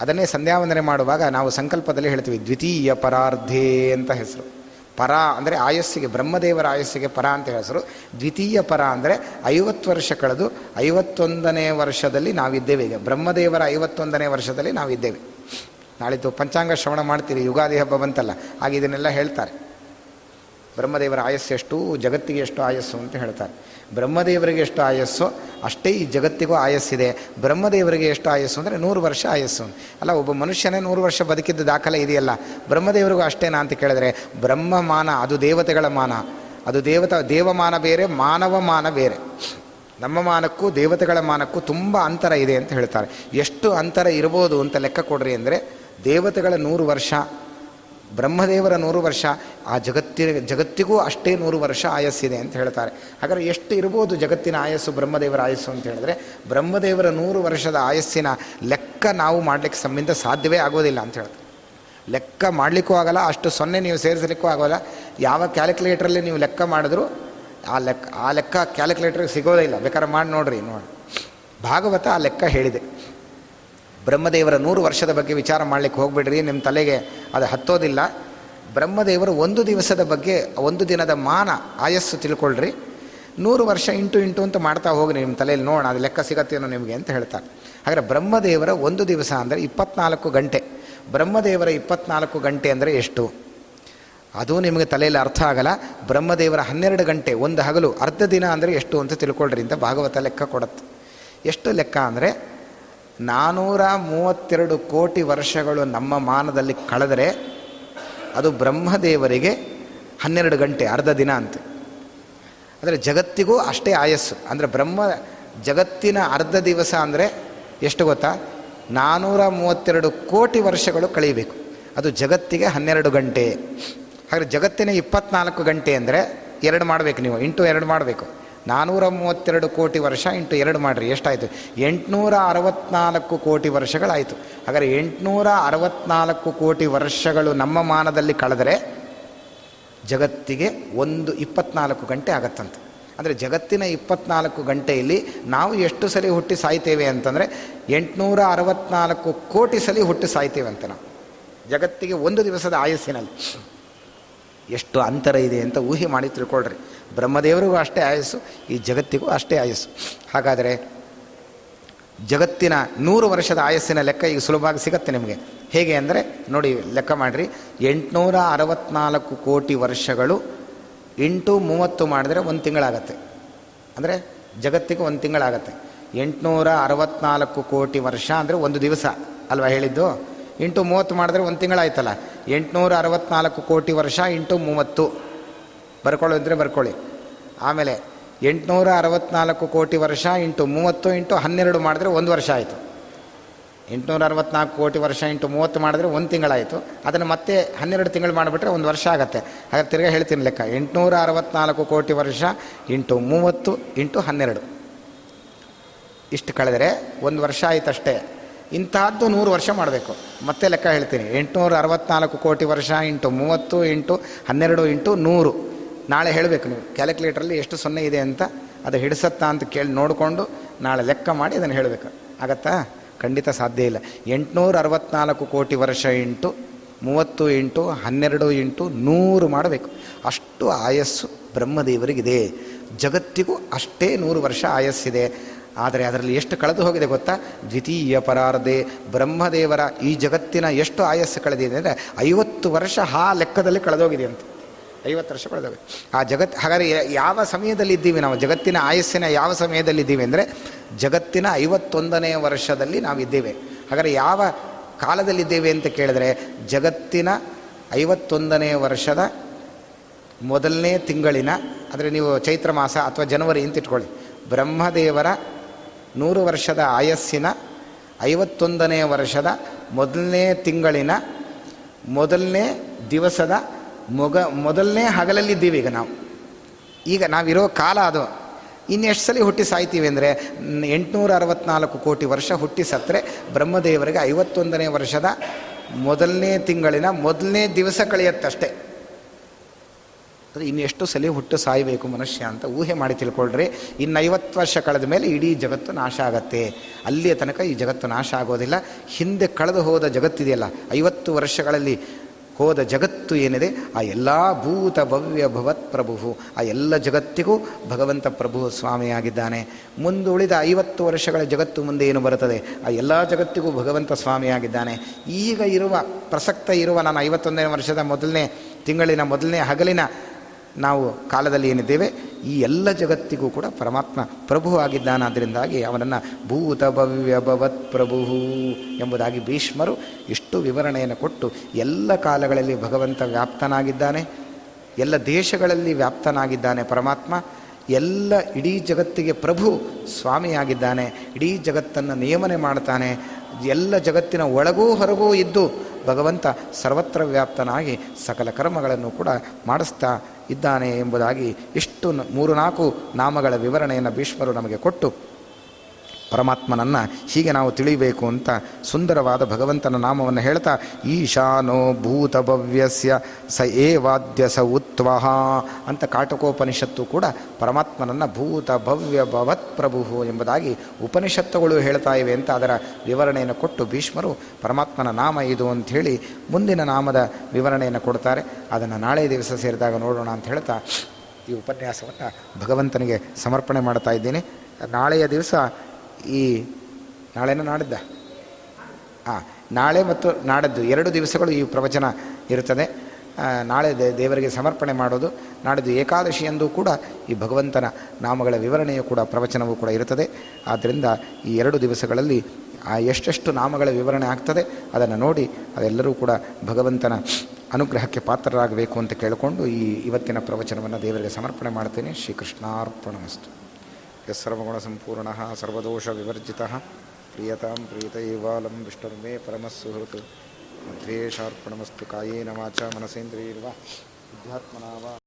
ಅದನ್ನೇ ಸಂಧ್ಯಾವಂದನೆ ಮಾಡುವಾಗ ನಾವು ಸಂಕಲ್ಪದಲ್ಲಿ ಹೇಳ್ತೀವಿ ದ್ವಿತೀಯ ಪರಾರ್ಧೇ ಅಂತ ಹೆಸರು. ಪರ ಅಂದರೆ ಆಯಸ್ಸಿಗೆ, ಬ್ರಹ್ಮದೇವರ ಆಯಸ್ಸಿಗೆ ಪರ ಅಂತ ಹೆಸರು. ದ್ವಿತೀಯ ಪರ ಅಂದರೆ ಐವತ್ತು ವರ್ಷ ಕಳೆದು ಐವತ್ತೊಂದನೇ ವರ್ಷದಲ್ಲಿ ನಾವಿದ್ದೇವೆ ಈಗ. ಬ್ರಹ್ಮದೇವರ ಐವತ್ತೊಂದನೇ ವರ್ಷದಲ್ಲಿ ನಾವಿದ್ದೇವೆ. ನಾಳಿದ್ದು ಪಂಚಾಂಗ ಶ್ರವಣ ಮಾಡ್ತೀರಿ ಯುಗಾದಿ ಹಬ್ಬ ಬಂತಲ್ಲ, ಹಾಗೆ ಇದನ್ನೆಲ್ಲ ಹೇಳ್ತಾರೆ. ಬ್ರಹ್ಮದೇವರ ಆಯಸ್ಸು ಎಷ್ಟು, ಜಗತ್ತಿಗೆ ಎಷ್ಟು ಆಯಸ್ಸು ಅಂತ ಹೇಳ್ತಾರೆ. ಬ್ರಹ್ಮದೇವರಿಗೆ ಎಷ್ಟು ಆಯಸ್ಸು? ಅಷ್ಟೇ ಈ ಜಗತ್ತಿಗೂ ಆಯಸ್ಸಿದೆ. ಬ್ರಹ್ಮದೇವರಿಗೆ ಎಷ್ಟು ಆಯಸ್ಸು ಅಂದರೆ ನೂರು ವರ್ಷ ಆಯಸ್ಸು. ಅಲ್ಲ, ಒಬ್ಬ ಮನುಷ್ಯನೇ ನೂರು ವರ್ಷ ಬದುಕಿದ್ದ ದಾಖಲೆ ಇದೆಯಲ್ಲ? ಬ್ರಹ್ಮದೇವರಿಗೂ ಅಷ್ಟೇನಾ ಅಂತ ಕೇಳಿದ್ರೆ, ಬ್ರಹ್ಮಮಾನ ಅದು ದೇವತೆಗಳ ಮಾನ. ಅದು ದೇವತ, ದೇವಮಾನ ಬೇರೆ, ಮಾನವ ಮಾನ ಬೇರೆ. ನಮ್ಮ ಮಾನಕ್ಕೂ, ದೇವತೆಗಳ ಮಾನಕ್ಕೂ ತುಂಬ ಅಂತರ ಇದೆ ಅಂತ ಹೇಳ್ತಾರೆ. ಎಷ್ಟು ಅಂತರ ಇರ್ಬೋದು ಅಂತ ಲೆಕ್ಕ ಕೊಡ್ರಿ ಅಂದರೆ, ದೇವತೆಗಳ ನೂರು ವರ್ಷ ಬ್ರಹ್ಮದೇವರ ನೂರು ವರ್ಷ, ಆ ಜಗತ್ತಿನ ಜಗತ್ತಿಗೂ ಅಷ್ಟೇ ನೂರು ವರ್ಷ ಆಯಸ್ಸಿದೆ ಅಂತ ಹೇಳ್ತಾರೆ. ಹಾಗಾದರೆ ಎಷ್ಟು ಇರ್ಬೋದು ಜಗತ್ತಿನ ಆಯಸ್ಸು, ಬ್ರಹ್ಮದೇವರ ಆಯಸ್ಸು ಅಂತ ಹೇಳಿದ್ರೆ? ಬ್ರಹ್ಮದೇವರ ನೂರು ವರ್ಷದ ಆಯಸ್ಸಿನ ಲೆಕ್ಕ ನಾವು ಮಾಡಲಿಕ್ಕೆ ಸಂಬಂಧ ಸಾಧ್ಯವೇ ಆಗೋದಿಲ್ಲ ಅಂತ ಹೇಳ್ತಾರೆ. ಲೆಕ್ಕ ಮಾಡಲಿಕ್ಕೂ ಆಗಲ್ಲ, ಅಷ್ಟು ಸೊನ್ನೆ ನೀವು ಸೇರಿಸಲಿಕ್ಕೂ ಆಗೋಲ್ಲ. ಯಾವ ಕ್ಯಾಲ್ಕುಲೇಟ್ರಲ್ಲಿ ನೀವು ಲೆಕ್ಕ ಮಾಡಿದ್ರು ಆ ಲೆಕ್ಕ ಆ ಲೆಕ್ಕ ಕ್ಯಾಲ್ಕುಲೇಟ್ರಿಗೆ ಸಿಗೋದೇ ಇಲ್ಲ. ಬೇಕಾದ್ರೆ ಮಾಡಿ ನೋಡ್ರಿ, ನೋಡಿ. ಭಾಗವತ ಆ ಲೆಕ್ಕ ಹೇಳಿದೆ. ಬ್ರಹ್ಮದೇವರ ನೂರು ವರ್ಷದ ಬಗ್ಗೆ ವಿಚಾರ ಮಾಡಲಿಕ್ಕೆ ಹೋಗ್ಬಿಡ್ರಿ ನಿಮ್ಮ ತಲೆಗೆ ಅದು ಹತ್ತೋದಿಲ್ಲ. ಬ್ರಹ್ಮದೇವರು ಒಂದು ದಿವಸದ ಬಗ್ಗೆ, ಒಂದು ದಿನದ ಮಾನ, ಆಯಸ್ಸು ತಿಳ್ಕೊಳ್ರಿ. ನೂರು ವರ್ಷ ಇಂಟು ಇಂಟು ಅಂತ ಮಾಡ್ತಾ ಹೋಗಿ ನಿಮ್ಮ ತಲೆಯಲ್ಲಿ, ನೋಡೋಣ ಅದು ಲೆಕ್ಕ ಸಿಗತ್ತೇನೋ ನಿಮಗೆ ಅಂತ ಹೇಳ್ತಾರೆ. ಹಾಗಾದರೆ ಬ್ರಹ್ಮದೇವರ ಒಂದು ದಿವಸ ಅಂದರೆ ಇಪ್ಪತ್ನಾಲ್ಕು ಗಂಟೆ. ಬ್ರಹ್ಮದೇವರ ಇಪ್ಪತ್ನಾಲ್ಕು ಗಂಟೆ ಅಂದರೆ ಎಷ್ಟು? ಅದು ನಿಮಗೆ ತಲೆಯಲ್ಲಿ ಅರ್ಥ ಆಗಲ್ಲ. ಬ್ರಹ್ಮದೇವರ ಹನ್ನೆರಡು ಗಂಟೆ, ಒಂದು ಹಗಲು, ಅರ್ಧ ದಿನ ಅಂದರೆ ಎಷ್ಟು ಅಂತ ತಿಳ್ಕೊಳ್ರಿ ಅಂತ ಭಾಗವತ ಲೆಕ್ಕ ಕೊಡುತ್ತೆ. ಎಷ್ಟು ಲೆಕ್ಕ ಅಂದರೆ ನಾನ್ನೂರ ಮೂವತ್ತೆರಡು ಕೋಟಿ ವರ್ಷಗಳು ನಮ್ಮ ಮಾನದಲ್ಲಿ ಕಳೆದರೆ ಅದು ಬ್ರಹ್ಮದೇವರಿಗೆ ಹನ್ನೆರಡು ಗಂಟೆ, ಅರ್ಧ ದಿನ ಅಂತ. ಅಂದರೆ ಜಗತ್ತಿಗೂ ಅಷ್ಟೇ ಆಯಸ್ಸು. ಅಂದರೆ ಬ್ರಹ್ಮ, ಜಗತ್ತಿನ ಅರ್ಧ ದಿವಸ ಅಂದರೆ ಎಷ್ಟು ಗೊತ್ತಾ? ನಾನ್ನೂರ ಮೂವತ್ತೆರಡು ಕೋಟಿ ವರ್ಷಗಳು ಕಳೀಬೇಕು ಅದು ಜಗತ್ತಿಗೆ ಹನ್ನೆರಡು ಗಂಟೆ. ಹಾಗೆ ಜಗತ್ತಿನ ಇಪ್ಪತ್ನಾಲ್ಕು ಗಂಟೆ ಅಂದರೆ ಎರಡು ಮಾಡಬೇಕು ನೀವು, ಇಂಟು ಎರಡು ಮಾಡಬೇಕು. ನಾನ್ನೂರ ಮೂವತ್ತೆರಡು ಕೋಟಿ ವರ್ಷ ಇಂಟು ಎರಡು ಮಾಡಿರಿ, ಎಷ್ಟಾಯಿತು? ಎಂಟುನೂರ ಅರವತ್ನಾಲ್ಕು ಕೋಟಿ ವರ್ಷಗಳಾಯಿತು. ಹಾಗಾದರೆ ಎಂಟುನೂರ ಅರವತ್ನಾಲ್ಕು ಕೋಟಿ ವರ್ಷಗಳು ನಮ್ಮ ಮಾನದಲ್ಲಿ ಕಳೆದರೆ ಜಗತ್ತಿಗೆ ಒಂದು ಇಪ್ಪತ್ನಾಲ್ಕು ಗಂಟೆ ಆಗತ್ತಂತೆ. ಅಂದರೆ ಜಗತ್ತಿನ ಇಪ್ಪತ್ನಾಲ್ಕು ಗಂಟೆಯಲ್ಲಿ ನಾವು ಎಷ್ಟು ಸಲ ಹುಟ್ಟಿ ಸಾಯ್ತೇವೆ ಅಂತಂದರೆ ಎಂಟುನೂರ ಅರವತ್ನಾಲ್ಕು ಕೋಟಿ ಸಲ ಹುಟ್ಟಿ ಸಾಯ್ತೇವೆ ಅಂತ ನಾವು. ಜಗತ್ತಿಗೆ ಒಂದು ದಿವಸದ ಆಯಸ್ಸಿನಲ್ಲಿ. ಎಷ್ಟು ಅಂತರ ಇದೆ ಅಂತ ಊಹೆ ಮಾಡಿ ತಿಳ್ಕೊಳ್ರಿ. ಬ್ರಹ್ಮದೇವರಿಗೂ ಅಷ್ಟೇ ಆಯಸ್ಸು, ಈ ಜಗತ್ತಿಗೂ ಅಷ್ಟೇ ಆಯಸ್ಸು. ಹಾಗಾದರೆ ಜಗತ್ತಿನ ನೂರು ವರ್ಷದ ಆಯಸ್ಸಿನ ಲೆಕ್ಕ ಈಗ ಸುಲಭವಾಗಿ ಸಿಗತ್ತೆ ನಿಮಗೆ. ಹೇಗೆ ಅಂದರೆ, ನೋಡಿ ಲೆಕ್ಕ ಮಾಡಿರಿ. ಎಂಟುನೂರ ಅರವತ್ನಾಲ್ಕು ಕೋಟಿ ವರ್ಷಗಳು ಎಂಟು ಮೂವತ್ತು ಮಾಡಿದ್ರೆ ಒಂದು ತಿಂಗಳಾಗತ್ತೆ. ಅಂದರೆ ಜಗತ್ತಿಗೆ ಒಂದು ತಿಂಗಳಾಗತ್ತೆ. ಎಂಟುನೂರ ಅರವತ್ನಾಲ್ಕು ಕೋಟಿ ವರ್ಷ ಅಂದರೆ ಒಂದು ದಿವಸ ಅಲ್ವಾ ಹೇಳಿದ್ದು? ಇಂಟು ಮೂವತ್ತು ಮಾಡಿದ್ರೆ ಒಂದು ತಿಂಗಳಾಯ್ತಲ್ಲ. ಎಂಟುನೂರ ಅರವತ್ನಾಲ್ಕು ಕೋಟಿ ವರ್ಷ ಇಂಟು ಮೂವತ್ತು. ಬರ್ಕೊಳ್ಳೋದಿದ್ರೆ ಬರ್ಕೊಳ್ಳಿ. ಆಮೇಲೆ ಎಂಟುನೂರ ಅರವತ್ನಾಲ್ಕು ಕೋಟಿ ವರ್ಷ ಇಂಟು ಮೂವತ್ತು ಇಂಟು ಹನ್ನೆರಡು ಮಾಡಿದ್ರೆ ಒಂದು ವರ್ಷ ಆಯಿತು. ಎಂಟುನೂರ ಅರವತ್ನಾಲ್ಕು ಕೋಟಿ ವರ್ಷ ಇಂಟು ಮೂವತ್ತು ಮಾಡಿದ್ರೆ ಒಂದು ತಿಂಗಳಾಯಿತು. ಅದನ್ನು ಮತ್ತೆ ಹನ್ನೆರಡು ತಿಂಗಳು ಮಾಡಿಬಿಟ್ರೆ ಒಂದು ವರ್ಷ ಆಗುತ್ತೆ. ಹಾಗೆ ತಿರ್ಗಾ ಹೇಳ್ತೀನಿ ಲೆಕ್ಕ. ಎಂಟುನೂರ ಅರವತ್ನಾಲ್ಕು ಕೋಟಿ ವರ್ಷ ಇಂಟು ಮೂವತ್ತು ಇಂಟು ಹನ್ನೆರಡು. ಇಷ್ಟು ಕಳೆದರೆ ಒಂದು ವರ್ಷ ಆಯ್ತಷ್ಟೇ. ಇಂತಹದ್ದು ನೂರು ವರ್ಷ ಮಾಡಬೇಕು. ಮತ್ತೆ ಲೆಕ್ಕ ಹೇಳ್ತೀನಿ. ಎಂಟುನೂರ ಅರವತ್ನಾಲ್ಕು ಕೋಟಿ ವರ್ಷ ಇಂಟು ಮೂವತ್ತು ಇಂಟು ಹನ್ನೆರಡು ಇಂಟು ನೂರು. ನಾಳೆ ಹೇಳಬೇಕು ನೀವು. ಕ್ಯಾಲ್ಕುಲೇಟ್ರಲ್ಲಿ ಎಷ್ಟು ಸೊನ್ನೆ ಇದೆ ಅಂತ ಅದು ಹಿಡಿಸತ್ತಾ ಅಂತ ಕೇಳಿ ನೋಡಿಕೊಂಡು ನಾಳೆ ಲೆಕ್ಕ ಮಾಡಿ ಅದನ್ನು ಹೇಳಬೇಕು. ಆಗತ್ತಾ? ಖಂಡಿತ ಸಾಧ್ಯ ಇಲ್ಲ. ಎಂಟುನೂರ ಅರವತ್ನಾಲ್ಕು ಕೋಟಿ ವರ್ಷ ಇಂಟು ಮೂವತ್ತು ಇಂಟು ಹನ್ನೆರಡು ಇಂಟು ನೂರು ಮಾಡಬೇಕು. ಅಷ್ಟು ಆಯಸ್ಸು ಬ್ರಹ್ಮದೇವರಿಗಿದೆ. ಜಗತ್ತಿಗೂ ಅಷ್ಟೇ ನೂರು ವರ್ಷ ಆಯಸ್ಸಿದೆ. ಆದರೆ ಅದರಲ್ಲಿ ಎಷ್ಟು ಕಳೆದು ಹೋಗಿದೆ ಗೊತ್ತಾ? ದ್ವಿತೀಯ ಪರಾರ್ಧೆ. ಬ್ರಹ್ಮದೇವರ ಈ ಜಗತ್ತಿನ ಎಷ್ಟು ಆಯಸ್ಸು ಕಳೆದಿದೆ ಅಂದರೆ ಐವತ್ತು ವರ್ಷ ಆ ಲೆಕ್ಕದಲ್ಲಿ ಕಳೆದೋಗಿದೆ ಅಂತ. ಐವತ್ತು ವರ್ಷ ಕಳೆದೋಗಿ ಆ ಜಗತ್ತು ಹಾಗಾದರೆ ಯಾವ ಸಮಯದಲ್ಲಿ ಇದ್ದೀವಿ ನಾವು? ಜಗತ್ತಿನ ಆಯಸ್ಸಿನ ಯಾವ ಸಮಯದಲ್ಲಿ ಇದ್ದೀವಿ ಅಂದರೆ ಜಗತ್ತಿನ ಐವತ್ತೊಂದನೇ ವರ್ಷದಲ್ಲಿ ನಾವಿದ್ದೇವೆ. ಹಾಗಾದರೆ ಯಾವ ಕಾಲದಲ್ಲಿದ್ದೇವೆ ಅಂತ ಕೇಳಿದ್ರೆ ಜಗತ್ತಿನ ಐವತ್ತೊಂದನೇ ವರ್ಷದ ಮೊದಲನೇ ತಿಂಗಳಿನ, ಅಂದರೆ ನೀವು ಚೈತ್ರ ಮಾಸ ಅಥವಾ ಜನವರಿ ಅಂತ ಇಟ್ಕೊಳ್ಳಿ, ಬ್ರಹ್ಮದೇವರ ನೂರು ವರ್ಷದ ಆಯಸ್ಸಿನ, ಐವತ್ತೊಂದನೇ ವರ್ಷದ ಮೊದಲನೇ ತಿಂಗಳಿನ, ಮೊದಲನೇ ದಿವಸದ ಮೊಗ, ಮೊದಲನೇ ಹಗಲಲ್ಲಿದ್ದೀವಿ ಈಗ ನಾವು. ಈಗ ನಾವಿರೋ ಕಾಲ ಅದು. ಇನ್ನೆಷ್ಟು ಸಲ ಹುಟ್ಟಿ ಸಾಯ್ತೀವಿ ಅಂದರೆ ಎಂಟುನೂರ ಅರವತ್ನಾಲ್ಕು ಕೋಟಿ ವರ್ಷ ಹುಟ್ಟಿ ಸತ್ತರೆ ಬ್ರಹ್ಮದೇವರಿಗೆ ಐವತ್ತೊಂದನೇ ವರ್ಷದ ಮೊದಲನೇ ತಿಂಗಳಿನ ಮೊದಲನೇ ದಿವಸ ಕಳೆಯತ್ತಷ್ಟೇ. ಅಂದರೆ ಇನ್ನೆಷ್ಟು ಸಲ ಹುಟ್ಟು ಸಾಯಬೇಕು ಮನುಷ್ಯ ಅಂತ ಊಹೆ ಮಾಡಿ ತಿಳ್ಕೊಳ್ರಿ. ಇನ್ನು ಐವತ್ತು ವರ್ಷ ಕಳೆದ ಮೇಲೆ ಇಡೀ ಜಗತ್ತು ನಾಶ ಆಗತ್ತೆ. ಅಲ್ಲಿಯ ತನಕ ಈ ಜಗತ್ತು ನಾಶ ಆಗೋದಿಲ್ಲ. ಹಿಂದೆ ಕಳೆದು ಹೋದ ಜಗತ್ತಿದೆಯಲ್ಲ, ಐವತ್ತು ವರ್ಷಗಳಲ್ಲಿ ಹೋದ ಜಗತ್ತು ಏನಿದೆ? ಆ ಎಲ್ಲ ಭೂತ ಭವ್ಯ ಭವತ್ ಪ್ರಭು ಆ ಎಲ್ಲ ಜಗತ್ತಿಗೂ ಭಗವಂತ ಪ್ರಭು ಸ್ವಾಮಿಯಾಗಿದ್ದಾನೆ ಮುಂದುಳಿದ ಐವತ್ತು ವರ್ಷಗಳ ಜಗತ್ತು ಮುಂದೆ ಏನು ಬರುತ್ತದೆ? ಆ ಎಲ್ಲ ಜಗತ್ತಿಗೂ ಭಗವಂತ ಸ್ವಾಮಿಯಾಗಿದ್ದಾನೆ ಈಗ ಇರುವ ಪ್ರಸಕ್ತ ಇರುವ ನಾನು ಐವತ್ತೊಂದನೇ ವರ್ಷದ ಮೊದಲನೇ ತಿಂಗಳಿನ ಮೊದಲನೇ ಹಗಲಿನ ನಾವು ಕಾಲದಲ್ಲಿ ಏನಿದ್ದೇವೆ, ಈ ಎಲ್ಲ ಜಗತ್ತಿಗೂ ಕೂಡ ಪರಮಾತ್ಮ ಪ್ರಭು ಆಗಿದ್ದಾನಾದ್ದರಿಂದಾಗಿ ಅವನನ್ನು ಭೂತ ಭವ್ಯ ಭವತ್ ಪ್ರಭು ಎಂಬುದಾಗಿ ಭೀಷ್ಮರು ಇಷ್ಟು ವಿವರಣೆಯನ್ನು ಕೊಟ್ಟು ಎಲ್ಲ ಕಾಲಗಳಲ್ಲಿ ಭಗವಂತ ವ್ಯಾಪ್ತನಾಗಿದ್ದಾನೆ, ಎಲ್ಲ ದೇಶಗಳಲ್ಲಿ ವ್ಯಾಪ್ತನಾಗಿದ್ದಾನೆ ಪರಮಾತ್ಮ, ಎಲ್ಲ ಇಡೀ ಜಗತ್ತಿಗೆ ಪ್ರಭು ಸ್ವಾಮಿಯಾಗಿದ್ದಾನೆ, ಇಡೀ ಜಗತ್ತನ್ನು ನಿಯಮನೆ ಮಾಡ್ತಾನೆ, ಎಲ್ಲ ಜಗತ್ತಿನ ಒಳಗೂ ಹೊರಗೂ ಇದ್ದು ಭಗವಂತ ಸರ್ವತ್ರ ವ್ಯಾಪ್ತನಾಗಿ ಸಕಲ ಕರ್ಮಗಳನ್ನು ಕೂಡ ಮಾಡಿಸ್ತಾ ಇದ್ದಾನೆ ಎಂಬುದಾಗಿ ಇಷ್ಟು ಮೂರು ನಾಲ್ಕು ನಾಮಗಳ ವಿವರಣೆಯನ್ನು ಭೀಷ್ಮರು ನಮಗೆ ಕೊಟ್ಟು ಪರಮಾತ್ಮನನ್ನು ಹೀಗೆ ನಾವು ತಿಳಿಬೇಕು ಅಂತ ಸುಂದರವಾದ ಭಗವಂತನ ನಾಮವನ್ನು ಹೇಳ್ತಾ, ಈಶಾನೋ ಭೂತಭವ್ಯಸ್ಯ ಸ ಏವಾದ್ಯ ಸ ಉತ್ವಹ ಅಂತ ಕಾಟಕೋಪನಿಷತ್ತು ಕೂಡ ಪರಮಾತ್ಮನನ್ನು ಭೂತ ಭವ್ಯ ಭವತ್ ಪ್ರಭು ಎಂಬುದಾಗಿ ಉಪನಿಷತ್ತುಗಳು ಹೇಳ್ತಾ ಇವೆ ಅಂತ ಅದರ ವಿವರಣೆಯನ್ನು ಕೊಟ್ಟು ಭೀಷ್ಮರು ಪರಮಾತ್ಮನ ನಾಮ ಇದು ಅಂಥೇಳಿ ಮುಂದಿನ ನಾಮದ ವಿವರಣೆಯನ್ನು ಕೊಡ್ತಾರೆ. ಅದನ್ನು ನಾಳೆ ದಿವಸ ಸೇರಿದಾಗ ನೋಡೋಣ ಅಂತ ಹೇಳ್ತಾ ಈ ಉಪನ್ಯಾಸವನ್ನು ಭಗವಂತನಿಗೆ ಸಮರ್ಪಣೆ ಮಾಡ್ತಾ ಇದ್ದೀನಿ. ನಾಳೆಯ ದಿವಸ ಈ ನಾಳೆನ ನಾಡಿದ್ದ? ಹಾಂ ನಾಳೆ ಮತ್ತು ನಾಡದ್ದು, ಎರಡು ದಿವಸಗಳು ಈ ಪ್ರವಚನ ಇರುತ್ತದೆ. ನಾಳೆ ದೇವರಿಗೆ ಸಮರ್ಪಣೆ ಮಾಡೋದು, ನಾಡಿದ್ದು ಏಕಾದಶಿಯಂದು ಕೂಡ ಈ ಭಗವಂತನ ನಾಮಗಳ ವಿವರಣೆಯು ಕೂಡ ಪ್ರವಚನವೂ ಕೂಡ ಇರುತ್ತದೆ. ಆದ್ದರಿಂದ ಈ ಎರಡು ದಿವಸಗಳಲ್ಲಿ ಆ ಎಷ್ಟೆಷ್ಟು ನಾಮಗಳ ವಿವರಣೆ ಆಗ್ತದೆ, ಅದನ್ನು ನೋಡಿ ಅದೆಲ್ಲರೂ ಕೂಡ ಭಗವಂತನ ಅನುಗ್ರಹಕ್ಕೆ ಪಾತ್ರರಾಗಬೇಕು ಅಂತ ಕೇಳಿಕೊಂಡು ಈ ಇವತ್ತಿನ ಪ್ರವಚನವನ್ನು ದೇವರಿಗೆ ಸಮರ್ಪಣೆ ಮಾಡ್ತೇನೆ. ಶ್ರೀಕೃಷ್ಣಾರ್ಪಣಮಸ್ತು ಯಸ್ಸರ್ವಗುಣಸಂಪೂರ್ಣ ಸರ್ವದೋಷವಿವರ್ಜಿತಃ. ಪ್ರಿಯತಾಂ ಪ್ರೀತೈವಾಲಂ ವಿಷ್ಣುರ್ಮೇ ಪರಮಸ್ಸುಹೃತ್. ಮಧ್ವೇಶಾರ್ಪಣಮಸ್ತು ಕಾಯೇನ ವಾಚ मनसेन्द्रियैर्वा ಬುದ್ಧಾತ್ಮನಾ ವಾ